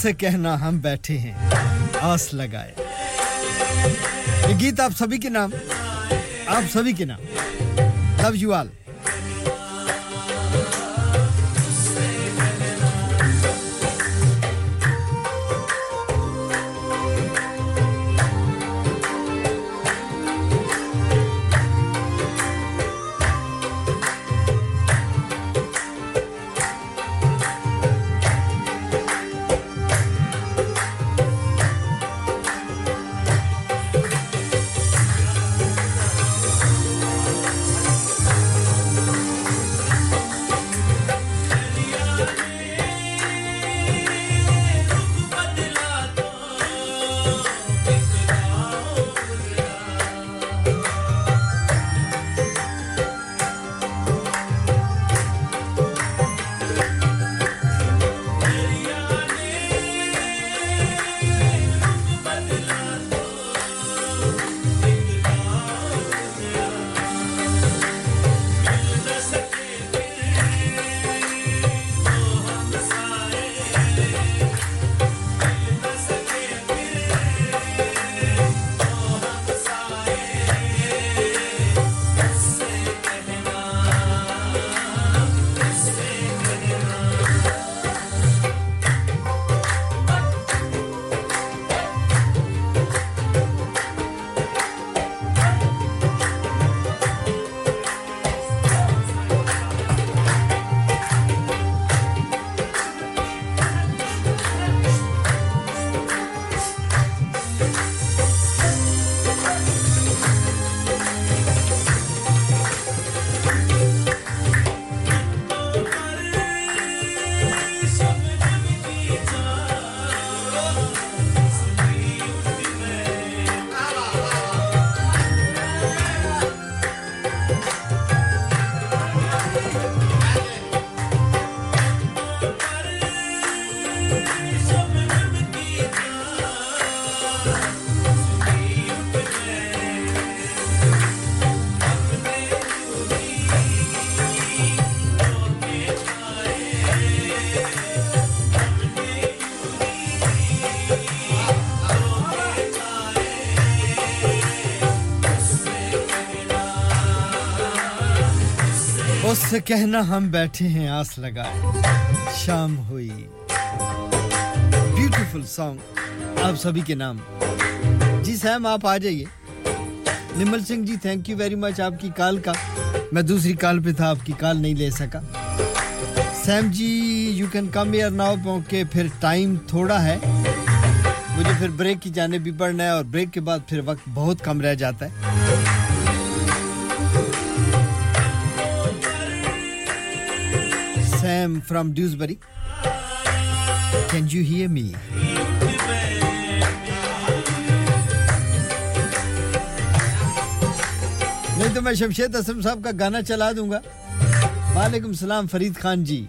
سے کہنا ہم بیٹھے ہیں۔ آس لگائے۔ یہ گیت آپ سبھی کے نام، آپ سبھی کے نام۔ Love you all. سے کہنا ہم بیٹھے ہیں، آس لگائے۔ شام ہوئی۔ بیوٹیفل سانگ آپ سبھی کے نام۔ جی سیم، آپ آ جائیے۔ Nirmal Singh ji thank you very much آپ کی کال کا۔ میں دوسری کال پہ تھا، آپ کی کال نہیں لے سکا۔ Sam ji you can come air now کیونکہ پھر ٹائم تھوڑا ہے۔ مجھے پھر بریک کی جانب بھی بڑھنا ہے اور بریک کے بعد پھر وقت بہت کم رہ جاتا ہے۔ فرام ڈیوز برین یو ہی نہیں تو میں شمشید اسم صاحب کا گانا چلا دوں گا۔ وعلیکم السلام، فرید خان جی۔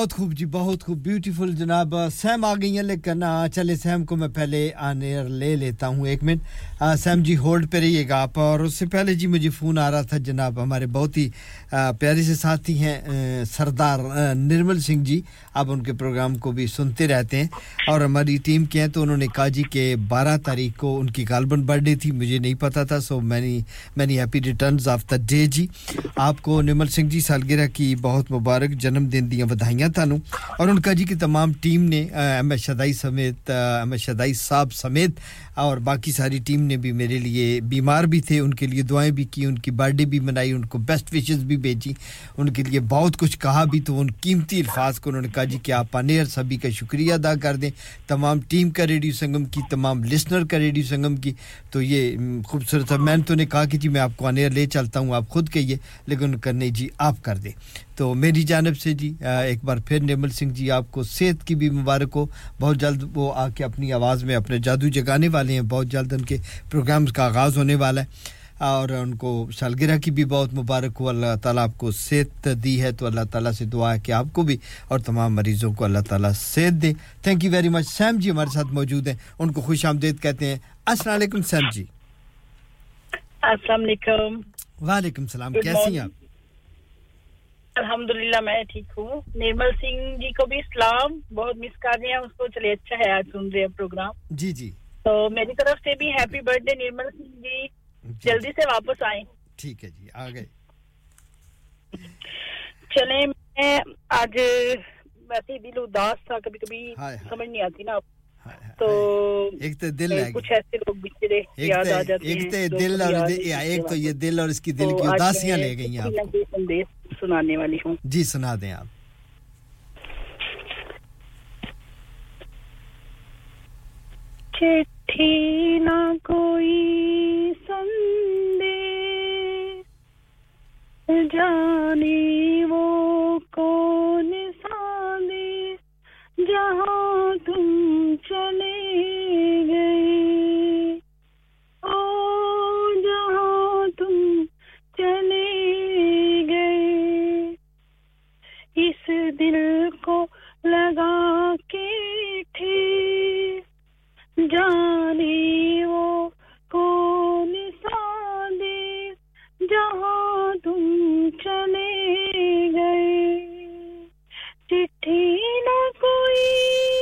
بہت خوب جی بہت خوب بیوٹیفل جناب، سیم آ گئی ہیں، لیکن ہاں، چلے، سیم کو میں پہلے آنے لے لیتا ہوں ایک منٹ۔ سیم جی ہولڈ پہ رہیے گا آپ، اور اس سے پہلے جی مجھے فون آ رہا تھا جناب، ہمارے بہت ہی پیارے سے ساتھی ہیں سردار نرمل سنگھ جی۔ آپ ان کے پروگرام کو بھی سنتے رہتے ہیں، اور ہماری ٹیم کے ہیں، تو انہوں نے کہا جی کہ بارہ تاریخ کو ان کی غالباً برتھ ڈے تھی، مجھے نہیں پتا تھا so many many happy returns of the day ji. آپ کو نرمل سنگھ جی سالگرہ کی بہت مبارک جنم دن دیا بدھائیاں تھانوں اور ان کا جی کہ تمام ٹیم نے احمد شدائی سمیت احمد شدائی صاحب سمیت اور باقی ساری ٹیم نے بھی میرے لیے بیمار بھی تھے، ان کے لیے دعائیں بھی کی، ان کی برتھ ڈے بھی منائی، ان کو بیسٹ وشز بھی بھیجی، ان کے لیے بہت کچھ کہا بھی تو ان قیمتی الفاظ کو انہوں نے کہا جی کہ آپ آنے اور سبھی کا شکریہ ادا کر دیں۔ تمام ٹیم کا ریڈیو سنگم کی، تمام لسنر کا ریڈیو سنگم کی۔ تو یہ خوبصورت مین تو نے کہا کہ جی میں آپ کو آنے لے چلتا ہوں، آپ خود کہیے، لیکن ان نہیں جی آپ کر دیں۔ تو میری جانب سے جی ایک بار پھر نیمل سنگھ جی آپ کو صحت کی بھی مبارک ہو۔ بہت جلد وہ آ کے اپنی آواز میں اپنے جادو جگانے والے ہیں۔ بہت جلد ان کے پروگرامز کا آغاز ہونے والا ہے۔ اور ان کو سالگرہ کی بھی بہت مبارک ہو۔ اللہ تعالیٰ آپ کو صحت دی ہے۔ تو اللہ تعالیٰ سے دعا ہے کہ آپ کو بھی اور تمام مریضوں کو اللہ تعالیٰ صحت دے۔ Thank you very much Sam ji ہمارے ساتھ موجود ہیں۔ ان کو خوش آمدید کہتے ہیں۔ السلام علیکم سیم جی۔ السلام علیکم۔ وعلیکم السلام۔ کیسی ہیں آپ؟ الحمد للہ میں ٹھیک ہوں۔ نرمل سنگھ جی کو بھی اسلام بہت مس کر رہے ہیں اس کو چلے اچھا ہے آج سن رہے ہیں پروگرام۔ جی جی۔ تو میری طرف سے بھی happy birthday Nirmal Singh ji., جی۔ جلدی سے واپس آئیں۔ ٹھیک ہے جی آ گئے۔ چلے میں آج ویسے دل اداس تھا کبھی کبھی سمجھ نہیں آتی نا۔ آپ ایک تو دل کچھ ایسے لوگ بچھڑے ایک تو یہ دل اور اس کی دل کی اداسیاں لے گئی ہیں سنانے والی ہوں۔ جی سنا دیں آپ۔ چٹھی نہ کوئی سندے۔ جانے وہ کون ساندے۔ جہاں تم چلے گئے۔ دل کو لگا کے تھی جانی وہ کون سادی جہاں تم چلے گئے۔ چٹھی نہ کوئی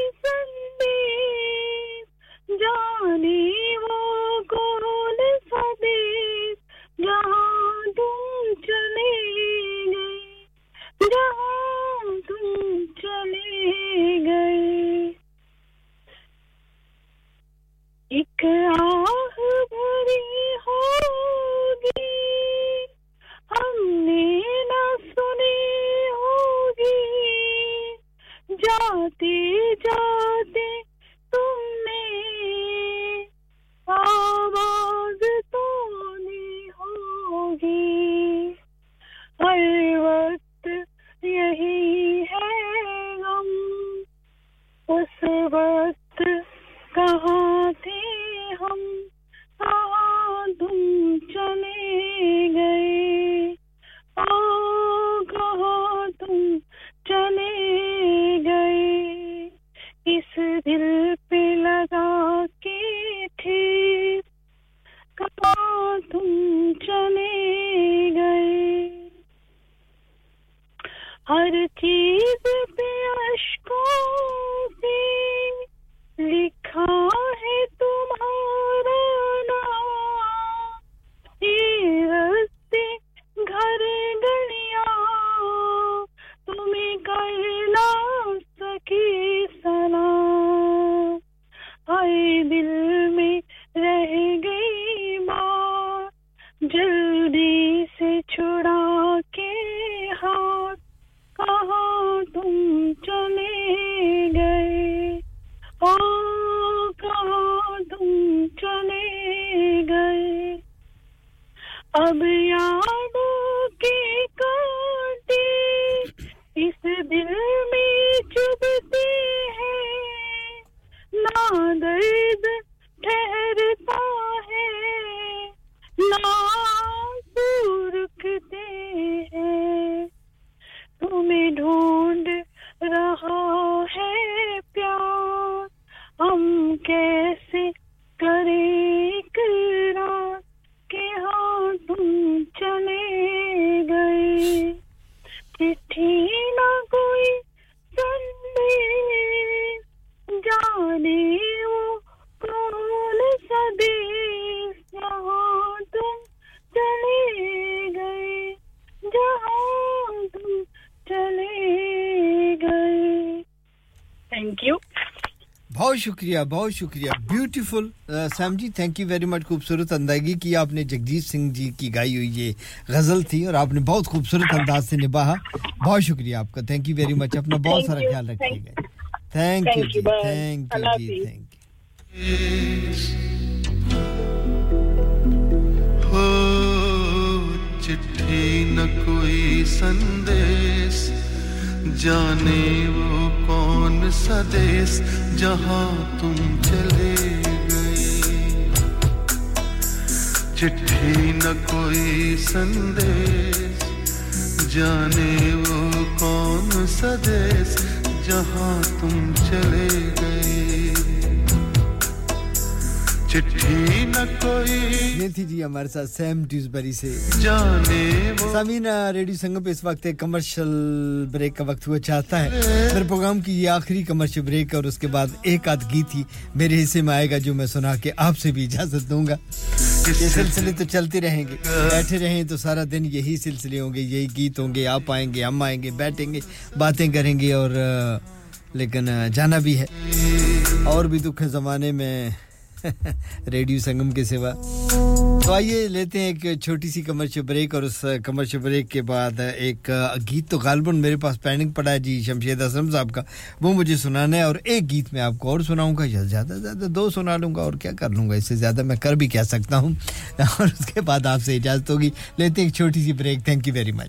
ایک آہ بھری ہوگی، ہم نے نہ سنی ہوگی۔ جاتے جاتے تم نے آواز تو نہیں ہوگی۔ ہر وقت یہی ہے غم، اس وقت کہاں شکریہ بہت شکریہ۔ Beautiful Sam ji thank you very much خوبصورت اندازگی کی آپ نے جگجیت سنگھ جی کی گائی ہوئی یہ غزل تھی اور آپ نے بہت خوبصورت انداز سے نباہا بہت شکریہ آپ کا۔ تھینک یو ویری مچ اپنا بہت سارا خیال رکھیے گا thank you G thank you G thank you چٹھی نہ کوئی سندیش جانے وہ سدیس جہاں تم چلے گئے۔ چٹھی نہ کوئی سندیش جانے وہ کون سدیس جہاں تم چلے گئے۔ چٹھی نہ کوئی یہ تھی جی ہمارے ساتھ سیم ڈیوزبری سے جانے سامعین ریڈیو سنگم پہ اس وقت ایک کمرشل بریک کا وقت ہوا چاہتا ہے پھر پروگرام کی یہ آخری کمرشل بریک اور اس کے بعد ایک آدھ گیت ہی میرے حصے میں آئے گا جو میں سنا کے آپ سے بھی اجازت دوں گا یہ سلسلے تو چلتے رہیں گے بیٹھے رہیں تو سارا دن یہی سلسلے ہوں گے یہی گیت ہوں گے آپ آئیں گے ہم آئیں گے بیٹھیں گے باتیں کریں گے اور لیکن جانا بھی ہے اور بھی دکھ زمانے میں [LAUGHS] ریڈیو سنگم کے سوا۔ تو آئیے لیتے ہیں ایک چھوٹی سی کمرشل بریک اور اس کمرشل بریک کے بعد ایک گیت تو غالباً میرے پاس پینڈنگ پڑا ہے۔ جی شمشید اسلم صاحب کا۔ وہ مجھے سنانا ہے اور ایک گیت میں آپ کو اور سناؤں گا یا زیادہ سے زیادہ دو سنا لوں گا اور کیا کر لوں گا؟ اس سے زیادہ میں کر بھی کہہ سکتا ہوں۔ [LAUGHS] اور اس کے بعد آپ سے اجازت ہوگی۔ لیتے ہیں ایک چھوٹی سی break thank you very much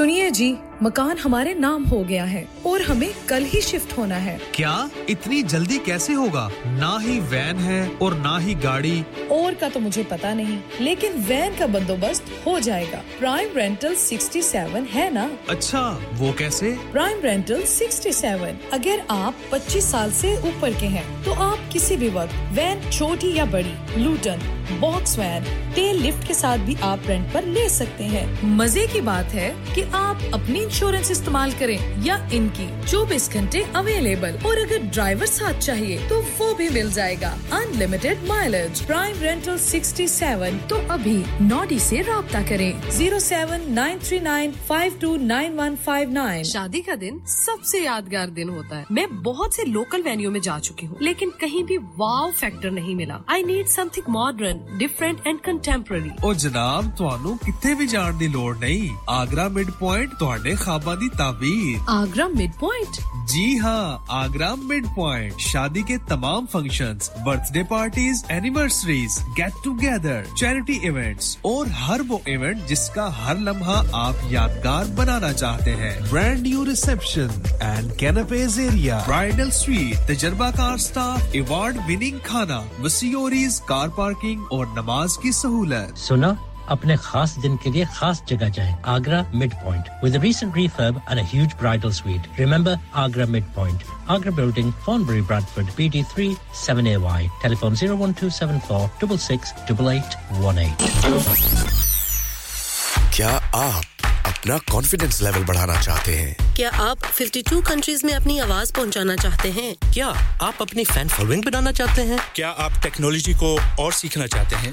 سنیے جی۔ مکان ہمارے نام ہو گیا ہے اور ہمیں کل ہی شفٹ ہونا ہے۔ کیا اتنی جلدی کیسے ہوگا؟ نہ ہی وین ہے اور نہ ہی گاڑی۔ اور کا تو مجھے پتا نہیں لیکن وین کا بندوبست ہو جائے گا۔ پرائم رینٹل سکسٹی سیون ہے نا؟ اچھا وہ کیسے؟ پرائم رینٹل سکسٹی سیون اگر آپ پچیس سال سے اوپر کے ہیں تو آپ کسی بھی وقت وین چھوٹی یا بڑی Luton box van tail lift کے ساتھ بھی آپ رینٹ پر لے سکتے ہیں۔ مزے کی بات ہے کہ آپ اپنی انشورنس استعمال کریں یا ان کی چوبیس گھنٹے اویلیبل اور اگر ڈرائیور ساتھ چاہیے تو وہ بھی مل جائے گا unlimited mileage prime rental sixty seven تو ابھی نوڈی سے رابطہ کریں zero seven nine three nine five two nine one five nine شادی کا دن سب سے یادگار دن ہوتا ہے میں بہت سے لوکل وینیو میں جا چکی ہوں لیکن کہیں بھی واو فیکٹر نہیں ملا I need something modern different and contemporary اور جناب تہن کتنے بھی جان کی لوڑ نہیں آگرہ مڈ پوائنٹ تے انتخاباتی تعبیر آگرہ مڈ پوائنٹ۔ جی ہاں آگرہ مڈ پوائنٹ۔ شادی کے تمام function birthday parties anniversaries get together charity events اور ہر وہ ایونٹ جس کا ہر لمحہ آپ یادگار بنانا چاہتے ہیں۔ Brand new reception and canapes area bridal suite تجربہ کار سٹاف ایوارڈ وننگ کھانا مسیوریز کار پارکنگ اور نماز کی سہولت۔ سنا اپنے خاص دن کے لیے خاص جگہ جائیں۔ Agra mid point. With recent refurb and huge bridal suite remember Agra mid point Agra building Thornbury Bradford B D three seven A Y telephone zero one two seven four double six double eight one eight کیا آپ اپنا confidence level بڑھانا چاہتے ہیں؟ کیا آپ 52 countries میں اپنی آواز پہنچانا چاہتے ہیں؟ کیا آپ اپنی فین فالوئنگ بنانا چاہتے ہیں؟ کیا آپ ٹیکنالوجی کو اور سیکھنا چاہتے ہیں؟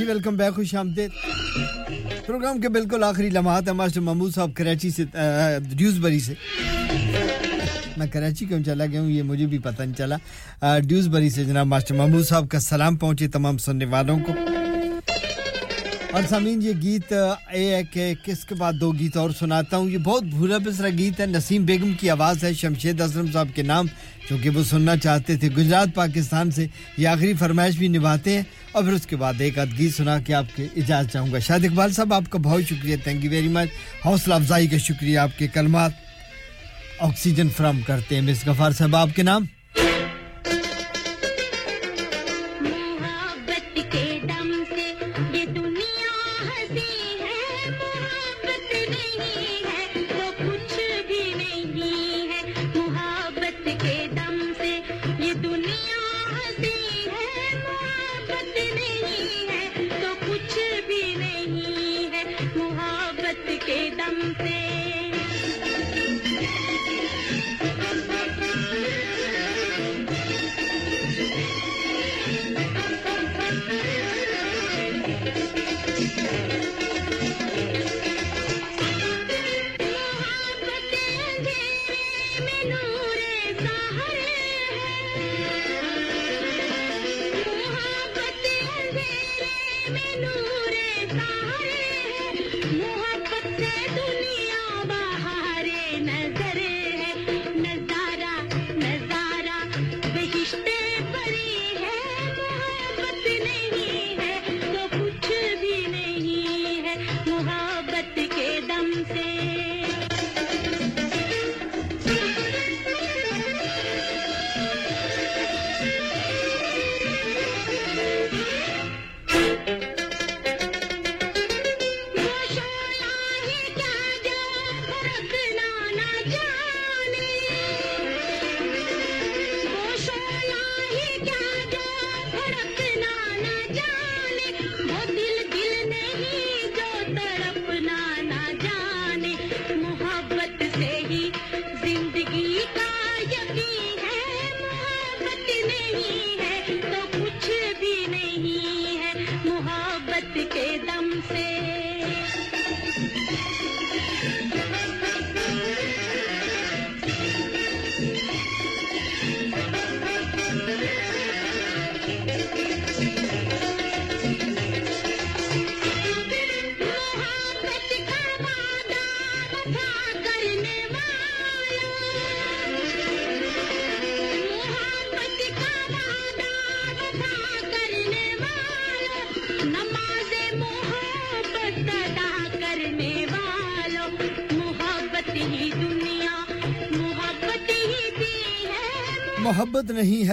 جی ویلکم بیک خوش آمدید۔ پروگرام کے بالکل آخری لمحات ہے ماسٹر محمود صاحب کراچی سے ڈیوز بری سے۔ میں کراچی کیوں چلا گیا ہوں؟ یہ مجھے بھی پتہ نہیں چلا۔ ڈیوز بری سے جناب ماسٹر محمود صاحب کا سلام پہنچے تمام سننے والوں کو۔ اور سامین یہ گیت اے کہ کس کے بعد دو گیت اور سناتا ہوں۔ یہ بہت بھولا بسرا گیت ہے۔ نسیم بیگم کی آواز ہے شمشید اسلم صاحب کے نام، جو کہ وہ سننا چاہتے تھے۔ گجرات، پاکستان سے یہ آخری فرمائش بھی نبھاتے ہیں۔ اور پھر اس کے بعد ایک آدھ گیت سنا کے آپ کے اجازت چاہوں گا۔ شاہد اقبال صاحب، آپ کا بہت شکریہ۔ تھینک یو ویری مچ حوصلہ افزائی کا شکریہ آپ کے کلمات۔ آکسیجن فراہم کرتے ہیں۔ مس غفار صاحب، آپ کے نام؟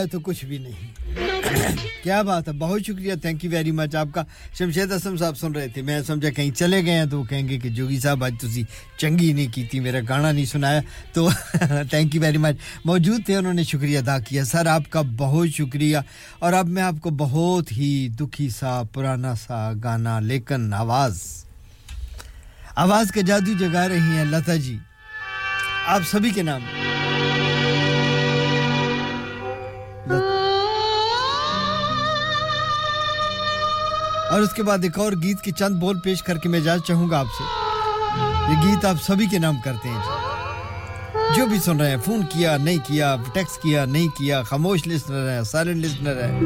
تو کچھ بھی نہیں۔ کیا بات ہے؟ بہت شکریہ تھینک یو ویری مچ آپ کا شمشید اسم صاحب سن رہے تھے۔ میں سمجھا کہیں چلے گئے ہیں تو وہ کہیں گے کہ جوگی صاحب، آج تھی چنگی نہیں کی تھی، میرا گانا نہیں سنایا۔ تو تھینک یو ویری مچ موجود تھے، انہوں نے شکریہ ادا کیا۔ سر، آپ کا بہت شکریہ۔ اور اب میں آپ کو بہت ہی دکھی سا، پرانا سا گانا لیکن آواز آواز کے جادو جگا رہی ہیں لتا جی۔ آپ سبھی کے نام۔ اور اس کے بعد ایک اور گیت کے چند بول پیش کر کے میں اجازت چاہوں گا آپ سے۔ یہ گیت آپ سبھی کے نام کرتے ہیں جی۔ جو بھی سن رہے ہیں، فون کیا، نہیں کیا ٹیکس کیا، نہیں کیا، خاموش لسنر ہے سائلنٹ لسنر ہے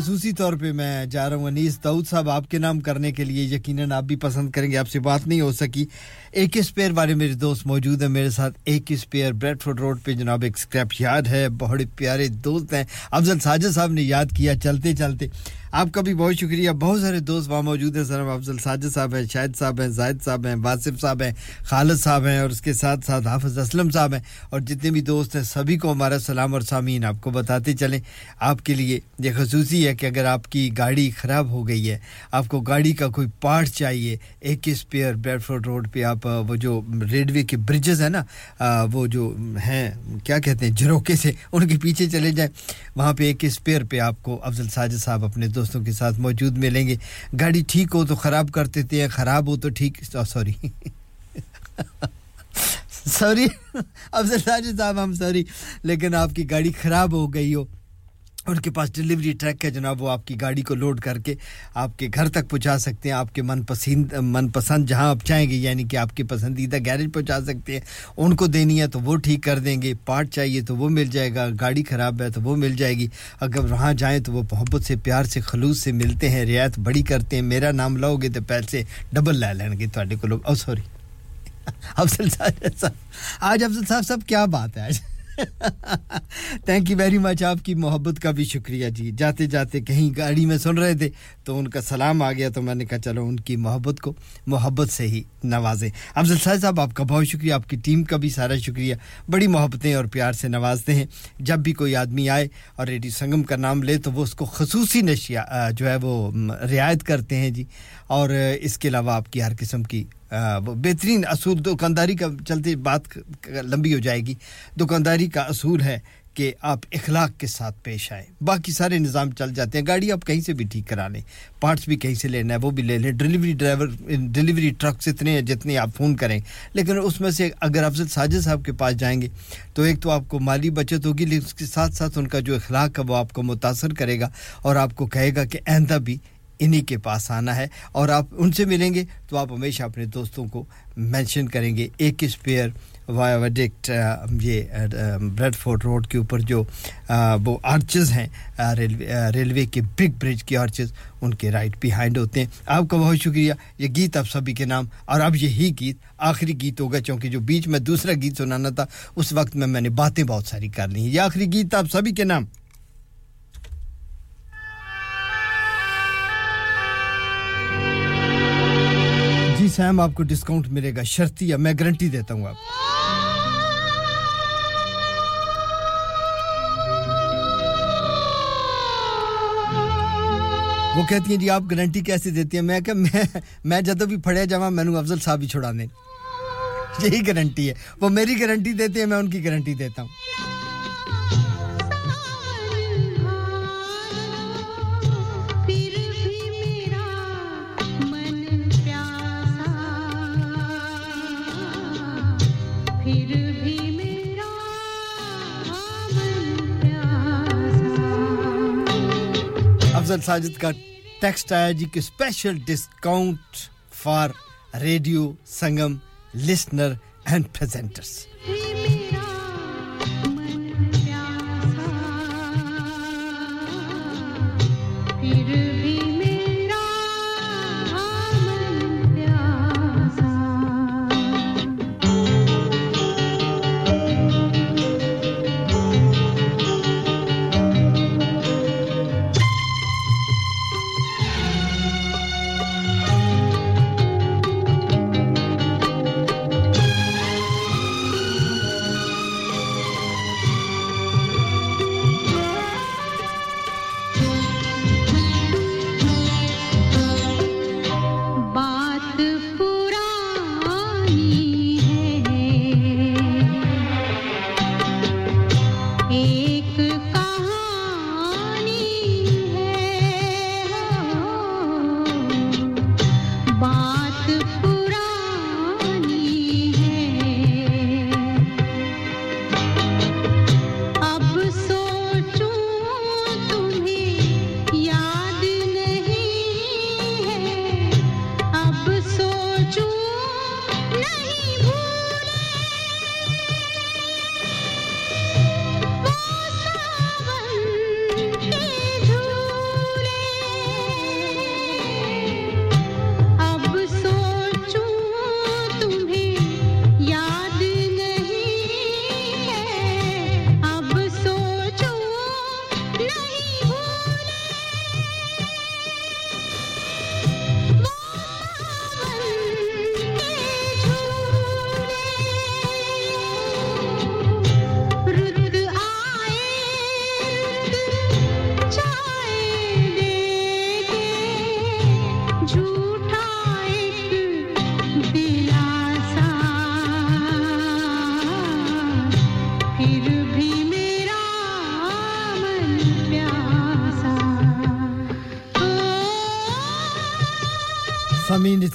خصوصی طور پہ میں جا رہا ہوں، انیس دعود صاحب، آپ کے نام کرنے کے لیے یقیناً آپ بھی پسند کریں گے، آپ سے بات نہیں ہو سکی۔ ایک اسپیئر والے میرے دوست موجود ہیں، میرے ساتھ ایک اسپیئر بریڈ فوڈ روڈ پہ جناب ایک اسکریپ یارڈ ہے، بہت پیارے دوست ہیں۔ افضل ساجد صاحب نے یاد کیا، چلتے چلتے۔ آپ کا بھی بہت شکریہ۔ بہت سارے دوست وہاں موجود ہیں۔ سر افضل ساجد صاحب ہیں، شاہد صاحب ہیں، زاہد صاحب ہیں، واصف صاحب ہیں، خالد صاحب ہیں اور اس کے ساتھ ساتھ حافظ اسلم صاحب ہیں۔ اور جتنے بھی دوست ہیں، سبھی کو ہمارا سلام اور سامعین آپ کو بتاتے چلیں۔ آپ کے لیے یہ خصوصی ہے کہ اگر آپ کی گاڑی خراب ہو گئی ہے، آپ کو گاڑی کا کوئی پارٹ چاہیے، ایک اسپیئر بیڈفورڈ روڈ پہ آپ، وہ جو ریلوے کے برجز ہیں نا وہ جو ہیں، کیا کہتے ہیں، جھروکے سے ان کے پیچھے چلے جائیں۔ وہاں پہ ایک اسپیئر پہ آپ کو افضل ساجد صاحب اپنے دوستوں کے ساتھ موجود ملیں گے۔ گاڑی ٹھیک ہو تو خراب کر دیتے ہیں، خراب ہو تو ٹھیک۔ oh, سوری سوری [LAUGHS] [LAUGHS] افضل صاحب ہم سوری لیکن آپ کی گاڑی خراب ہو گئی ہو۔ ان کے پاس ڈیلیوری ٹریک ہے جناب، وہ آپ کی گاڑی کو لوڈ کر کے آپ کے گھر تک پہنچا سکتے ہیں، آپ کے من پسند من پسند جہاں آپ چاہیں گے یعنی کہ آپ کے پسندیدہ گیرج پہنچا سکتے ہیں۔ ان کو دینی ہے تو وہ ٹھیک کر دیں گے، پارٹ چاہیے تو وہ مل جائے گا، گاڑی خراب ہے تو وہ مل جائے گی۔ اگر وہاں جائیں تو وہ محبت سے، پیار سے، خلوص سے ملتے ہیں، رعایت بڑی کرتے ہیں۔ میرا نام لاؤ گے تو پیسے ڈبل لے لیں گے تھوڑے کو لوگ۔ oh, او سوری [LAUGHS] افضل صاحب، آج افضل صاحب صاحب کیا بات ہے؟ آج تھینک یو ویری مچ آپ کی محبت کا بھی شکریہ جی۔ جاتے جاتے کہیں گاڑی میں سن رہے تھے تو ان کا سلام آ گیا تو میں نے کہا چلو ان کی محبت کو محبت سے ہی نوازیں۔ افضل صاحب صاحب آپ کا بہت شکریہ۔ آپ کی ٹیم کا بھی سارا شکریہ۔ بڑی محبتیں اور پیار سے نوازتے ہیں۔ جب بھی کوئی آدمی آئے اور ریڈیو سنگم کا نام لے تو وہ اس کو خصوصی نشیا جو ہے وہ رعایت کرتے ہیں جی۔ اور اس کے علاوہ آپ کی ہر قسم کی بہترین اصول دکانداری کا چلتے بات لمبی ہو جائے گی۔ دکانداری کا اصول ہے کہ آپ اخلاق کے ساتھ پیش آئیں۔ باقی سارے نظام چل جاتے ہیں۔ گاڑی آپ کہیں سے بھی ٹھیک کرا لیں۔ پارٹس بھی کہیں سے لینا ہے، وہ بھی لے لیں۔ ڈلیوری ڈرائیور، ڈلیوری ٹرکس اتنے ہیں جتنے آپ فون کریں۔ لیکن اس میں سے اگر افضل ساجد صاحب کے پاس جائیں گے، تو ایک تو آپ کو مالی بچت ہوگی، لیکن اس کے ساتھ ساتھ ان کا جو اخلاق ہے وہ آپ کو متاثر کرے گا اور آپ کو کہے گا کہ آئندہ بھی انہی کے پاس آنا ہے اور آپ ان سے ملیں گے تو آپ ہمیشہ اپنے دوستوں کو مینشن کریں گے۔ ایک اسپیئر وایاوڈکٹ یہ بریڈ فورٹ روڈ کے اوپر جو وہ آرچز ہیں ریلوے ریلوے کے بگ برج کے آرچز ان کے رائٹ بیہائنڈ ہوتے ہیں۔ آپ کا بہت شکریہ۔ یہ گیت آپ سبھی کے نام اور اب یہی گیت آخری گیت ہوگا چونکہ جو بیچ میں دوسرا گیت سنانا تھا، اس وقت میں میں نے باتیں بہت ساری کر لی ہیں۔ یہ آخری گیت آپ سبھی کے نام جی سیم آپ کو ڈسکاؤنٹ ملے گا، شرطی یا میں گارنٹی دیتا ہوں آپ وہ کہتی ہیں جی آپ گارنٹی کیسے دیتی ہیں؟ میں کہ میں میں جدو بھی پھڑیا جاواں مینو افضل صاحب ہی چھڑانے۔ یہی گارنٹی ہے۔ وہ میری گارنٹی دیتے ہیں، میں ان کی گارنٹی دیتا ہوں۔ افضل ساجد کا ٹیکسٹ آیا جی کہ special discount for radio Sangam listener and presenters پھر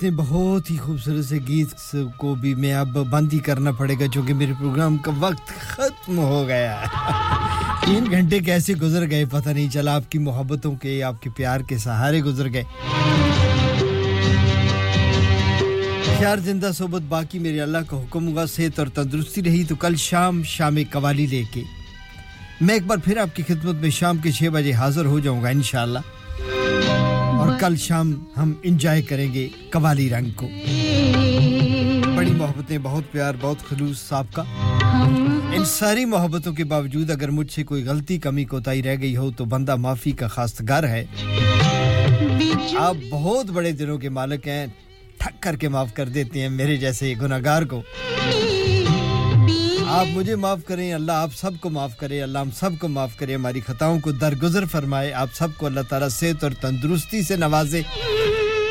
اتنے بہت ہی خوبصورت سے گیت کو بھی میں اب بند ہی کرنا پڑے گا چونکہ میرے پروگرام کا وقت ختم ہو گیا [LAUGHS] تین گھنٹے کیسے گزر گئے پتہ نہیں چلا، آپ کی محبتوں کے، آپ کے پیار کے سہارے گزر گئے۔ چار زندہ صحبت باقی میرے اللہ کا حکم ہوگا، صحت اور تندرستی رہی تو کل شام شام قوالی لے کے۔ میں ایک بار پھر آپ کی خدمت میں شام کے چھ بجے حاضر ہو جاؤں گا انشاءاللہ۔ اور کل شام ہم انجوائے کریں گے قوالی رنگ کو۔ بڑی محبتیں، بہت پیار، بہت خلوص صاحب کا۔ ان ساری محبتوں کے باوجود اگر مجھ سے کوئی غلطی، کمی، کوتاہی رہ گئی ہو تو بندہ معافی کا خواستگار ہے۔ آپ بہت بڑے دنوں کے مالک ہیں ٹھک کر کے معاف کر دیتے ہیں میرے جیسے گناہ گار کو۔ آپ مجھے معاف کریں، اللہ آپ سب کو معاف کرے، اللہ ہم سب کو معاف کرے، ہماری خطاؤں کو درگزر فرمائے۔ آپ سب کو اللہ تعالیٰ صحت اور تندرستی سے نوازے۔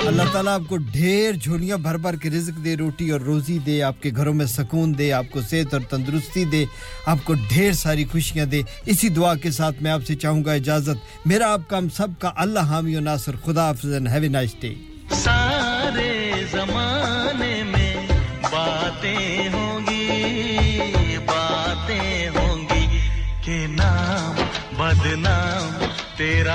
اللہ تعالیٰ آپ کو ڈھیر جھولیاں بھر بھر کے رزق دے، روٹی اور روزی دے، آپ کے گھروں میں سکون دے، آپ کو صحت اور تندرستی دے، آپ کو ڈھیر ساری خوشیاں دے۔ اسی دعا کے ساتھ میں آپ سے چاہوں گا اجازت۔ میرا آپ کا ہم سب کا اللہ حامی و ناصر، خدا حافظ ہیو نائس ڈے سارے زمانے میں باتیں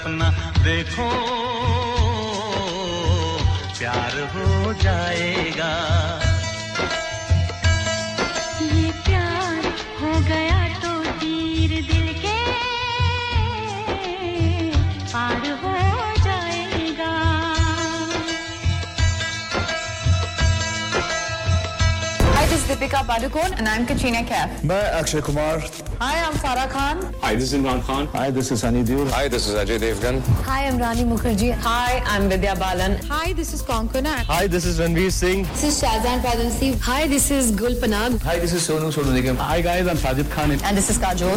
اپنا دیکھو پیار ہو جائے گا۔ یہ پاڈوکون ہو گیا تو Hi, this is Deepika Padukone and I'm Kaif. میں Akshay Kumar. Hi, I'm Farah Khan. Hi, this is Imran Khan. Hi, this is Sunny Deol. Hi, this is Ajay Devgan. Hi, I'm Rani Mukherjee. Hi, I'm Vidya Balan. Hi, this is Konkona. Hi, this is Ranveer Singh. This is Shahzan Fadansi. Hi, this is Gul Panag. Hi, this is Sonu Sonu Nigam. Hi guys, I'm Sajid Khan. And this is Kajol.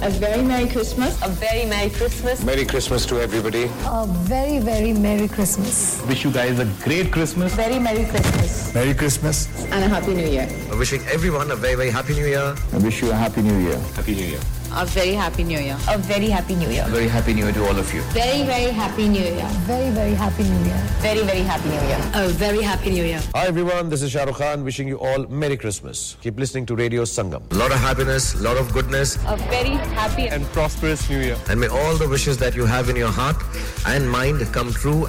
A very Merry Christmas. A very Merry Christmas. Merry Christmas to everybody. A very very Merry Christmas. Wish you guys a great Christmas. Very Merry Christmas. Merry Christmas. And a Happy New Year. Wishing everyone a very very happy new year. I wish you a happy new year. Happy new year. A very happy new year. A very happy new year. A Very happy new year to all of you. Very, very happy new year. Very, very happy new year. Very, very happy new year. A very happy new year. Hi everyone, this is Shah Rukh Khan wishing you all Merry Christmas. Keep listening to Radio Sangam. A lot of happiness, a lot of goodness. A very happy and prosperous new year. And may all the wishes that you have in your heart and mind come true.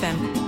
FM